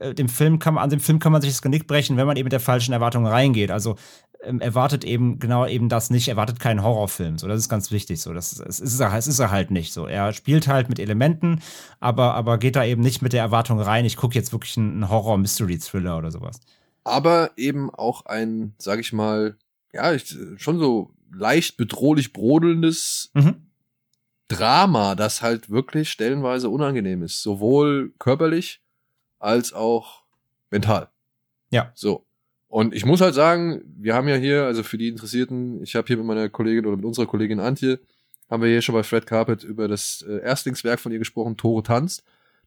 äh, dem Film kann an dem Film kann man sich das Genick brechen, wenn man eben mit der falschen Erwartung reingeht. Also ähm, erwartet eben genau eben das nicht, erwartet keinen Horrorfilm. So, das ist ganz wichtig. So, das, das ist er, es ist er halt nicht. So, er spielt halt mit Elementen, aber, aber geht da eben nicht mit der Erwartung rein. Ich gucke jetzt wirklich einen Horror-Mystery-Thriller oder sowas. Aber eben auch ein, sag ich mal, ja, ich, schon so leicht bedrohlich brodelndes mhm. Drama, das halt wirklich stellenweise unangenehm ist. Sowohl körperlich als auch mental. Ja. So. Und ich muss halt sagen, wir haben ja hier, also für die Interessierten, ich habe hier mit meiner Kollegin oder mit unserer Kollegin Antje, haben wir hier schon bei Fred Carpet über das äh, Erstlingswerk von ihr gesprochen, Tore tanzt.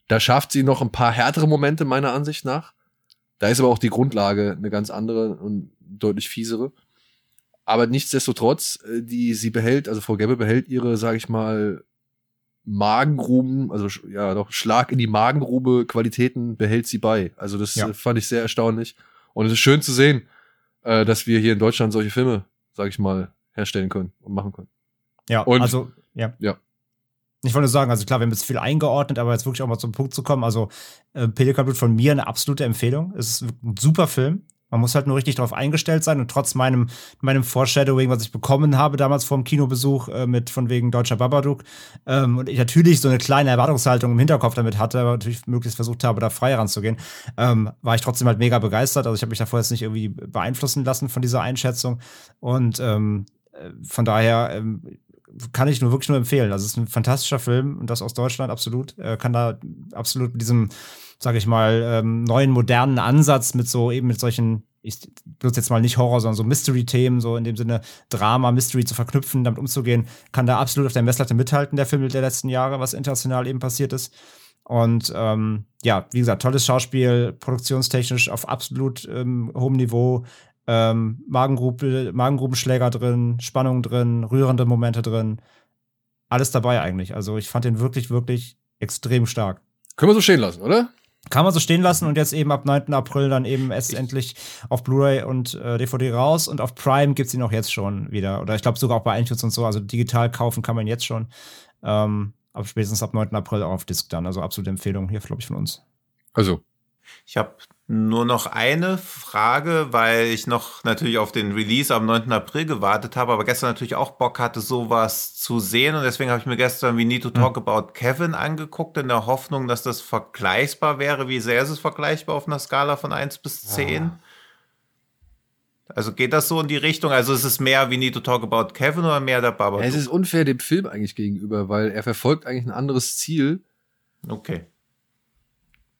Da schafft sie noch ein paar härtere Momente meiner Ansicht nach. Da ist aber auch die Grundlage eine ganz andere und deutlich fiesere. Aber nichtsdestotrotz, äh, die sie behält, also Frau Gebbe behält ihre, sag ich mal, Magengruben, also ja doch Schlag in die Magengrube Qualitäten behält sie bei. Also das ja. fand ich sehr erstaunlich. Und es ist schön zu sehen, äh, dass wir hier in Deutschland solche Filme, sag ich mal, herstellen können und machen können. Ja, und, also, ja. Ja. Ich wollte sagen, also klar, wir haben jetzt viel eingeordnet, aber jetzt wirklich auch mal zum Punkt zu kommen. Also, äh, Pelikan Blut von mir eine absolute Empfehlung. Es ist ein super Film. Man muss halt nur richtig darauf eingestellt sein und trotz meinem, meinem Foreshadowing, was ich bekommen habe damals vor dem Kinobesuch äh, mit von wegen deutscher Babadook ähm, und ich natürlich so eine kleine Erwartungshaltung im Hinterkopf damit hatte, aber natürlich möglichst versucht habe, da frei ranzugehen, ähm, war ich trotzdem halt mega begeistert. Also ich habe mich davor jetzt nicht irgendwie beeinflussen lassen von dieser Einschätzung und ähm, äh, von daher ähm, kann ich nur wirklich nur empfehlen. Also es ist ein fantastischer Film und das aus Deutschland absolut. Äh, kann da absolut mit diesem sage ich mal, ähm, neuen modernen Ansatz mit so eben mit solchen, ich benutze jetzt mal nicht Horror, sondern so Mystery-Themen, so in dem Sinne Drama, Mystery zu verknüpfen, damit umzugehen, kann da absolut auf der Messlatte mithalten, der Film der letzten Jahre, was international eben passiert ist. Und ähm, ja, wie gesagt, tolles Schauspiel, produktionstechnisch auf absolut ähm, hohem Niveau. Ähm, Magengrube, Magengrubenschläger drin, Spannung drin, rührende Momente drin. Alles dabei eigentlich. Also ich fand den wirklich, wirklich extrem stark. Können wir so stehen lassen, oder? Kann man so stehen lassen und jetzt eben ab 9. April dann eben erst endlich auf Blu-ray und äh, DVD raus und auf Prime gibt es ihn auch jetzt schon wieder. Oder ich glaube sogar auch bei iTunes und so. Also digital kaufen kann man jetzt schon. Ähm, aber spätestens ab 9. April auch auf Disc dann. Also absolute Empfehlung hier, glaube ich, von uns. Also. Ich habe nur noch eine Frage, weil ich noch natürlich auf den Release am 9. April gewartet habe, aber gestern natürlich auch Bock hatte, sowas zu sehen. Und deswegen habe ich mir gestern We Need to Talk mhm. About Kevin angeguckt, in der Hoffnung, dass das vergleichbar wäre. Wie sehr ist es vergleichbar auf einer Skala von 1 bis 10? Ja. Also geht das so in die Richtung? Also ist es mehr We Need to Talk About Kevin oder mehr der Baba? Ja, es ist unfair dem Film eigentlich gegenüber, weil er verfolgt eigentlich ein anderes Ziel. Okay.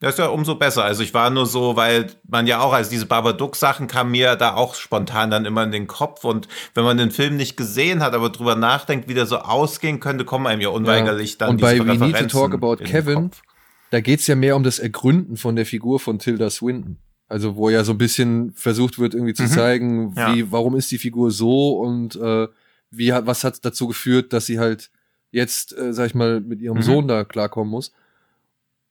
Das ist ja umso besser. Also ich war nur so, weil man ja auch, also diese Babadook-Sachen kam mir da auch spontan dann immer in den Kopf. Und wenn man den Film nicht gesehen hat, aber drüber nachdenkt, wie der so ausgehen könnte, kommen einem ja unweigerlich ja. dann Und bei We Need to Talk About Kevin, da geht's ja mehr um das Ergründen von der Figur von Tilda Swinton. Also wo ja so ein bisschen versucht wird, irgendwie zu mhm. zeigen, wie, ja. warum ist die Figur so und äh, wie was hat dazu geführt, dass sie halt jetzt, äh, sag ich mal, mit ihrem mhm. Sohn da klarkommen muss.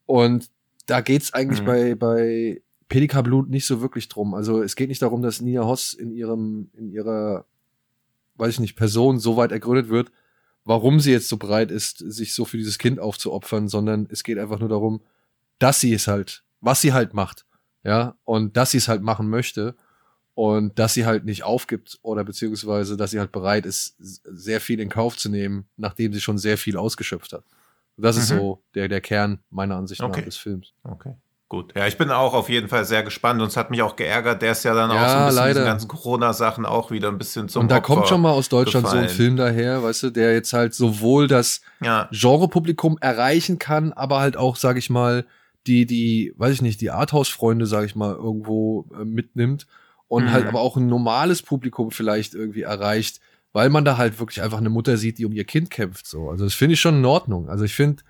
Und da geht's eigentlich mhm. bei, bei Pelika Blut nicht so wirklich drum. Also es geht nicht darum, dass Nina Hoss in ihrem, in ihrer, weiß ich nicht, Person so weit ergründet wird, warum sie jetzt so bereit ist, sich so für dieses Kind aufzuopfern, sondern es geht einfach nur darum, dass sie es halt, was sie halt macht, ja, und dass sie es halt machen möchte. Und dass sie halt nicht aufgibt oder beziehungsweise, dass sie halt bereit ist, sehr viel in Kauf zu nehmen, nachdem sie schon sehr viel ausgeschöpft hat. Das ist Mhm. so der, der Kern meiner Ansicht nach Okay. des Films. Okay. Gut. Ja, ich bin auch auf jeden Fall sehr gespannt und es hat mich auch geärgert, der ist ja dann auch Ja, so ein bisschen leider. diesen ganzen Corona-Sachen auch wieder ein bisschen zum Und da Opfer kommt schon mal aus Deutschland so ein gefallen. Film daher, weißt du, der jetzt halt sowohl das Ja, Genrepublikum erreichen kann, aber halt auch, sag ich mal, die, die, weiß ich nicht, die Arthouse-Freunde, sag ich mal, irgendwo äh, mitnimmt und Mhm. halt aber auch ein normales Publikum vielleicht irgendwie erreicht, weil man da halt wirklich einfach eine Mutter sieht, die um ihr Kind kämpft. So, also das finde ich schon in Ordnung. Also ich finde,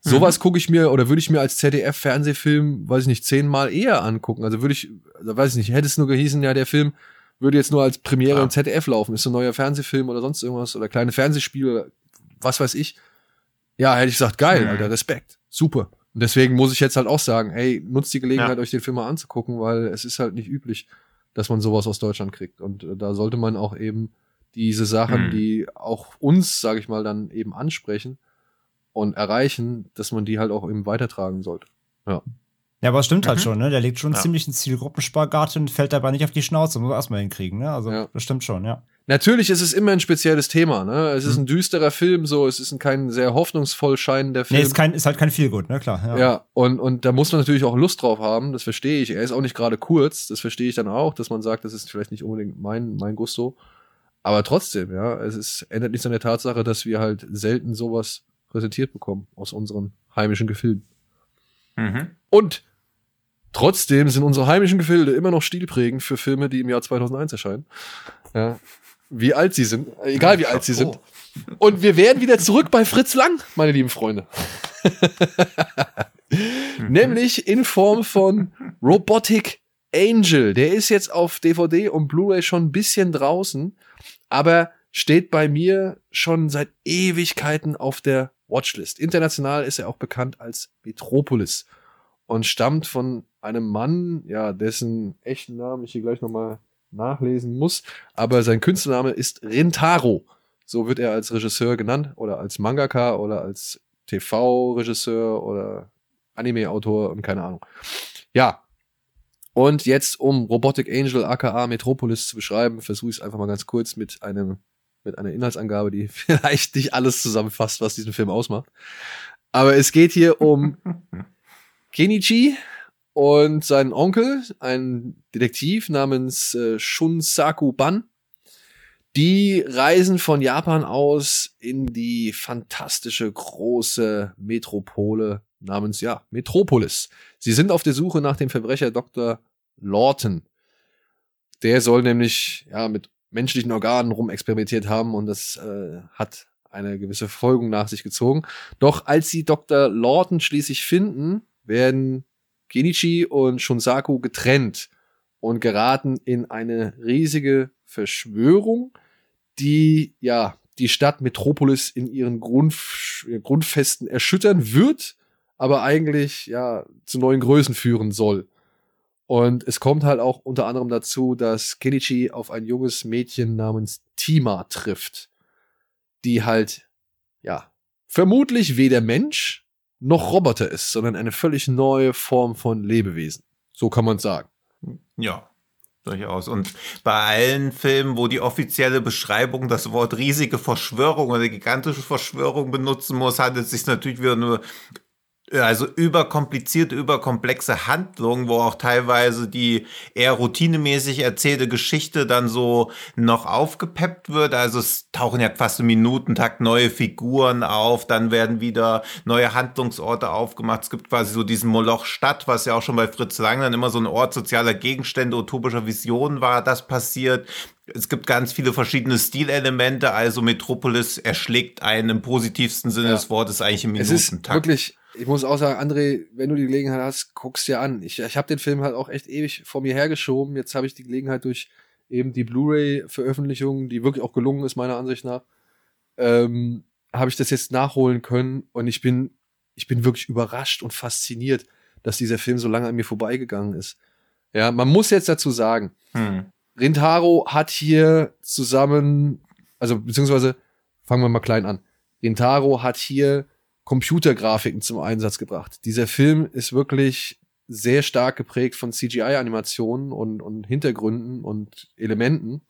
sowas gucke ich mir oder würde ich mir als ZDF-Fernsehfilm, weiß ich nicht, zehnmal eher angucken. Also würde ich, also weiß ich nicht, hätte es nur gehießen, ja, der Film würde jetzt nur als Premiere Ja. im ZDF laufen, ist so ein neuer Fernsehfilm oder sonst irgendwas oder kleine Fernsehspiele oder was weiß ich. Ja, hätte ich gesagt, geil, Mhm. Alter, Respekt. Super. Und deswegen muss ich jetzt halt auch sagen, hey, nutzt die Gelegenheit, Ja. euch den Film mal anzugucken, weil es ist halt nicht üblich, dass man sowas aus Deutschland kriegt. Und äh, da sollte man auch eben diese Sachen, Mhm. die auch uns, sage ich mal, dann eben ansprechen und erreichen, dass man die halt auch eben weitertragen sollte. Ja, aber es stimmt halt Mhm. schon, ne? Der legt schon Ja. ziemlich einen Zielgruppenspagat und fällt dabei nicht auf die Schnauze. Muss man erstmal hinkriegen, ne? Also, Ja. das stimmt schon, ja. Natürlich ist es immer ein spezielles Thema, ne? Es ist Mhm. ein düsterer Film, so, es ist ein kein sehr hoffnungsvoll scheinender Film. Nee, ist, kein, ist halt kein Feelgood, ne? Klar. Ja. Ja, und, und da muss man natürlich auch Lust drauf haben, das verstehe ich. Er ist auch nicht gerade kurz, das verstehe ich dann auch, dass man sagt, das ist vielleicht nicht unbedingt mein, mein Gusto. Aber trotzdem, ja, es ist, ändert nichts an der Tatsache, dass wir halt selten sowas präsentiert bekommen aus unseren heimischen Gefilden. mhm. Und trotzdem sind unsere heimischen Gefilde immer noch stilprägend für Filme, die im Jahr 2001 erscheinen. Ja. Wie alt sie sind, egal wie alt sie sind. Chapeau. Und wir werden wieder zurück bei Fritz Lang, meine lieben Freunde. Nämlich in Form von Robotic Angel. Der ist jetzt auf DVD und Blu-ray schon ein bisschen draußen, aber steht bei mir schon seit Ewigkeiten auf der Watchlist. International ist er auch bekannt als Metropolis und stammt von einem Mann, ja, dessen echten Namen ich hier gleich nochmal nachlesen muss, aber sein Künstlername ist Rintaro. So wird er als Regisseur genannt oder als Mangaka oder als TV-Regisseur oder Anime-Autor und keine Ahnung. Ja. Und jetzt, um Robotic Angel aka Metropolis zu beschreiben, versuche ich es einfach mal ganz kurz mit einem mit einer Inhaltsangabe, die vielleicht nicht alles zusammenfasst, was diesen Film ausmacht. Aber es geht hier um Kenichi und seinen Onkel, ein Detektiv namens äh, Shunsaku Ban. Die reisen von Japan aus in die fantastische große Metropole namens ja Metropolis. Sie sind auf der Suche nach dem Verbrecher Dr. Lawton. Der soll nämlich ja mit menschlichen Organen rumexperimentiert haben und das äh, hat eine gewisse Folgung nach sich gezogen. Doch als sie Dr. Lawton schließlich finden, werden Genichi und Shunsaku getrennt und geraten in eine riesige Verschwörung, die ja die Stadt Metropolis in ihren Grundf Grundfesten erschüttern wird, aber eigentlich ja zu neuen Größen führen soll. Und es kommt halt auch unter anderem dazu, dass Kenichi auf ein junges Mädchen namens Tima trifft, die halt ja vermutlich weder Mensch noch Roboter ist, sondern eine völlig neue Form von Lebewesen. So kann man sagen. Ja, durchaus. Und bei allen Filmen, wo die offizielle Beschreibung das Wort riesige Verschwörung oder gigantische Verschwörung benutzen muss, handelt es sich natürlich wieder nur also überkomplizierte, überkomplexe Handlungen, wo auch teilweise die eher routinemäßig erzählte Geschichte dann so noch aufgepeppt wird. Also es tauchen ja fast im Minutentakt neue Figuren auf, dann werden wieder neue Handlungsorte aufgemacht. Es gibt quasi so diesen Moloch Stadt, was ja auch schon bei Fritz Lang dann immer so ein Ort sozialer Gegenstände, utopischer Visionen war, das passiert. Es gibt ganz viele verschiedene Stilelemente, also Metropolis erschlägt einen im positivsten Sinne Ja. des Wortes eigentlich im Es ist Minutentakt. wirklich, ich muss auch sagen, André, wenn du die Gelegenheit hast, guck's dir an. Ich, ich habe den Film halt auch echt ewig vor mir hergeschoben. Jetzt habe ich die Gelegenheit durch eben die Blu-ray-Veröffentlichung, die wirklich auch gelungen ist, meiner Ansicht nach, ähm, habe ich das jetzt nachholen können und ich bin, ich bin wirklich überrascht und fasziniert, dass dieser Film so lange an mir vorbeigegangen ist. Ja, man muss jetzt dazu sagen, Hm. Rintaro hat hier zusammen, also beziehungsweise fangen wir mal klein an. Rintaro hat hier Computergrafiken zum Einsatz gebracht. Dieser Film ist wirklich sehr stark geprägt von CGI-Animationen und, und Hintergründen und Elementen,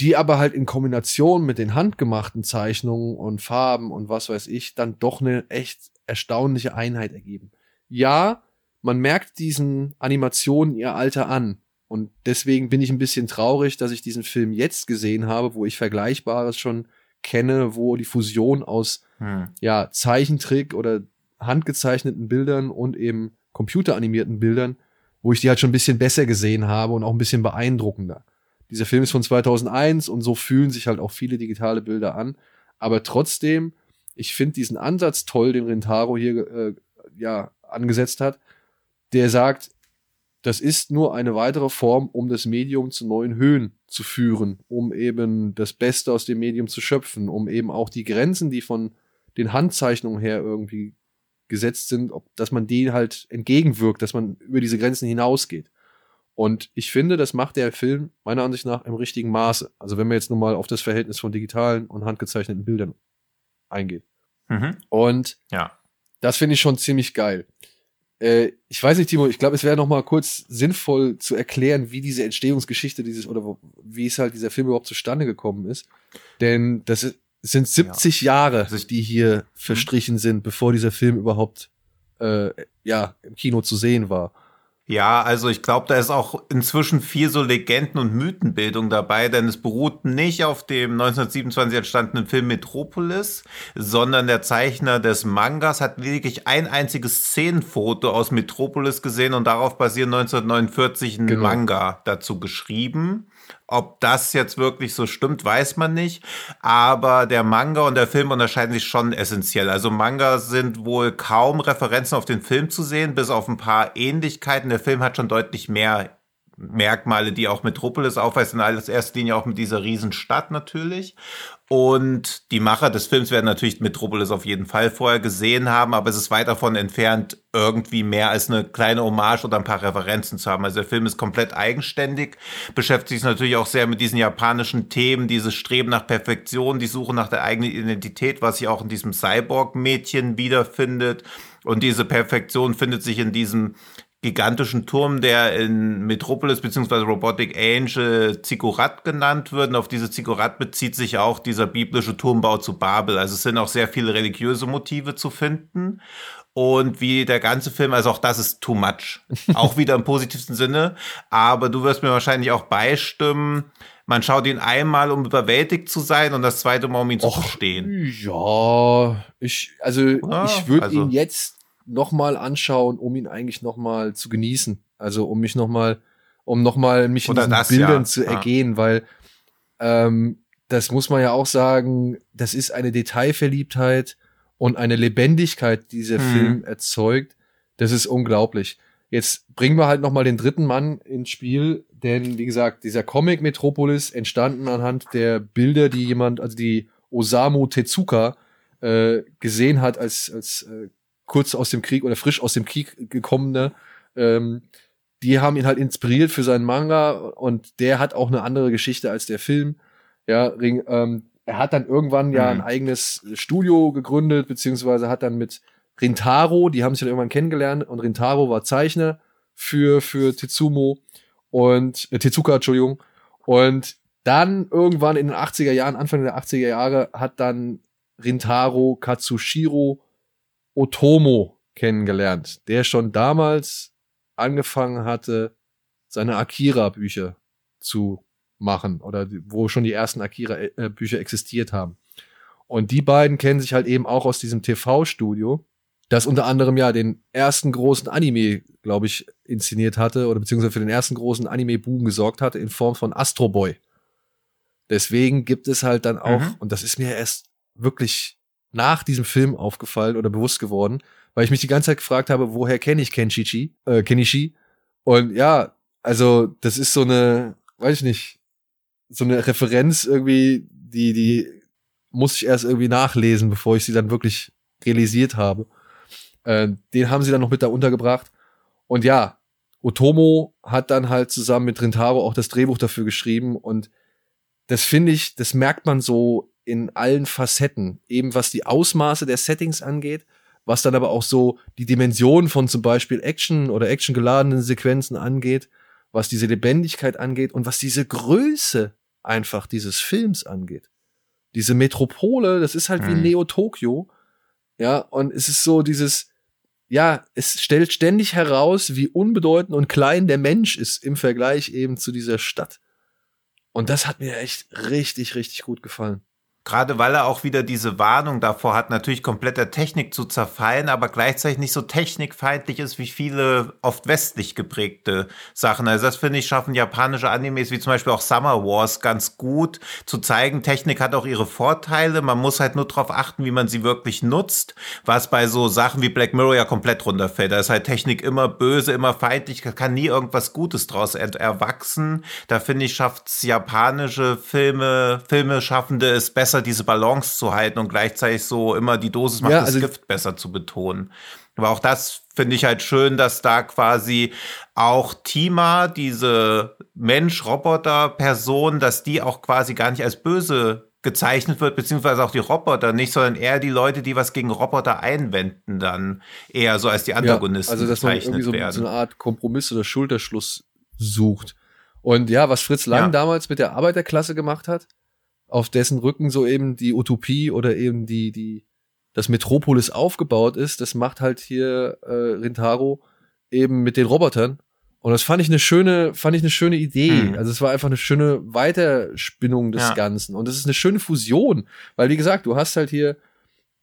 die aber halt in Kombination mit den handgemachten Zeichnungen und Farben und was weiß ich, dann doch eine echt erstaunliche Einheit ergeben. Ja, man merkt diesen Animationen ihr Alter an. Und deswegen bin ich ein bisschen traurig, dass ich diesen Film jetzt gesehen habe, wo ich Vergleichbares schon kenne, wo die Fusion aus hm. ja, Zeichentrick oder handgezeichneten Bildern und eben computeranimierten Bildern, wo ich die halt schon ein bisschen besser gesehen habe und auch ein bisschen beeindruckender. Dieser Film ist von 2001 und so fühlen sich halt auch viele digitale Bilder an. Aber trotzdem, ich finde diesen Ansatz toll, den Rintaro hier äh, ja angesetzt hat, der sagt, das ist nur eine weitere Form, um das Medium zu neuen Höhen zu führen, um eben das Beste aus dem Medium zu schöpfen, um eben auch die Grenzen, die von den Handzeichnungen her irgendwie gesetzt sind, ob, dass man denen halt entgegenwirkt, dass man über diese Grenzen hinausgeht. Und ich finde, das macht der Film meiner Ansicht nach im richtigen Maße. Also wenn man jetzt nur mal auf das Verhältnis von digitalen und handgezeichneten Bildern eingeht. Mhm. Und ja. das finde ich schon ziemlich geil. Äh, ich weiß nicht, Timo, ich glaube, es wäre noch mal kurz sinnvoll zu erklären, wie diese Entstehungsgeschichte dieses oder wie es halt dieser Film überhaupt zustande gekommen ist. Denn das ist, es sind 70 ja. Jahre, die hier mhm. verstrichen sind, bevor dieser Film überhaupt äh, ja im Kino zu sehen war. Ja, also ich glaube, da ist auch inzwischen viel so Legenden- und Mythenbildung dabei, denn es beruht nicht auf dem 1927 entstandenen Film Metropolis, sondern der Zeichner des Mangas hat lediglich ein einziges Szenenfoto aus Metropolis gesehen und darauf basiert 1949 ein genau. Manga dazu geschrieben. Ob das jetzt wirklich so stimmt, weiß man nicht. Aber der Manga und der Film unterscheiden sich schon essentiell. Also Manga sind wohl kaum Referenzen auf den Film zu sehen, bis auf ein paar Ähnlichkeiten. Der Film hat schon deutlich mehr Merkmale, die auch Metropolis aufweist, in erster Linie auch mit dieser Riesenstadt natürlich. Und die Macher des Films werden natürlich Metropolis auf jeden Fall vorher gesehen haben, aber es ist weit davon entfernt, irgendwie mehr als eine kleine Hommage oder ein paar Referenzen zu haben. Also der Film ist komplett eigenständig, beschäftigt sich natürlich auch sehr mit diesen japanischen Themen, dieses Streben nach Perfektion, die Suche nach der eigenen Identität, was sich auch in diesem Cyborg-Mädchen wiederfindet. Und diese Perfektion findet sich in diesem gigantischen Turm, der in Metropolis bzw. Robotic Angel Ziggurat genannt wird. Und auf diese Ziggurat bezieht sich auch dieser biblische Turmbau zu Babel. Also es sind auch sehr viele religiöse Motive zu finden. Und wie der ganze Film, also auch das ist too much. Auch wieder im positivsten Sinne. Aber du wirst mir wahrscheinlich auch beistimmen. Man schaut ihn einmal, um überwältigt zu sein und das zweite Mal, um ihn Och, zu verstehen. Ja, ich, also ja, ich würde also, ihn jetzt nochmal anschauen, um ihn eigentlich nochmal zu genießen. Also um mich nochmal, um nochmal mich in diesen das, Bildern ja. zu ergehen, weil ähm, das muss man ja auch sagen, das ist eine Detailverliebtheit und eine Lebendigkeit, die dieser hm. Film erzeugt. Das ist unglaublich. Jetzt bringen wir halt nochmal den dritten Mann ins Spiel, denn wie gesagt, dieser Comic Metropolis entstanden anhand der Bilder, die jemand, also die Osamu Tezuka äh, gesehen hat als, als äh, kurz aus dem Krieg oder frisch aus dem Krieg gekommene, ähm, die haben ihn halt inspiriert für seinen Manga und der hat auch eine andere Geschichte als der Film. Ja, Ring, ähm, er hat dann irgendwann mhm. ja ein eigenes Studio gegründet, beziehungsweise hat dann mit Rintaro, die haben sich dann irgendwann kennengelernt und Rintaro war Zeichner für, für Tetsumo und äh, Tezuka, Entschuldigung. Und dann irgendwann in den 80er Jahren, Anfang der 80er Jahre, hat dann Rintaro Katsushiro Otomo kennengelernt, der schon damals angefangen hatte, seine Akira-Bücher zu machen oder wo schon die ersten Akira-Bücher existiert haben. Und die beiden kennen sich halt eben auch aus diesem TV-Studio, das unter anderem ja den ersten großen Anime, glaube ich, inszeniert hatte oder beziehungsweise für den ersten großen Anime-Boom gesorgt hatte in Form von Astro Boy. Deswegen gibt es halt dann auch, mhm. und das ist mir erst wirklich nach diesem Film aufgefallen oder bewusst geworden, weil ich mich die ganze Zeit gefragt habe, woher kenne ich Kenshichi, äh, Kenichi? Und ja, also das ist so eine, weiß ich nicht, so eine Referenz irgendwie, die, die muss ich erst irgendwie nachlesen, bevor ich sie dann wirklich realisiert habe. Äh, den haben sie dann noch mit da untergebracht. Und ja, Otomo hat dann halt zusammen mit Rintaro auch das Drehbuch dafür geschrieben und das finde ich, das merkt man so in allen Facetten, eben was die Ausmaße der Settings angeht, was dann aber auch so die Dimension von zum Beispiel Action oder actiongeladenen Sequenzen angeht, was diese Lebendigkeit angeht und was diese Größe einfach dieses Films angeht. Diese Metropole, das ist halt hm. wie mhm. Neo-Tokio. Ja, und es ist so dieses, ja, es stellt ständig heraus, wie unbedeutend und klein der Mensch ist im Vergleich eben zu dieser Stadt. Und das hat mir echt richtig, richtig gut gefallen. Gerade weil er auch wieder diese Warnung davor hat, natürlich komplett der Technik zu zerfallen, aber gleichzeitig nicht so technikfeindlich ist wie viele oft westlich geprägte Sachen. Also das finde ich, schaffen japanische Animes wie zum Beispiel auch Summer Wars ganz gut zu zeigen, Technik hat auch ihre Vorteile. Man muss halt nur darauf achten, wie man sie wirklich nutzt, was bei so Sachen wie Black Mirror ja komplett runterfällt. Da ist halt Technik immer böse, immer feindlich, kann nie irgendwas Gutes draus erwachsen. Da finde ich, schafft's japanische Filme, Filme schaffende es besser besser, diese Balance zu halten und gleichzeitig so immer die Dosis macht ja, das also Gift besser zu betonen. Aber auch das finde ich halt schön, dass da quasi auch Tima, diese Mensch-Roboter-Person, dass die auch quasi gar nicht als böse gezeichnet wird, beziehungsweise auch die Roboter nicht, sondern eher die Leute, die was gegen Roboter einwenden, dann eher so als die Antagonisten ja, also dass man irgendwie so, werden. so eine Art Kompromiss oder Schulterschluss sucht. Und ja, was Fritz Lang ja. damals mit der Arbeiterklasse gemacht hat, auf dessen Rücken so eben die Utopie oder eben die, die, das Metropolis aufgebaut ist, das macht halt hier äh, Rintaro eben mit den Robotern. Und das fand ich eine schöne, fand ich eine schöne Idee. Hm. Also es war einfach eine schöne Weiterspinnung des ja. Ganzen. Und es ist eine schöne Fusion. Weil, wie gesagt, du hast halt hier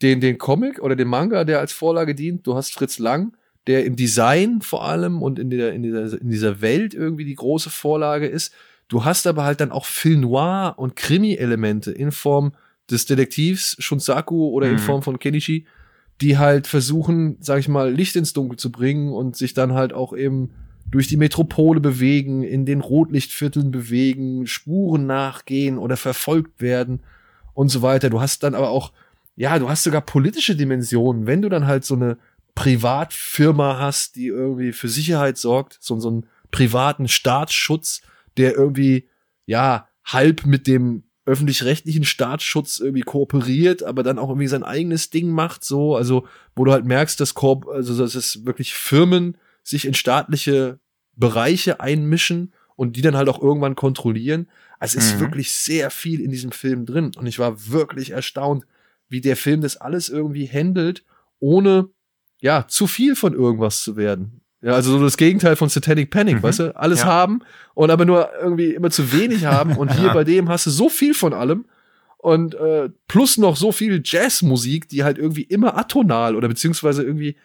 den, den Comic oder den Manga, der als Vorlage dient. Du hast Fritz Lang, der im Design vor allem und in, der, in, dieser, in dieser Welt irgendwie die große Vorlage ist. Du hast aber halt dann auch Film Noir und Krimi-Elemente in Form des Detektivs Shunsaku oder mhm. in Form von Kenichi, die halt versuchen, sag ich mal, Licht ins Dunkel zu bringen und sich dann halt auch eben durch die Metropole bewegen, in den Rotlichtvierteln bewegen, Spuren nachgehen oder verfolgt werden und so weiter. Du hast dann aber auch, ja, du hast sogar politische Dimensionen, wenn du dann halt so eine Privatfirma hast, die irgendwie für Sicherheit sorgt, so, so einen privaten Staatsschutz, der irgendwie, ja, halb mit dem öffentlich-rechtlichen Staatsschutz irgendwie kooperiert, aber dann auch irgendwie sein eigenes Ding macht, so, also, wo du halt merkst, dass Korp, also, dass es wirklich Firmen sich in staatliche Bereiche einmischen und die dann halt auch irgendwann kontrollieren. Also es ist mhm. wirklich sehr viel in diesem Film drin und ich war wirklich erstaunt, wie der Film das alles irgendwie handelt, ohne ja zu viel von irgendwas zu werden. Ja, also so das Gegenteil von Satanic Panic, mhm. weißt du? Alles ja. haben und aber nur irgendwie immer zu wenig haben. Und hier ja. bei dem hast du so viel von allem und äh, plus noch so viel Jazzmusik, die halt irgendwie immer atonal oder beziehungsweise irgendwie,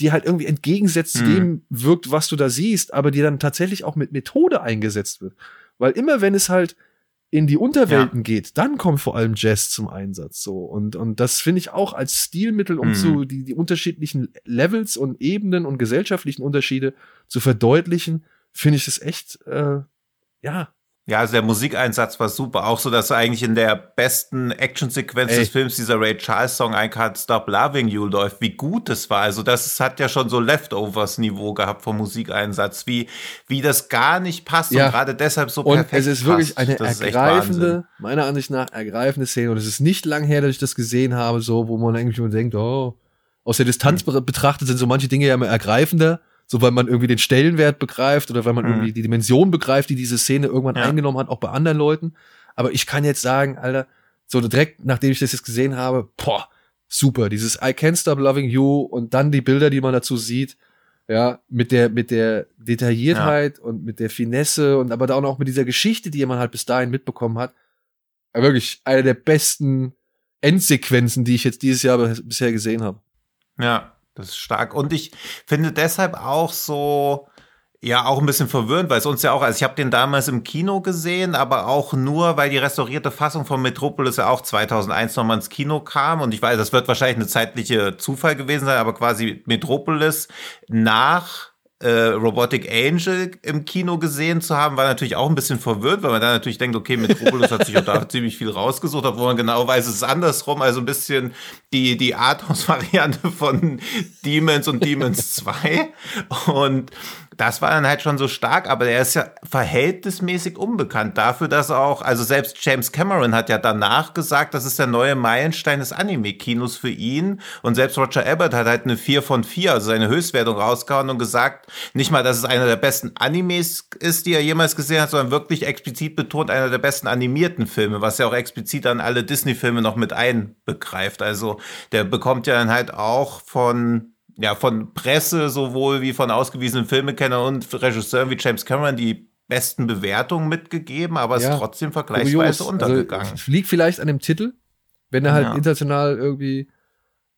die halt irgendwie entgegensetzt mhm. dem wirkt, was du da siehst, aber die dann tatsächlich auch mit Methode eingesetzt wird. Weil immer wenn es halt in die Unterwelten ja. geht, dann kommt vor allem Jazz zum Einsatz. So und und das finde ich auch als Stilmittel, um mhm. zu die die unterschiedlichen Levels und Ebenen und gesellschaftlichen Unterschiede zu verdeutlichen, finde ich es echt äh, ja ja, also der Musikeinsatz war super. Auch so, dass eigentlich in der besten Actionsequenz des Films dieser Ray Charles Song I Can't Stop Loving You läuft. Wie gut das war. Also das hat ja schon so Leftovers-Niveau gehabt vom Musikeinsatz. Wie, wie das gar nicht passt ja. und gerade deshalb so und perfekt es ist wirklich eine das ergreifende, meiner Ansicht nach ergreifende Szene. Und es ist nicht lang her, dass ich das gesehen habe, so, wo man eigentlich nur denkt, oh, aus der Distanz hm. betrachtet sind so manche Dinge ja immer ergreifender so weil man irgendwie den Stellenwert begreift oder weil man mhm. irgendwie die Dimension begreift, die diese Szene irgendwann ja. eingenommen hat, auch bei anderen Leuten. Aber ich kann jetzt sagen, Alter, so direkt nachdem ich das jetzt gesehen habe, boah, super, dieses I Can't Stop Loving You und dann die Bilder, die man dazu sieht, ja, mit der, mit der Detailliertheit ja. und mit der Finesse und aber auch noch mit dieser Geschichte, die man halt bis dahin mitbekommen hat. Wirklich eine der besten Endsequenzen, die ich jetzt dieses Jahr bisher gesehen habe. Ja, das ist stark. Und ich finde deshalb auch so, ja, auch ein bisschen verwirrend, weil es uns ja auch, also ich habe den damals im Kino gesehen, aber auch nur, weil die restaurierte Fassung von Metropolis ja auch 2001 nochmal ins Kino kam. Und ich weiß, das wird wahrscheinlich eine zeitliche Zufall gewesen sein, aber quasi Metropolis nach äh, Robotic Angel im Kino gesehen zu haben, war natürlich auch ein bisschen verwirrt, weil man dann natürlich denkt, okay, Metropolis hat sich auch da ziemlich viel rausgesucht, obwohl man genau weiß, es ist andersrum, also ein bisschen die, die Arthouse-Variante von Demons und Demons 2. Und das war dann halt schon so stark, aber er ist ja verhältnismäßig unbekannt dafür, dass auch, also selbst James Cameron hat ja danach gesagt, das ist der neue Meilenstein des Anime-Kinos für ihn und selbst Roger Ebert hat halt eine 4 von 4, also seine Höchstwertung rausgehauen und gesagt, nicht mal, dass es einer der besten Animes ist, die er jemals gesehen hat, sondern wirklich explizit betont einer der besten animierten Filme, was ja auch explizit an alle Disney-Filme noch mit einbegreift. Also der bekommt ja dann halt auch von ja, von Presse sowohl wie von ausgewiesenen Filmekennern und Regisseuren wie James Cameron die besten Bewertungen mitgegeben, aber ja, ist trotzdem vergleichsweise kurios. Also, untergegangen. Also, liegt vielleicht an dem Titel, wenn er halt ja. international irgendwie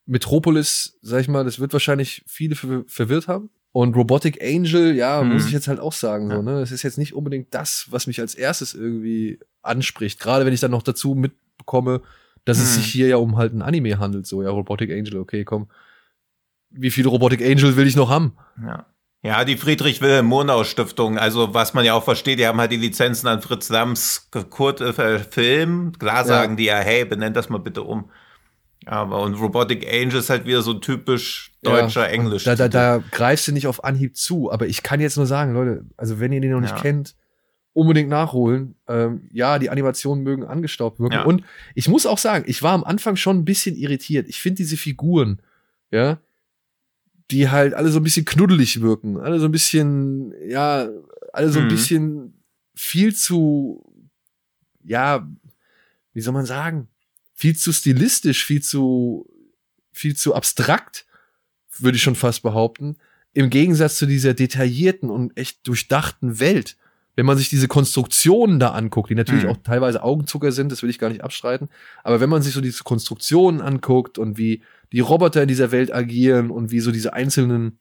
Metropolis, sag ich mal, das wird wahrscheinlich viele verwirrt haben. Und Robotic Angel, ja, hm. muss ich jetzt halt auch sagen, so, ne? Es ist jetzt nicht unbedingt das, was mich als erstes irgendwie anspricht. Gerade wenn ich dann noch dazu mitbekomme, dass hm. es sich hier ja um halt ein Anime handelt, so, ja, Robotic Angel, okay, komm wie viele Robotic Angel will ich noch haben? Ja. Ja, die Friedrich Wilhelm Murnau Stiftung, also was man ja auch versteht, die haben halt die Lizenzen an Fritz Lams Kurt, äh, Film. Klar sagen ja. die ja, hey, benennt das mal bitte um. Aber und Robotic Angel ist halt wieder so typisch deutscher ja, Englisch. Da, da, da greifst du nicht auf Anhieb zu, aber ich kann jetzt nur sagen, Leute, also wenn ihr den noch nicht ja. kennt, unbedingt nachholen. Ähm, ja, die Animationen mögen angestaubt wirken. Ja. Und ich muss auch sagen, ich war am Anfang schon ein bisschen irritiert. Ich finde diese Figuren, ja, die halt alle so ein bisschen knuddelig wirken, alle so ein bisschen, ja, alle so ein mhm. bisschen viel zu, ja, wie soll man sagen, viel zu stilistisch, viel zu, viel zu abstrakt, würde ich schon fast behaupten, im Gegensatz zu dieser detaillierten und echt durchdachten Welt. Wenn man sich diese Konstruktionen da anguckt, die natürlich mhm. auch teilweise Augenzucker sind, das will ich gar nicht abstreiten, aber wenn man sich so diese Konstruktionen anguckt und wie die Roboter in dieser Welt agieren und wie so diese einzelnen,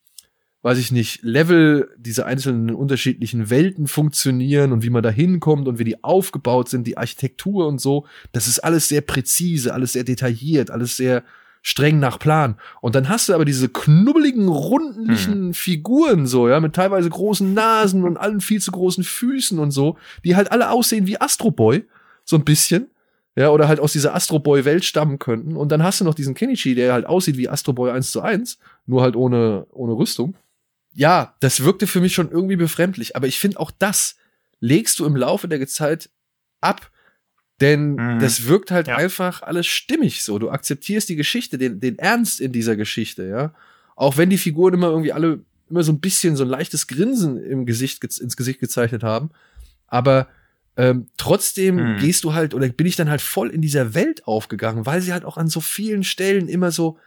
weiß ich nicht, Level, diese einzelnen unterschiedlichen Welten funktionieren und wie man da hinkommt und wie die aufgebaut sind, die Architektur und so, das ist alles sehr präzise, alles sehr detailliert, alles sehr streng nach Plan. Und dann hast du aber diese knubbeligen, rundlichen hm. Figuren so, ja, mit teilweise großen Nasen und allen viel zu großen Füßen und so, die halt alle aussehen wie Astro Boy, so ein bisschen. Ja, oder halt aus dieser Astro Boy Welt stammen könnten. Und dann hast du noch diesen Kenichi, der halt aussieht wie Astro Boy 1 zu 1, nur halt ohne, ohne Rüstung. Ja, das wirkte für mich schon irgendwie befremdlich. Aber ich finde auch das legst du im Laufe der Zeit ab. Denn mhm. das wirkt halt ja. einfach alles stimmig so. Du akzeptierst die Geschichte, den, den Ernst in dieser Geschichte, ja. Auch wenn die Figuren immer irgendwie alle immer so ein bisschen so ein leichtes Grinsen im Gesicht, ins Gesicht gezeichnet haben. Aber ähm, trotzdem mhm. gehst du halt oder bin ich dann halt voll in dieser Welt aufgegangen, weil sie halt auch an so vielen Stellen immer so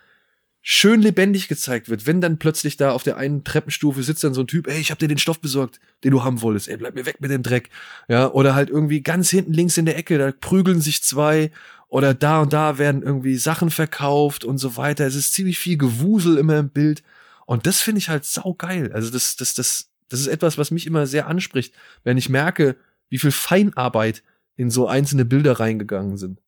schön lebendig gezeigt wird. Wenn dann plötzlich da auf der einen Treppenstufe sitzt dann so ein Typ, ey, ich hab dir den Stoff besorgt, den du haben wolltest, ey, bleib mir weg mit dem Dreck. Ja, oder halt irgendwie ganz hinten links in der Ecke, da prügeln sich zwei oder da und da werden irgendwie Sachen verkauft und so weiter. Es ist ziemlich viel Gewusel immer im Bild und das finde ich halt saugeil. Also das das das das ist etwas, was mich immer sehr anspricht, wenn ich merke, wie viel Feinarbeit in so einzelne Bilder reingegangen sind.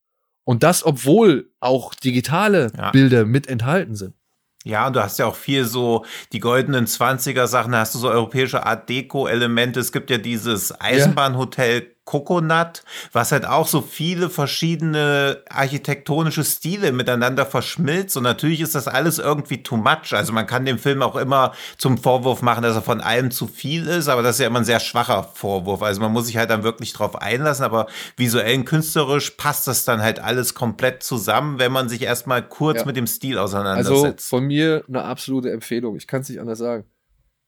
Und das, obwohl auch digitale ja. Bilder mit enthalten sind. Ja, und du hast ja auch viel so die goldenen Zwanziger Sachen, da hast du so europäische Art Deko Elemente. Es gibt ja dieses Eisenbahnhotel Coconut, was halt auch so viele verschiedene architektonische Stile miteinander verschmilzt. Und natürlich ist das alles irgendwie too much. Also man kann dem Film auch immer zum Vorwurf machen, dass er von allem zu viel ist, aber das ist ja immer ein sehr schwacher Vorwurf. Also man muss sich halt dann wirklich drauf einlassen, aber visuell und künstlerisch passt das dann halt alles komplett zusammen, wenn man sich erstmal kurz ja. mit dem Stil auseinandersetzt. Also von mir eine absolute Empfehlung. Ich kann es nicht anders sagen.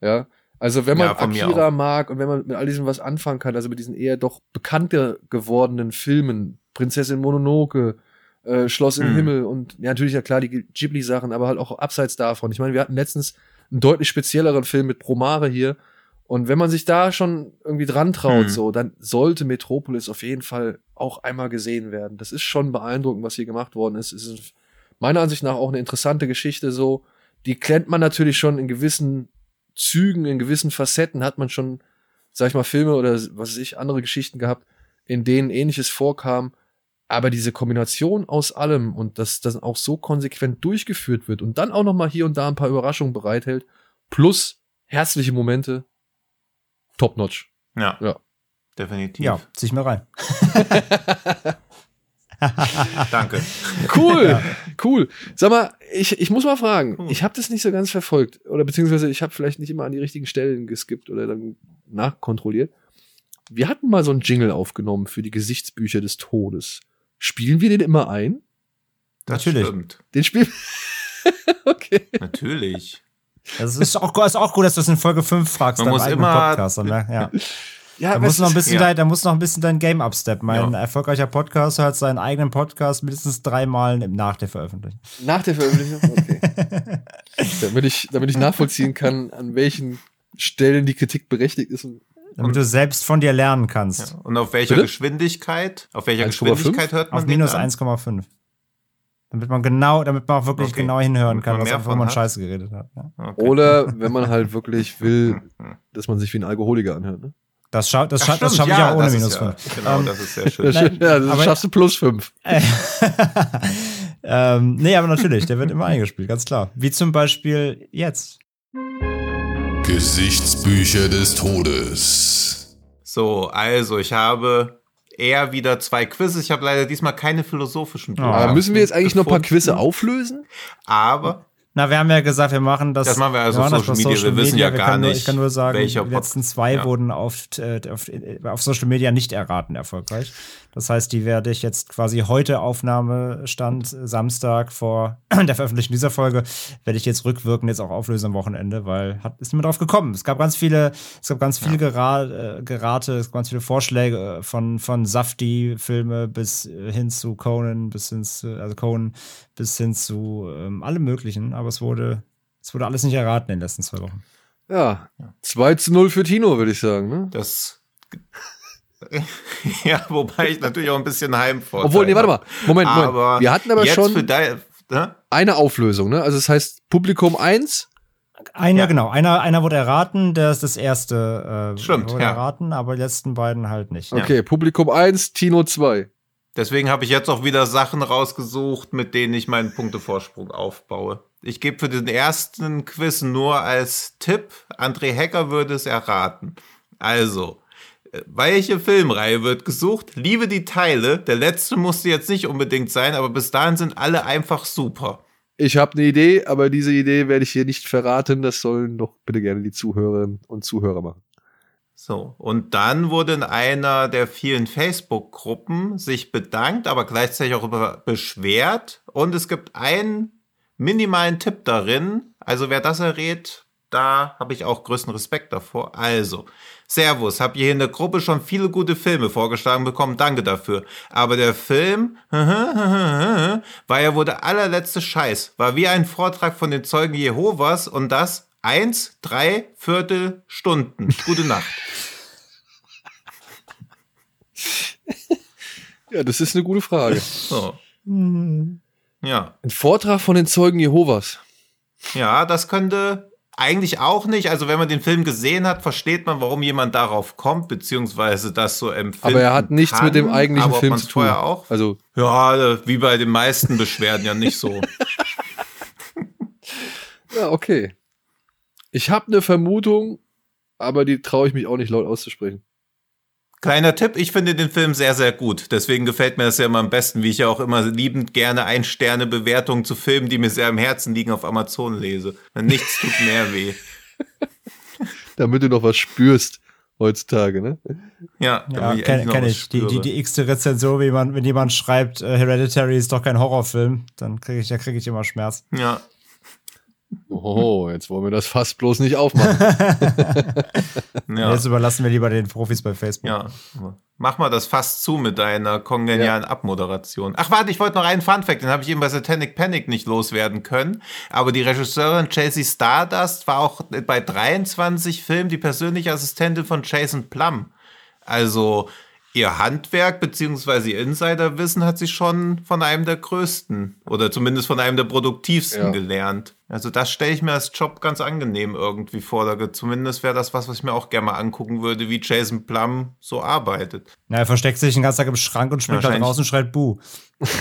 Ja, also wenn man ja, Akira mag und wenn man mit all diesem was anfangen kann, also mit diesen eher doch bekannter gewordenen Filmen, Prinzessin Mononoke, äh, Schloss im mhm. Himmel und ja, natürlich ja klar die Ghibli-Sachen, aber halt auch abseits davon. Ich meine, wir hatten letztens einen deutlich spezielleren Film mit Promare hier und wenn man sich da schon irgendwie dran traut, mhm. so, dann sollte Metropolis auf jeden Fall auch einmal gesehen werden. Das ist schon beeindruckend, was hier gemacht worden ist. Es ist meiner Ansicht nach auch eine interessante Geschichte so. Die kennt man natürlich schon in gewissen Zügen, in gewissen Facetten hat man schon, sag ich mal, Filme oder was weiß ich, andere Geschichten gehabt, in denen ähnliches vorkam. Aber diese Kombination aus allem und dass das auch so konsequent durchgeführt wird und dann auch noch mal hier und da ein paar Überraschungen bereithält, plus herzliche Momente, top notch. Ja. Ja. Definitiv. Ja, zieh ich mal rein. Danke. Cool, cool. Sag mal, ich, ich muss mal fragen, ich habe das nicht so ganz verfolgt. Oder beziehungsweise ich habe vielleicht nicht immer an die richtigen Stellen geskippt oder dann nachkontrolliert. Wir hatten mal so einen Jingle aufgenommen für die Gesichtsbücher des Todes. Spielen wir den immer ein? Das Natürlich. stimmt. Den spielen. okay. Natürlich. Das ist auch, ist auch gut, dass du das in Folge 5 fragst, Man muss immer- Podcast. Ne? Ja. Ja, Da musst, du noch ein bisschen ja. dein, da musst du noch ein bisschen dein Game upsteppen. Mein Ja. erfolgreicher Podcaster hat seinen eigenen Podcast mindestens dreimal im- nach der Veröffentlichung. Nach der Veröffentlichung? Okay. damit, ich, damit ich nachvollziehen kann, an welchen Stellen die Kritik berechtigt ist. Und Damit du selbst von dir lernen kannst. Und auf welcher Bitte? Geschwindigkeit? Auf welcher 1,5? Geschwindigkeit hört man Auf minus dann? 1,5. Damit man genau, damit man auch wirklich Okay. genau hinhören Damit kann, man was einfach von man hat. Scheiße geredet hat. Ja. Okay. Oder wenn man halt wirklich will, dass man sich wie ein Alkoholiker anhört. Ne? Das, scha das, scha das schaffe ich ja, auch ohne minus ja, 5. Genau, Ähm, das ist sehr schön. Nein, ja, das aber- schaffst du plus fünf. ähm, nee, aber natürlich, der wird immer eingespielt, ganz klar. Wie zum Beispiel jetzt. Gesichtsbücher des Todes. So, also ich habe eher wieder zwei Quizzes. Ich habe leider diesmal keine philosophischen. Aber Botschaften müssen wir jetzt eigentlich noch ein paar gefunden. Quizze auflösen? Aber Na, wir haben ja gesagt, wir machen das. Das machen wir also das Social Media. Wir wissen ja Wir gar nur, nicht, Ich kann nur sagen, die letzten zwei Ja. wurden auf, äh, auf, auf Social Media nicht erraten erfolgreich. Das heißt, die werde ich jetzt quasi heute Aufnahmestand Samstag vor der Veröffentlichung dieser Folge werde ich jetzt rückwirkend jetzt auch auflösen am Wochenende, weil hat ist niemand drauf gekommen. Es gab ganz viele, es gab ganz viel Gera äh, Gerate, es gab ganz viele Vorschläge äh, von von Safti Filme bis äh, hin zu Conan, bis hin zu, also Conan bis hin zu ähm, allem möglichen, aber es wurde es wurde alles nicht erraten in den letzten zwei Wochen. Ja, 2 zu 0 für Tino, würde ich sagen. Ne? das. ja, wobei ich natürlich auch ein bisschen Heimvorteil Obwohl, nee, warte mal. Moment, Moment. Aber Wir hatten aber jetzt schon für dein, ne? eine Auflösung. Ne? Also das heißt Publikum 1. Einer, Ja. genau, einer, einer wurde erraten, der ist das erste äh, Stimmt, wurde ja. erraten, aber die letzten beiden halt nicht. Okay, Publikum 1, Tino 2. Deswegen habe ich jetzt auch wieder Sachen rausgesucht, mit denen ich meinen Punktevorsprung aufbaue. Ich gebe für den ersten Quiz nur als Tipp, André Hecker würde es erraten. Also, welche Filmreihe wird gesucht? Liebe die Teile. Der letzte musste jetzt nicht unbedingt sein, aber bis dahin sind alle einfach super. Ich habe eine Idee, aber diese Idee werde ich hier nicht verraten. Das sollen doch bitte gerne die Zuhörerinnen und Zuhörer machen. So, und dann wurde in einer der vielen Facebook-Gruppen sich bedankt, aber gleichzeitig auch über beschwert. Und es gibt einen minimalen Tipp darin. Also wer das errät, da habe ich auch größten Respekt davor. Also, Servus, hab hier in der Gruppe schon viele gute Filme vorgeschlagen bekommen. Danke dafür. Aber der Film war ja wohl der allerletzte Scheiß. War wie ein Vortrag von den Zeugen Jehovas und das eins, drei Viertel Stunden. Gute Nacht. Ja, das ist eine gute Frage. So. Ja. Ein Vortrag von den Zeugen Jehovas. Ja, das könnte eigentlich auch nicht. Also wenn man den Film gesehen hat, versteht man, warum jemand darauf kommt, beziehungsweise das so empfindet. Aber er hat nichts mit dem eigentlichen aber Film zu tun. vorher auch. Also, Ja, wie bei den meisten Beschwerden ja nicht so. ja, okay. Ich habe eine Vermutung, aber die traue ich mich auch nicht laut auszusprechen. Kleiner Tipp, ich finde den Film sehr, sehr gut. Deswegen gefällt mir das ja immer am besten, wie ich ja auch immer liebend gerne Ein-Sterne-Bewertungen zu Filmen, die mir sehr am Herzen liegen, auf Amazon lese. Nichts tut mehr weh. Damit du noch was spürst heutzutage, ne? Ja, Ja, kenne kenn ich. Die, die, die x-te Rezension, wie man, wenn jemand schreibt, äh, Hereditary ist doch kein Horrorfilm, dann kriege ich, da kriege ich immer Schmerz. Ja, Oh, jetzt wollen wir das fast bloß nicht aufmachen. ja. Jetzt überlassen wir lieber den Profis bei Facebook. Ja, mach mal das fast zu mit deiner kongenialen Abmoderation. Ach warte, ich wollte noch einen Funfact, den habe ich eben bei Satanic Panic nicht loswerden können. Aber die Regisseurin Chelsea Stardust war auch bei 23 Filmen die persönliche Assistentin von Jason Plum. Also ihr Handwerk beziehungsweise ihr Insiderwissen hat sie schon von einem der größten oder zumindest von einem der produktivsten Ja. gelernt. Also das stelle ich mir als Job ganz angenehm irgendwie vor. Da- Zumindest wäre das was, was ich mir auch gerne mal angucken würde, wie Jason Plum so arbeitet. Na, er versteckt sich den ganzen Tag im Schrank und springt da draußen und schreit Buh. Ja,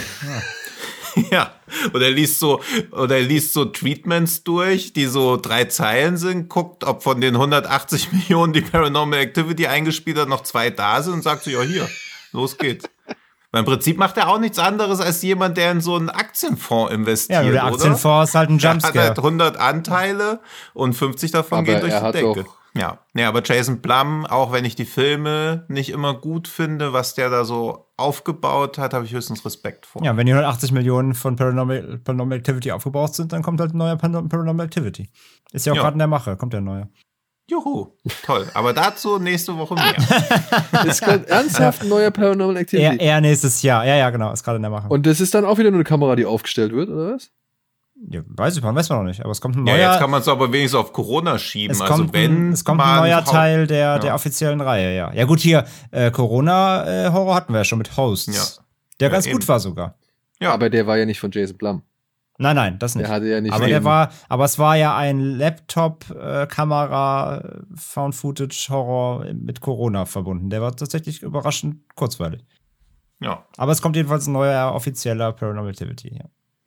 oder er liest so, oder er liest so Treatments durch, die so drei Zeilen sind, guckt, ob von den 180 Millionen, die Paranormal Activity eingespielt hat, noch zwei da sind und sagt so, ja, hier, los geht's. Weil Im Prinzip macht er auch nichts anderes als jemand, der in so einen Aktienfonds investiert. Ja, der oder? Aktienfonds ist halt ein Er hat Jumpscare. halt 100 Anteile und 50 davon Aber gehen durch er die hat Decke. doch- Ja. ja, aber Jason Blum, auch wenn ich die Filme nicht immer gut finde, was der da so aufgebaut hat, habe ich höchstens Respekt vor. Ja, wenn die 180 Millionen von Paranormal, Paranormal Activity aufgebaut sind, dann kommt halt ein neuer Paran- Paranormal Activity. Ist ja auch Ja. gerade in der Mache, kommt der neue. Juhu, toll. Aber dazu nächste Woche mehr. Es kommt ernsthaft ein neuer Paranormal Eher, Activity. eher nächstes Jahr. Ja, ja, genau, ist gerade in der Mache. Und das ist dann auch wieder nur eine Kamera, die aufgestellt wird, oder was? Ja, weiß ich, man weiß man noch nicht, aber es kommt ein Ja, neuer. jetzt kann man es aber wenigstens auf Corona schieben. es also kommt, wenn ein, es kommt ein neuer Teil der, Ja. der offiziellen Reihe, ja. Ja, gut, hier, äh, Corona-Horror hatten wir ja schon mit Hosts. Ja. Der Ja, ganz eben. gut war sogar. Ja, Aber der war ja nicht von Jason Blum. Nein, nein, das nicht. Der hatte ja nicht. aber der war, aber es war ja ein Laptop-Kamera äh, Found Footage Horror mit Corona verbunden. Der war tatsächlich überraschend kurzweilig. ja, Aber es kommt jedenfalls ein neuer offizieller Paranormal Activity. Ja.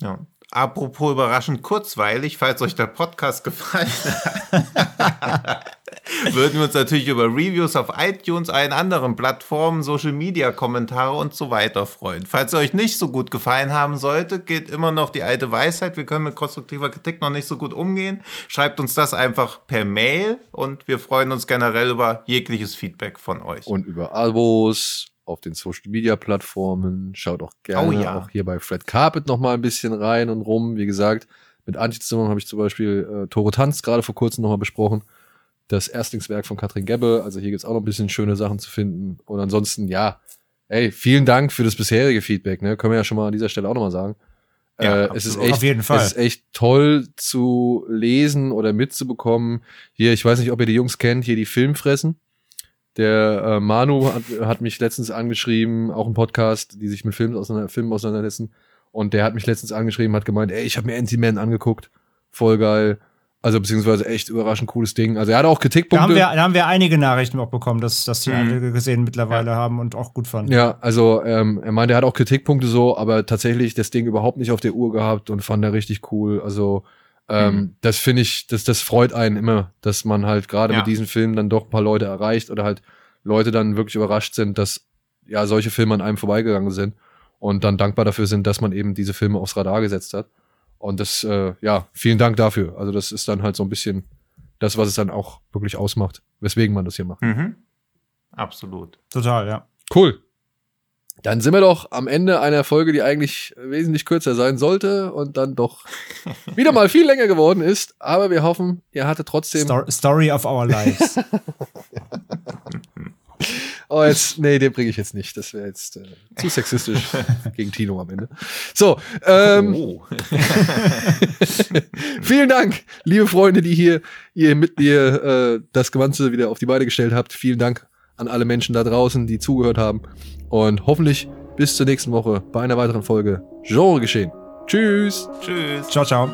ja. Apropos überraschend kurzweilig, falls euch der Podcast gefallen hat, würden wir uns natürlich über Reviews auf iTunes, allen anderen Plattformen, Social Media Kommentare und so weiter freuen. Falls er euch nicht so gut gefallen haben sollte, geht immer noch die alte Weisheit. Wir können mit konstruktiver Kritik noch nicht so gut umgehen. Schreibt uns das einfach per Mail und wir freuen uns generell über jegliches Feedback von euch. Und über Abos auf den Social Media Plattformen. Schaut auch gerne Oh ja. auch hier bei Fred Carpet noch mal ein bisschen rein und rum. Wie gesagt, mit Antje zusammen habe ich zum Beispiel äh, Tore Tanz gerade vor kurzem noch mal besprochen. Das Erstlingswerk von Katrin Gebbe. Also hier gibt's auch noch ein bisschen schöne Sachen zu finden. Und ansonsten, ja, ey, vielen Dank für das bisherige Feedback. Ne? Können wir ja schon mal an dieser Stelle auch noch mal sagen. Ja, äh, es ist echt. Es ist echt toll zu lesen oder mitzubekommen. Hier, ich weiß nicht, ob ihr die Jungs kennt, hier die Filmfressen. Der äh, Manu hat, hat mich letztens angeschrieben, auch ein Podcast, die sich mit Filmen, auseinander, Filmen auseinandersetzen. Und der hat mich letztens angeschrieben, hat gemeint, ey, ich habe mir Anti-Man angeguckt. Voll geil. Also beziehungsweise echt überraschend cooles Ding. Also er hat auch Da, Kritikpunkte. haben wir, da haben wir einige Nachrichten auch bekommen, dass, dass die Mhm. einige gesehen mittlerweile haben und auch gut fanden. Ja, also ähm, er meinte, er hat auch Kritikpunkte so, aber tatsächlich das Ding überhaupt nicht auf der Uhr gehabt und fand er richtig cool. Also ähm, Mhm. das finde ich, das, das freut einen immer, dass man halt gerade Ja. mit diesen Filmen dann doch ein paar Leute erreicht oder halt Leute dann wirklich überrascht sind, dass ja solche Filme an einem vorbeigegangen sind und dann dankbar dafür sind, dass man eben diese Filme aufs Radar gesetzt hat. Und das, äh, ja, vielen Dank dafür. Also das ist dann halt so ein bisschen das, was es dann auch wirklich ausmacht, weswegen man das hier macht. Mhm. Absolut. Total, ja. Cool. Dann sind wir doch am Ende einer Folge, die eigentlich wesentlich kürzer sein sollte und dann doch wieder mal viel länger geworden ist. Aber wir hoffen, ihr hattet trotzdem. Stor Story of our lives. Oh, jetzt, nee, den bringe ich jetzt nicht. Das wäre jetzt äh, zu sexistisch gegen Tino am Ende. So, ähm, oh. vielen Dank, liebe Freunde, die hier ihr mit mir äh, das Ganze wieder auf die Beine gestellt habt. Vielen Dank an alle Menschen da draußen, die zugehört haben. Und hoffentlich bis zur nächsten Woche bei einer weiteren Folge Genre geschehen. Tschüss. Tschüss. ciao, ciao.